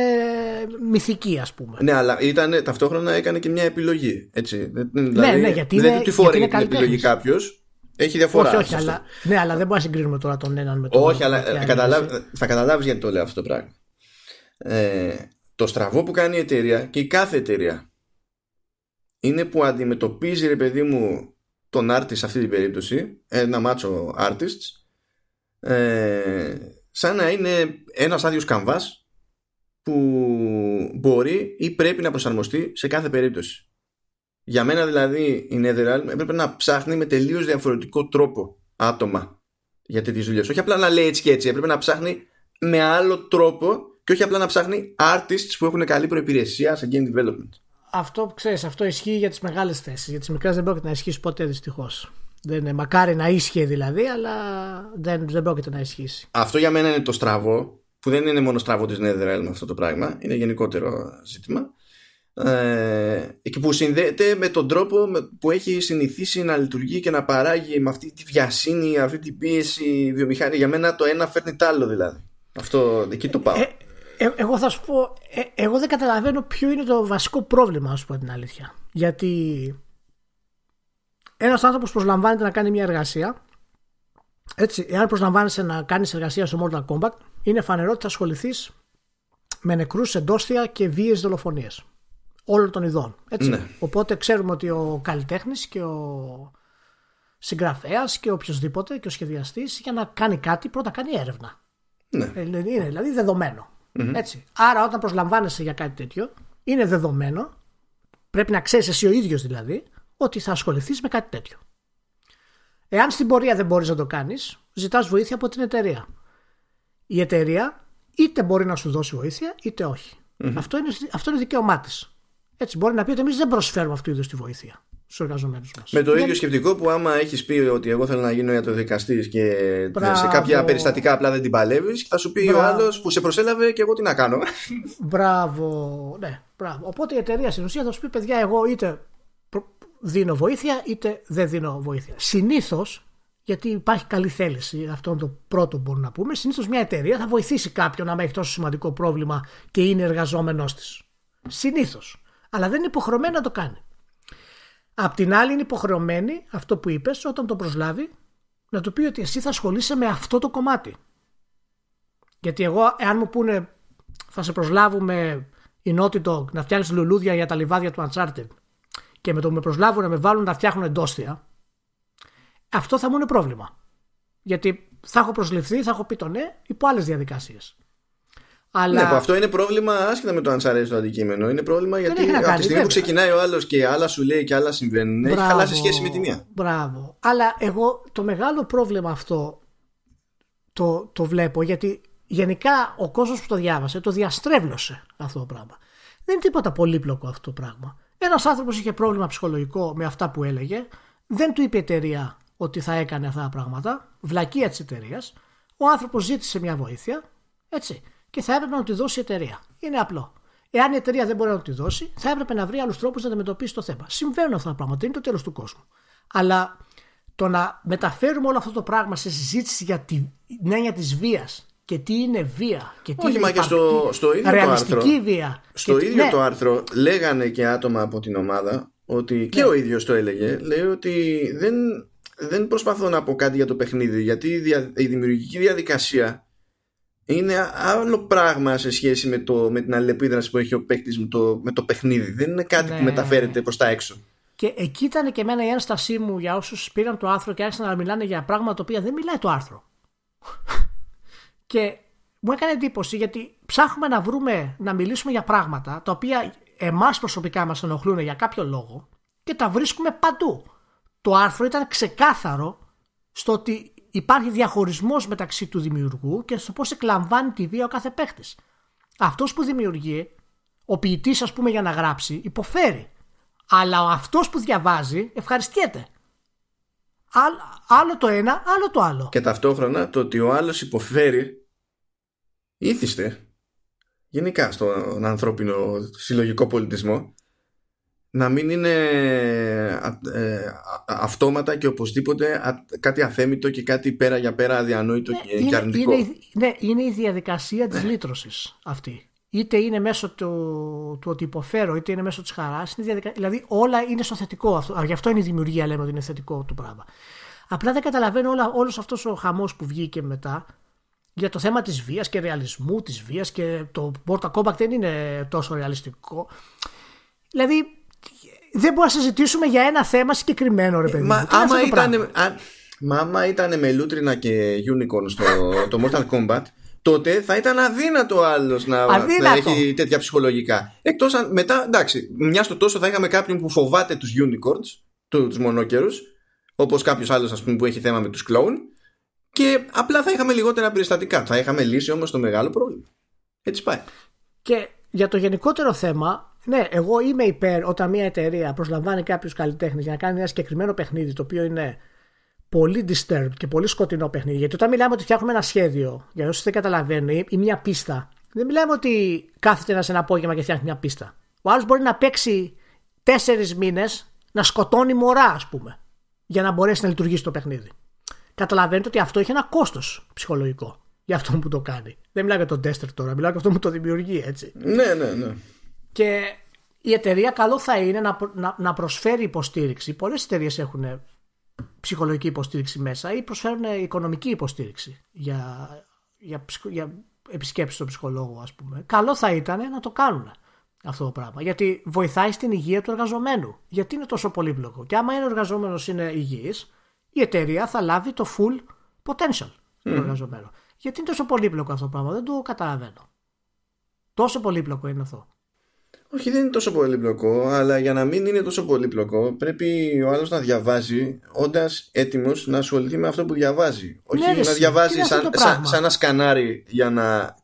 μυθικοί ας πούμε ναι αλλά ήταν, ταυτόχρονα έκανε και μια επιλογή έτσι. ναι δηλαδή, ναι γιατί δεν είναι, του φορεί την επιλογή κάποιος. έχει διαφορά όχι, όχι αλλά, ναι αλλά δεν μπορούμε να συγκρίνουμε τώρα τον έναν με τον όχι αλλά θα καταλάβεις γιατί το λέω αυτό το πράγμα ε, το στραβό που κάνει η εταιρεία και η κάθε εταιρεία είναι που αντιμετωπίζει ρε παιδί μου τον artist σε αυτή την περίπτωση ένα μάτσο artists ε, σαν να είναι ένας άδειος καμβάς που μπορεί ή πρέπει να προσαρμοστεί σε κάθε περίπτωση. Για μένα δηλαδή η Netherrealm έπρεπε να ψάχνει με τελείως διαφορετικό τρόπο άτομα για τέτοιες δουλειές. Όχι απλά να λέει έτσι και έτσι, έπρεπε να ψάχνει με άλλο τρόπο και όχι απλά να ψάχνει artists που έχουν καλή προπηρεσία σε game development αυτό ξέρεις, αυτό ισχύει για τις μεγάλες θέσεις. Για τις μικρές δεν πρόκειται να ισχύσει ποτέ δυστυχώς. Δεν είναι, μακάρι να ίσχυε δηλαδή, αλλά δεν, δεν πρόκειται να ισχύσει. Αυτό για μένα είναι το στραβό, που δεν είναι μόνο στραβό της Netherrealm αυτό το πράγμα, είναι γενικότερο ζήτημα. Ε, και που συνδέεται με τον τρόπο που έχει συνηθίσει να λειτουργεί και να παράγει με αυτή τη βιασύνη, αυτή την πίεση βιομηχανία. Για μένα το ένα φέρνει το άλλο δηλαδή. Αυτό εκεί το πάω. Ε, ε, εγώ θα σου πω, ε, εγώ δεν καταλαβαίνω ποιο είναι το βασικό πρόβλημα, να σου πω την αλήθεια. Γιατί ένας άνθρωπος προσλαμβάνεται να κάνει μια εργασία, έτσι, εάν προσλαμβάνεσαι να κάνεις εργασία στο Mortal Kombat, είναι φανερό ότι θα ασχοληθείς με νεκρούς, εντόστια και βίαιες δολοφονίες όλων των ειδών. Έτσι. Ναι. Οπότε ξέρουμε ότι ο καλλιτέχνης και ο συγγραφέας και οποιοδήποτε και ο σχεδιαστής για να κάνει κάτι πρώτα κάνει έρευνα. Ναι. Ε, είναι δηλαδή δεδομένο. Έτσι. Άρα, όταν προσλαμβάνεσαι για κάτι τέτοιο, είναι δεδομένο, πρέπει να ξέρεις εσύ ο ίδιος δηλαδή, ότι θα ασχοληθείς με κάτι τέτοιο. Εάν στην πορεία δεν μπορείς να το κάνεις, ζητάς βοήθεια από την εταιρεία. Η εταιρεία είτε μπορεί να σου δώσει βοήθεια, είτε Αυτό, είναι, αυτό είναι δικαίωμά της. Έτσι, μπορεί να πει ότι εμείς δεν προσφέρουμε αυτού είδους τη βοήθεια στους εργαζομένους μας. Με το ίδιο σκεπτικό που άμα έχεις πει ότι εγώ θέλω να γίνω ιατροδικαστής και σε κάποια περιστατικά απλά δεν την παλεύεις, θα σου πει ο άλλος που σε προσέλαβε και εγώ τι να κάνω. Μπράβο. Ναι, μπράβο. Οπότε η εταιρεία στην ουσία θα σου πει: Παιδιά, εγώ είτε δίνω βοήθεια είτε δεν δίνω βοήθεια. Συνήθως, γιατί υπάρχει καλή θέληση, αυτό είναι το πρώτο που μπορούμε να πούμε, συνήθως μια εταιρεία θα βοηθήσει κάποιον να έχει τόσο σημαντικό πρόβλημα και είναι εργαζόμενός της. Συνήθως. Αλλά δεν είναι υποχρεωμένο να το κάνει. Απ' την άλλη είναι υποχρεωμένη αυτό που είπες όταν τον προσλάβει να του πει ότι εσύ θα ασχολείσαι με αυτό το κομμάτι. Γιατί εγώ εάν μου πούνε θα σε προσλάβουμε η Naughty Dog να φτιάχνεις λουλούδια για τα λιβάδια του Uncharted και με το που με προσλάβουν να με βάλουν να φτιάχνουν εντόστια αυτό θα μου είναι πρόβλημα. Γιατί θα έχω προσληφθεί, θα έχω πει το ναι υπό άλλες διαδικασίες. Αλλά... Ναι, αυτό είναι πρόβλημα άσχετα με το αν σ' αρέσει το αντικείμενο. Είναι πρόβλημα γιατί από τη στιγμή που ξεκινάει ο άλλος και άλλα σου λέει και άλλα συμβαίνουν, Μπράβο. έχει χαλάσει σχέση με τη μία. Μπράβο. Αλλά εγώ το μεγάλο πρόβλημα αυτό το, το βλέπω γιατί γενικά ο κόσμος που το διάβασε το διαστρέβλωσε αυτό το πράγμα. Δεν είναι τίποτα πολύπλοκο αυτό το πράγμα. Ένας άνθρωπος είχε πρόβλημα ψυχολογικό με αυτά που έλεγε. Δεν του είπε η εταιρεία ότι θα έκανε αυτά τα πράγματα. Βλακεία της εταιρείας. Ο άνθρωπος ζήτησε μια βοήθεια. Έτσι και θα έπρεπε να του δώσει η εταιρεία. Είναι απλό. Εάν η εταιρεία δεν μπορεί να του δώσει, θα έπρεπε να βρει άλλους τρόπους να αντιμετωπίσει το θέμα. Συμβαίνουν αυτά τα πράγματα, είναι το τέλος του κόσμου. Αλλά το να μεταφέρουμε όλο αυτό το πράγμα σε συζήτηση για την έννοια της βίας και τι είναι βία και τι Όχι, είναι και στο, στο ίδιο το άρθρο, βία. Στο ίδιο ναι. το άρθρο λέγανε και άτομα από την ομάδα ότι και ναι. ο ίδιος το έλεγε λέει ότι δεν, δεν προσπαθώ να πω κάτι για το παιχνίδι γιατί η, δια, η δημιουργική διαδικασία είναι άλλο πράγμα σε σχέση με, το, με την αλληλεπίδραση που έχει ο παίκτης με το, με το παιχνίδι. Δεν είναι κάτι Ναι. που μεταφέρεται προς τα έξω. Και εκεί ήταν και εμένα η ένστασή μου για όσους πήραν το άρθρο και άρχισαν να μιλάνε για πράγματα τα οποία δεν μιλάει το άρθρο. και μου έκανε εντύπωση γιατί ψάχνουμε να βρούμε, να μιλήσουμε για πράγματα τα οποία εμάς προσωπικά μας ενοχλούν για κάποιο λόγο και τα βρίσκουμε παντού. Το άρθρο ήταν ξεκάθαρο στο ότι υπάρχει διαχωρισμός μεταξύ του δημιουργού και στο πώς εκλαμβάνει τη βία ο κάθε παίχτης. Αυτός που δημιουργεί, ο ποιητής ας πούμε για να γράψει, υποφέρει. Αλλά ο αυτός που διαβάζει ευχαριστιέται. Άλλο, άλλο το ένα, άλλο το άλλο. Και ταυτόχρονα το ότι ο άλλος υποφέρει ήθιστε γενικά στον ανθρώπινο συλλογικό πολιτισμό να μην είναι α- ε, α- αυτόματα και οπωσδήποτε α- κάτι αθέμητο και κάτι πέρα για πέρα αδιανόητο και, και είναι, αρνητικό. είναι, η- ναι, είναι η διαδικασία της λύτρωσης αυτή. Είτε είναι μέσω του, του ότι υποφέρω, είτε είναι μέσω της χαράς. Είναι διαδικα... Δηλαδή όλα είναι στο θετικό. Αυτό. Α, Γι' αυτό είναι η δημιουργία, λέμε ότι είναι θετικό το πράγμα. Απλά δεν καταλαβαίνω όλα, όλος αυτός ο χαμός που βγήκε μετά για το θέμα της βίας και ρεαλισμού της βίας και το Mortal Kombat δεν είναι τόσο ρεαλιστικό. Δηλαδή δεν μπορούμε να συζητήσουμε για ένα θέμα συγκεκριμένο ρε παιδί μου. Μα Τι είναι αυτό άμα το πράγμα; ήταν, α, μα άμα ήταν με λούτρινα και unicorn στο το Mortal Kombat τότε θα ήταν αδύνατο άλλος να, να Αδύνατο. έχει τέτοια ψυχολογικά. Εκτός αν μετά, εντάξει, μια στο τόσο θα είχαμε κάποιον που φοβάται τους unicorns, του- τους μονόκερους, όπως κάποιος άλλος ας πούμε που έχει θέμα με τους κλόουν και απλά θα είχαμε λιγότερα περιστατικά. Θα είχαμε λύσει όμως το μεγάλο πρόβλημα. Έτσι πάει. Και για το γενικότερο θέμα, ναι, εγώ είμαι υπέρ όταν μια εταιρεία προσλαμβάνει κάποιους καλλιτέχνες για να κάνει ένα συγκεκριμένο παιχνίδι το οποίο είναι πολύ disturbed και πολύ σκοτεινό παιχνίδι. Γιατί όταν μιλάμε ότι φτιάχνουμε ένα σχέδιο, για όσους δεν καταλαβαίνουν, ή, ή μια πίστα, δεν μιλάμε ότι κάθεται ένας ένα απόγευμα και φτιάχνει μια πίστα. Ο άλλος μπορεί να παίξει τέσσερις μήνες να σκοτώνει μωρά, ας πούμε, για να μπορέσει να λειτουργήσει το παιχνίδι. Καταλαβαίνετε ότι αυτό έχει ένα κόστος ψυχολογικό για αυτό που το κάνει. Δεν μιλάω για τον τέστερ τώρα, μιλάω για αυτό που το δημιουργεί, έτσι. Ναι, ναι, ναι. Και η εταιρεία καλό θα είναι να, προ- να, να προσφέρει υποστήριξη. Πολλές εταιρείες έχουν ψυχολογική υποστήριξη μέσα ή προσφέρουν οικονομική υποστήριξη για, για, ψυχο- για επισκέψεις στον ψυχολόγο ας πούμε. Καλό θα ήταν να το κάνουν αυτό το πράγμα. Γιατί βοηθάει στην υγεία του εργαζομένου. Γιατί είναι τόσο πολύπλοκο. Και άμα είναι ο εργαζόμενος είναι υγιής, η εταιρεία θα λάβει το full potential του εργαζομένου. Γιατί είναι τόσο πολύπλοκο αυτό το πράγμα. Δεν το καταλαβαίνω. Τόσο πολύπλοκο είναι αυτό. Όχι, δεν είναι τόσο πολύπλοκο, αλλά για να μην είναι τόσο πολύπλοκο, πρέπει ο άλλος να διαβάζει όντας έτοιμος να ασχοληθεί με αυτό που διαβάζει. Όχι Ναι, ρε, να εσύ, τι διαβάζει είναι αυτό σαν, το σαν, πράγμα; σαν να σκανάρει για να,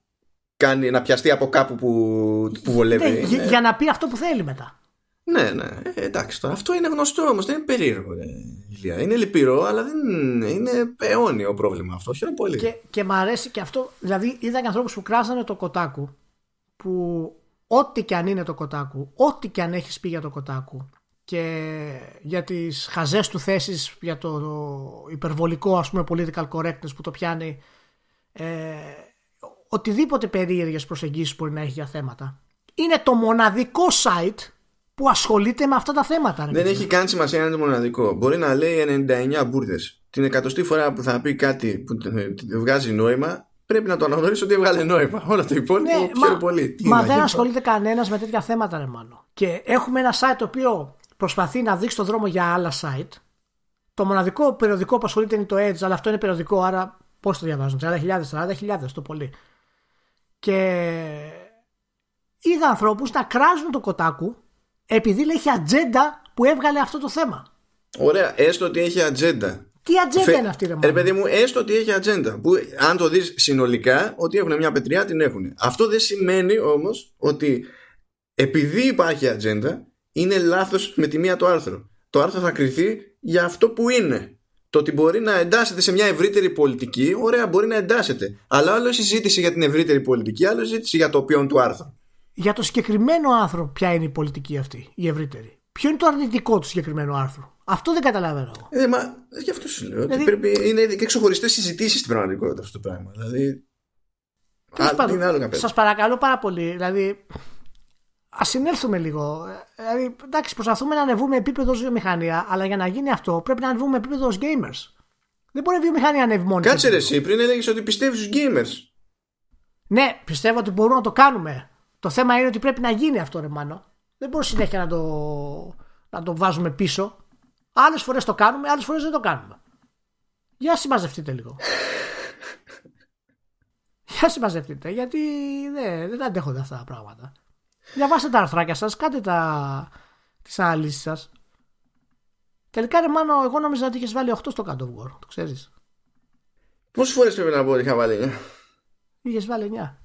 κάνει, να πιαστεί από κάπου που, που βολεύει. Ναι, για, για να πει αυτό που θέλει μετά. Ναι, ναι, ε, εντάξει τώρα. Αυτό είναι γνωστό όμως, δεν είναι περίεργο. Ρε, Ηλία. Είναι λυπηρό, αλλά δεν είναι αιώνιο πρόβλημα αυτό. Χαίρομαι πολύ. Και, και μ' αρέσει και αυτό. Δηλαδή, είδα και ανθρώπους που κράζανε το κοτάκου. Που ό,τι και αν είναι το κοτάκου, ό,τι και αν έχεις πει για το κοτάκου και για τις χαζές του θέσεις για το, υπερβολικό ας πούμε political correctness που το πιάνει. Ε, οτιδήποτε περίεργες προσεγγίσεις μπορεί να έχει για θέματα. Είναι το μοναδικό site που ασχολείται με αυτά τα θέματα. ρε Δεν παιδί έχει καν σημασία να είναι μοναδικό. Μπορεί να λέει 99 μπουρδες. Την εκατοστή φορά που θα πει κάτι που τε- βγάζει νόημα, πρέπει να το αναγνωρίσει ότι έβγαλε νόημα. Όλο το υπόλοιπο Ναι, ξέρω μα, πολύ. Τι μα να δεν γίνει. ασχολείται κανένας με τέτοια θέματα, ρε μάλλον. Και έχουμε ένα site το οποίο προσπαθεί να δείξει το δρόμο για άλλα site. Το μοναδικό περιοδικό που ασχολείται είναι το Edge, αλλά αυτό είναι περιοδικό, άρα πώς το διαβάζουν, 30.000, 40.000 το πολύ. Και είδα ανθρώπους να κράζουν το κοτάκου επειδή λέει έχει ατζέντα που έβγαλε αυτό το θέμα. Ωραία, έστω ότι έχει ατζέντα. Τι ατζέντα Φε- είναι αυτή, ρε Ρε μάλλον. παιδί μου, έστω ότι έχει ατζέντα. Που αν το δεις συνολικά, ότι έχουν μια πετριά, την έχουν. Αυτό δεν σημαίνει όμως ότι επειδή υπάρχει ατζέντα, είναι λάθος με τη μία το άρθρο. Το άρθρο θα κριθεί για αυτό που είναι. Το ότι μπορεί να εντάσσεται σε μια ευρύτερη πολιτική, ωραία, μπορεί να εντάσσεται. Αλλά άλλο η συζήτηση για την ευρύτερη πολιτική, άλλο η συζήτηση για το ποιόν του άρθρου. Για το συγκεκριμένο άρθρο, ποια είναι η πολιτική αυτή, η ευρύτερη; Ποιο είναι το αρνητικό του συγκεκριμένου άρθρου; Αυτό δεν καταλαβαίνω εγώ. Ε, μα γι' αυτό σου λέω. Δηλαδή- Ότι πρέπει, είναι και ξεχωριστές συζητήσεις στην πραγματικότητα αυτό το πράγμα. Δηλαδή. Τέλος Α, πάντων, είναι άλλο καπέλο. Σας παρακαλώ πάρα πολύ. Δηλαδή, ας συνέλθουμε λίγο. Ε, Δηλαδή, εντάξει, προσπαθούμε να ανεβούμε επίπεδο ως βιομηχανία, αλλά για να γίνει αυτό πρέπει να ανεβούμε επίπεδο ως gamers. Δεν μπορεί η βιομηχανία να ανέβει μόνη Κάτσε της. ρε εσύ, πριν έλεγες ότι πιστεύεις στους gamers. Ναι, πιστεύω ότι μπορούμε να το κάνουμε. Το θέμα είναι ότι πρέπει να γίνει αυτό, ρε Μάνο. Δεν μπορεί συνέχεια να το, να το βάζουμε πίσω. Άλλες φορές το κάνουμε, άλλες φορές δεν το κάνουμε. Για συμμαζευτείτε λίγο. Για συμμαζευτείτε, γιατί δεν, δεν αντέχονται αυτά τα πράγματα. Διαβάστε τα αρθράκια σας, κάντε τα, τις αναλύσεις σας. Τελικά ρε μάνο, εγώ νόμιζα ότι είχες βάλει 8 στο Cut of War, το ξέρεις. Πόσες φορές πρέπει να πω ότι είχα βάλει 9. Είχες βάλει 9.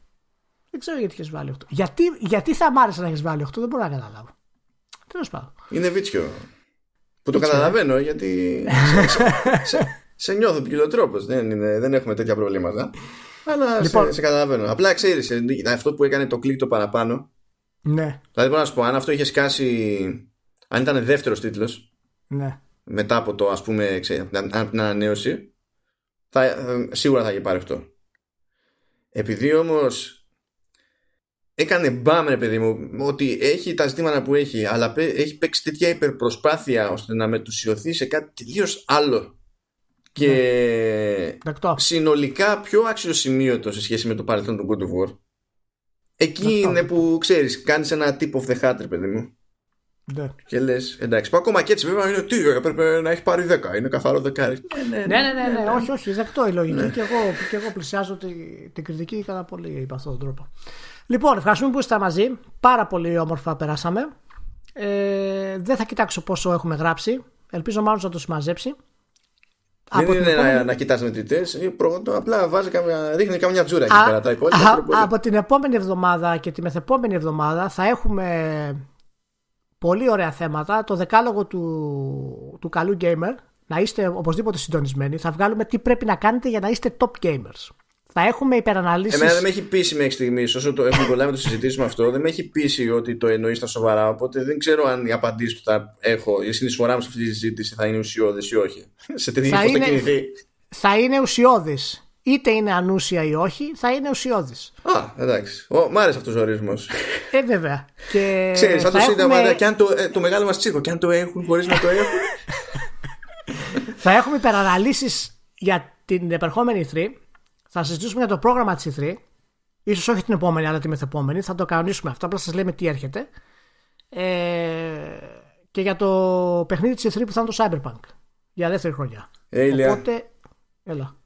Δεν ξέρω γιατί είχες βάλει 8. Γιατί, γιατί θα μ' άρεσε να έχεις βάλει 8, δεν μπορώ να καταλάβω. Τέλος πάντων. Είναι βίτσιο. Που το καταλαβαίνω γιατί σε, σε, σε νιώθω ποικιλοτρόπο. Δεν, είναι, δεν έχουμε τέτοια προβλήματα. Αλλά Λοιπόν. σε, σε καταλαβαίνω. Απλά ξέρεις, αυτό που έκανε το κλικ το παραπάνω. Ναι, Δηλαδή μπορώ να σου πω, αν αυτό είχε σκάσει. Αν ήταν δεύτερος τίτλος, ναι. μετά από το ας πούμε ξέρει, από την από την ανανέωση, θα, ε, σίγουρα θα είχε πάρει αυτό. Επειδή όμως έκανε μπαμ ρε παιδί μου ότι έχει τα ζητήματα που έχει αλλά πέ- έχει παίξει τέτοια υπερπροσπάθεια ώστε να μετουσιωθεί σε κάτι τελείως άλλο και Δεκτό. συνολικά πιο αξιοσημείωτο σε σχέση με το παρελθόν του God of War εκεί Αυτό. είναι που ξέρεις κάνεις ένα tip of the hat ρε παιδί μου Ναι. και λες, εντάξει, που ακόμα και έτσι βέβαια είναι τι, έπρεπε να έχει πάρει 10. Είναι καθαρό δεκάρι. Ναι, ναι, ναι, ναι, όχι, όχι, δεκτό η λογική και, εγώ, και εγώ πλησιάζω τη, την κριτική κατά πολύ υπ' αυτόν τον τρόπο. Λοιπόν, ευχαριστούμε που ήσασταν μαζί. Πάρα πολύ όμορφα περάσαμε. Ε, δεν θα κοιτάξω πόσο έχουμε γράψει. Ελπίζω μάλλον να το συμμαζέψει. Δεν Από την είναι επόμενη- να, να κοιτάς μετρητέ. Απλά βάζει καμιά, ρίχνει καμιά τζούρα εκεί Α, πέρα. Τα υπόλοιπα. α, είναι πολύ. από την επόμενη εβδομάδα και τη μεθεπόμενη εβδομάδα θα έχουμε πολύ ωραία θέματα. Το δεκάλογο του, του καλού gamer. Να είστε οπωσδήποτε συντονισμένοι. Θα βγάλουμε τι πρέπει να κάνετε για να είστε top gamers. Θα έχουμε υπεραναλύσεις. Εμένα δεν με έχει πείσει μέχρι στιγμής, όσο το έχουμε κολλάει να το συζητήσουμε αυτό, δεν με έχει πείσει ότι το εννοείς στα σοβαρά. Οπότε δεν ξέρω αν οι απαντήσεις που θα έχω, η συνεισφορά μου σε αυτή τη συζήτηση θα είναι ουσιώδε ή όχι. σε τι Θα θα, θα είναι- κινηθεί. Θα είναι ουσιώδης. Είτε είναι ανούσια ή όχι, θα είναι ουσιώδης. Α, εντάξει. Ο, μ' άρεσε αυτός ο ορισμός. Ε, βέβαια. Και Ξέρεις, σαν το θα Σύνταγμα, έχουμε- και αν το, ε, το μεγάλο μας τσίρκο, και αν το έχουν χωρίς να το έχουν. Θα έχουμε υπεραναλύσεις για την επερχόμενη E3. Θα συζητήσουμε για το πρόγραμμα της E3. Ίσως όχι την επόμενη, αλλά τη μεθεπόμενη. Θα το κανονίσουμε αυτό. Απλά σας λέμε τι έρχεται. Ε, και για το παιχνίδι της E3 που θα είναι το Cyberpunk. Για δεύτερη χρονιά. Ε, Ηλία. Οπότε, έλα.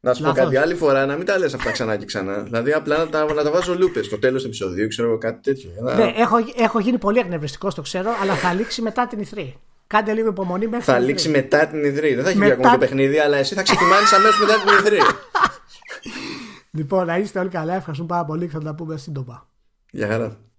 Να σου πω Λάθος. κάτι άλλη φορά, να μην τα λες αυτά ξανά και ξανά. Δηλαδή απλά να τα, να τα βάζω λούπες στο τέλος του επεισοδίου, ξέρω εγώ κάτι τέτοιο. Για να- Ναι, έχω, έχω γίνει πολύ εκνευριστικός, το ξέρω, αλλά θα λήξει μετά την E3. Κάντε λίγο υπομονή μέχρι Θα την E3. λήξει μετά την ιδρύη. Δεν θα έχει βγει Μετά- ακόμα το παιχνίδι, αλλά εσύ θα ξεκινήσεις αμέσως μετά την ιδρύη. Λοιπόν, να είστε όλοι καλά. Ευχαριστούμε πάρα πολύ και θα τα πούμε σύντομα. Γεια χαρά.